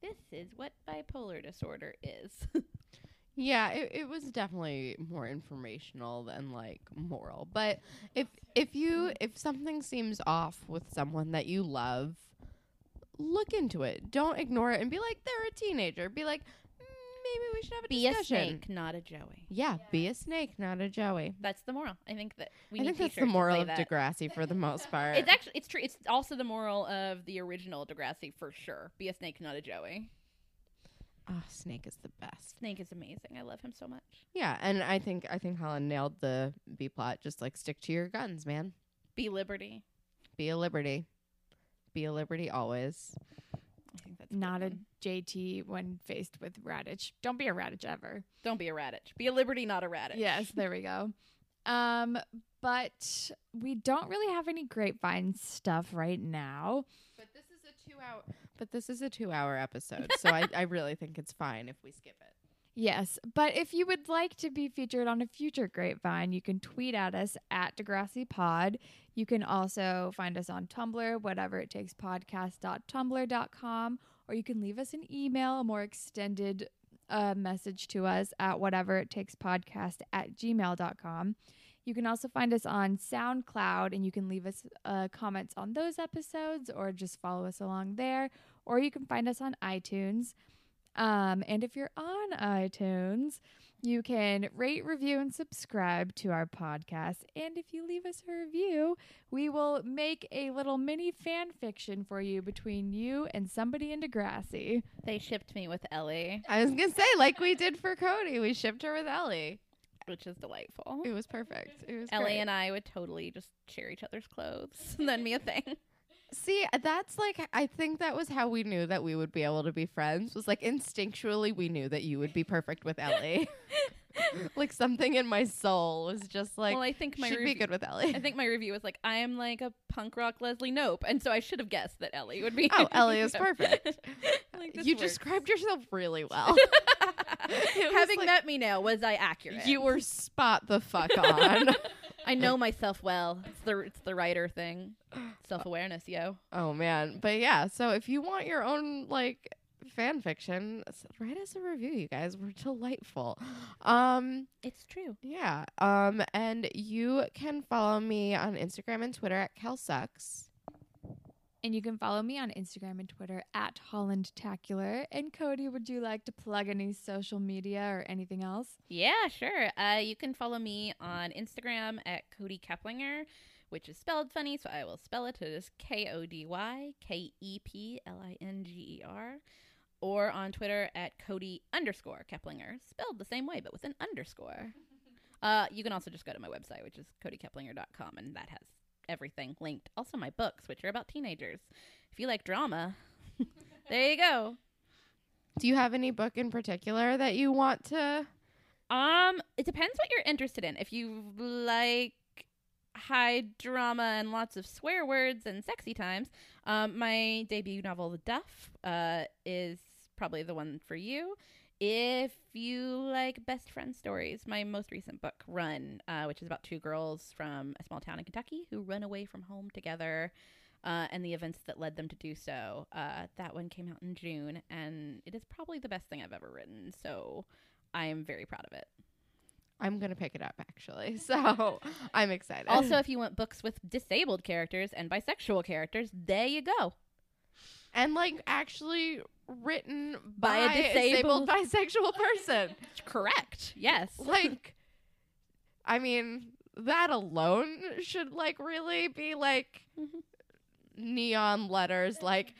this is what bipolar disorder is. Yeah, it, it was definitely more informational than like moral. But if if you if something seems off with someone that you love, look into it. Don't ignore it and be like they're a teenager. Be like "Mm, maybe we should have a Be a snake, not a Joey. Yeah, be a snake, not a Joey. That's the moral. I think that we need a snake. I think that's the moral of that. Degrassi for the most part. It's actually it's true. It's also the moral of the original Degrassi for sure. Be a snake, not a Joey. oh, Snake is the best. Snake is amazing. I love him so much. Yeah, and I think I think Holland nailed the B plot. Just like stick to your guns, man. Be Liberty. Be a liberty. Be a liberty always. I think that's a Not a one. JT when faced with Raditch. Don't be a Raditch ever. Don't be a Raditch. Be a Liberty, not a Raditch. Yes, there we go. Um, but we don't really have any grapevine stuff right now. But this is a two hour. But this is a two hour episode, so I, I really think it's fine if we skip it. Yes, but if you would like to be featured on a future grapevine, you can tweet at us at Degrassi Pod. You can also find us on Tumblr, whatever it takes podcast.tumblr.com, or you can leave us an email, a more extended uh, message to us at whatever it takes podcast at gmail.com. You can also find us on SoundCloud and you can leave us uh, comments on those episodes or just follow us along there. Or you can find us on iTunes. Um, and if you're on iTunes, you can rate, review, and subscribe to our podcast. And if you leave us a review, we will make a little mini fan fiction for you between you and somebody in Degrassi. They shipped me with Ellie, I was gonna say, like we did for Kody, we shipped her with Ellie. which is delightful. It was perfect. It was Ellie great. and I would totally just share each other's clothes and then be a thing. See, that's like I think that was how we knew that we would be able to be friends. Was like instinctually we knew that you would be perfect with Ellie. like something in my soul was just like well, I think my she'd be review- good with Ellie. I think my review was like, I am like a punk rock Leslie Knope, and so I should have guessed that Ellie would be. Oh, Ellie is perfect. Like, you works. described yourself really well. Having like- met me now, was I accurate? you were spot the fuck on. I know myself well. It's the it's the writer thing, self awareness, yo. oh man, but yeah. So if you want your own like fan fiction, write us a review, you guys. We're delightful. Um, It's true. yeah. Um, and you can follow me on Instagram and Twitter at KelSucks. And you can follow me on Instagram and Twitter at Holland HollandTacular. And Kody, would you like to plug any social media or anything else? Yeah, sure. Uh, you can follow me on Instagram at Kody Keplinger, which is spelled funny, so I will spell it. It is K O D Y K E P L I N G E R. Or on Twitter at Kody underscore Keplinger, spelled the same way, but with an underscore. Uh, you can also just go to my website, which is kodykeplinger.com, and that has everything linked. Also, my books, which are about teenagers. If you like drama, there you go. Do you have any book in particular that you want to? Um, it depends what you're interested in. If you like high drama and lots of swear words and sexy times, um, my debut novel, The Duff, uh, is probably the one for you. If you like best friend stories, my most recent book, Run, uh, which is about two girls from a small town in Kentucky who run away from home together uh, and the events that led them to do so. Uh, that one came out in June, and it is probably the best thing I've ever written. So I am very proud of it. I'm gonna pick it up actually, so I'm excited. Also, if you want books with disabled characters and bisexual characters, there you go. And like actually written By by, a disabled disabled- bisexual person. Correct. Yes. like, I mean, that alone should like really be like Mhm. neon letters, like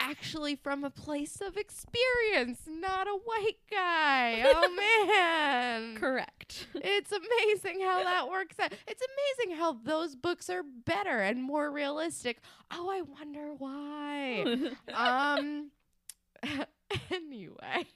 actually from a place of experience, not a white guy. Oh man. Correct. It's amazing how that works out. It's amazing how those books are better and more realistic. Oh, I wonder why. um anyway.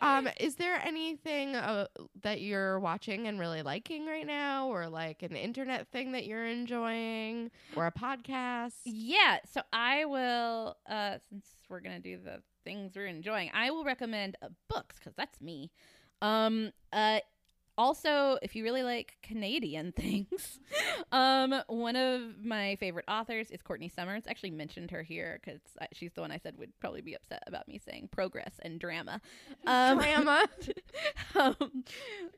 Um is there anything uh, that you're watching and really liking right now or like an internet thing that you're enjoying or a podcast? yeah. So I will, uh, since we're gonna do the things we're enjoying, I will recommend uh, books because that's me. Um. Uh. Also, if you really like Canadian things, um, one of my favorite authors is Courtney Summers. I actually mentioned her here because she's the one I said would probably be upset about me saying progress and drama. Um, Drama. um,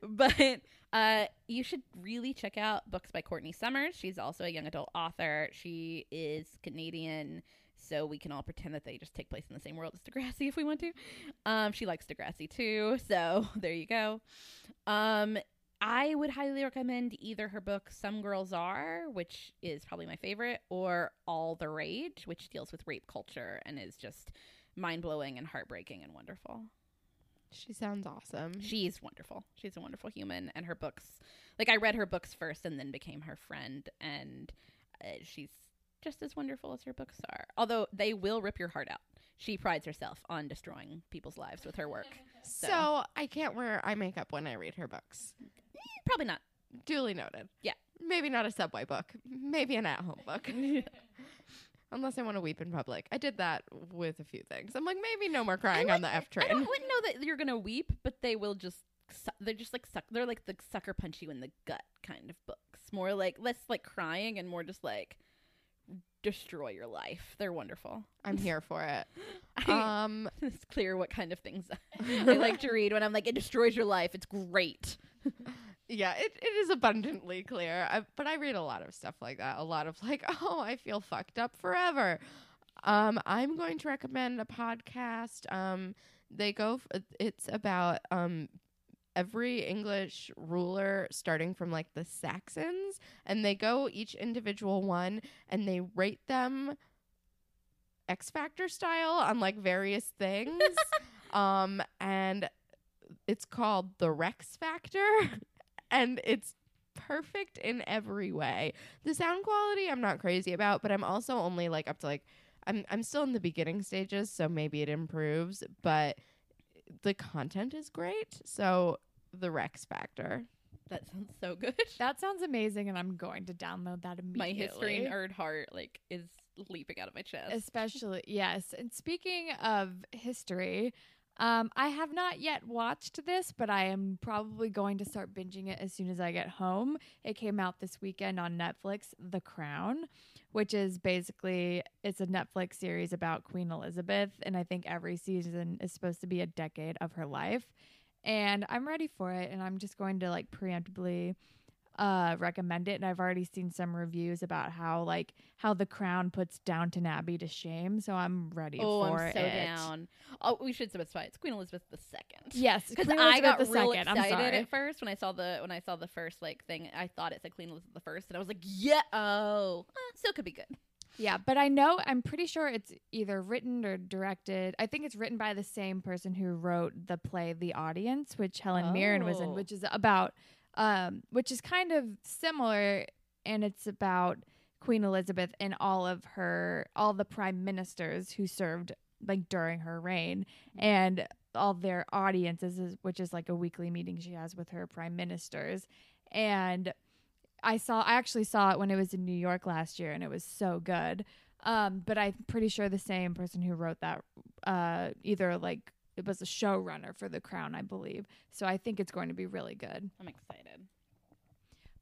but uh, you should really check out books by Courtney Summers. She's also a young adult author. She is Canadian, so we can all pretend that they just take place in the same world as Degrassi if we want to. Um, she likes Degrassi too, so there you go. Um, I would highly recommend either her book Some Girls Are, which is probably my favorite, or All the Rage, which deals with rape culture and is just mind blowing and heartbreaking and wonderful. She sounds awesome. She's wonderful. She's a wonderful human, and her books, like I read her books first and then became her friend, and uh, she's just as wonderful as her books are. Although they will rip your heart out. She prides herself on destroying people's lives with her work. So I can't wear eye makeup when I read her books. Mm, probably not. Duly noted. Yeah. Maybe not a subway book. Maybe an at home book. Unless I want to weep in public. I did that with a few things. I'm like, maybe no more crying on the F I train. don't, wouldn't know that you're gonna weep, but they will just. Su- they're just like suck. They're like the sucker punch you in the gut kind of books. More like less like crying and more just like destroy your life. They're wonderful. I'm here for it. I, Um, it's clear what kind of things I like to read when I'm like, it destroys your life. It's great. yeah, it, it is abundantly clear. I, but I read a lot of stuff like that. A lot of like, oh, I feel fucked up forever. Um, I'm going to recommend a podcast. Um, they go. F- it's about um every English ruler starting from like the Saxons, and they go each individual one and they rate them X Factor style on like various things. um, and it's called the Rex Factor, and it's perfect in every way. The sound quality I'm not crazy about, but I'm also only like up to like I'm I'm still in the beginning stages, so maybe it improves, but the content is great. So the Rex Factor. That sounds so good. That sounds amazing, and I'm going to download that immediately. my history nerd heart like is leaping out of my chest. Especially, yes. And speaking of history, um, I have not yet watched this, but I am probably going to start binging it as soon as I get home. It came out this weekend on Netflix, The Crown, which is basically it's a Netflix series about Queen Elizabeth, and I think every season is supposed to be a decade of her life. And I'm ready for it, and I'm just going to like preemptively uh recommend it and I've already seen some reviews about how like how the crown puts Downton Abbey to shame so I'm ready oh, for I'm so it. down. Oh, we should specify it's Queen Elizabeth the second. Yes, Because I got real II. I'm excited at first when I saw the when I saw the first like thing. I thought it said Queen Elizabeth the first, and I was like, yeah, oh, uh, still could be good. Yeah, but I know I'm pretty sure it's either written or directed. I think it's written by the same person who wrote the play The Audience, which Helen Mirren was in, Oh. which is about um which is kind of similar and it's about Queen Elizabeth and all of her all the prime ministers who served like during her reign and all their audiences which is like a weekly meeting she has with her prime ministers and I saw I actually saw it when it was in New York last year and it was so good. Um, but I'm pretty sure the same person who wrote that uh, either like it was a showrunner for The Crown, I believe. So I think it's going to be really good. I'm excited.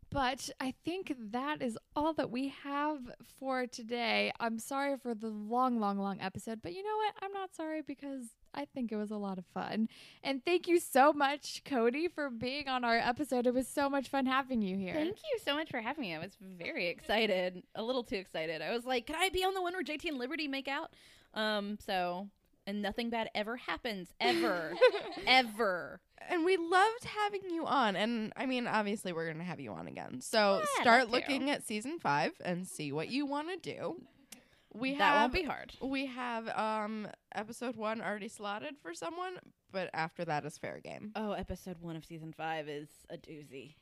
But I think that is all that we have for today. I'm sorry for the long, long, long episode, but you know what? I'm not sorry because I think it was a lot of fun. And thank you so much, Kody, for being on our episode. It was so much fun having you here. Thank you so much for having me. I was very excited, a little too excited. I was like, can I be on the one where JT and Liberty make out? Um, so and nothing bad ever happens ever, ever. And we loved having you on. And I mean, obviously, we're going to have you on again. So Yeah, I'd start love to. looking at season five and see what you want to do. We that have won't be hard. we have um episode one already slotted for someone, but after that is fair game. Oh, episode one of season five is a doozy.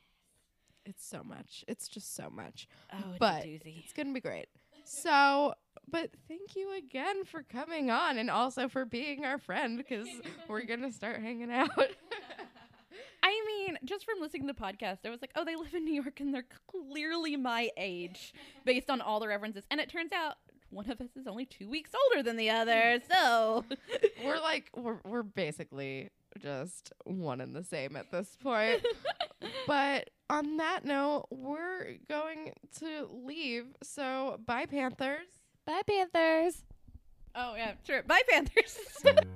It's so much. It's just so much. Oh, it's But a doozy. It's gonna be great. So, but thank you again for coming on and also for being our friend because we're gonna start hanging out. I mean, just from listening to the podcast, I was like, oh, they live in New York and they're clearly my age based on all the references. And it turns out one of us is only two weeks older than the other. So we're like we're we're basically just one and the same at this point. but on that note, we're going to leave. So bye Panthers. Bye, Panthers. Oh yeah, sure. Bye, Panthers.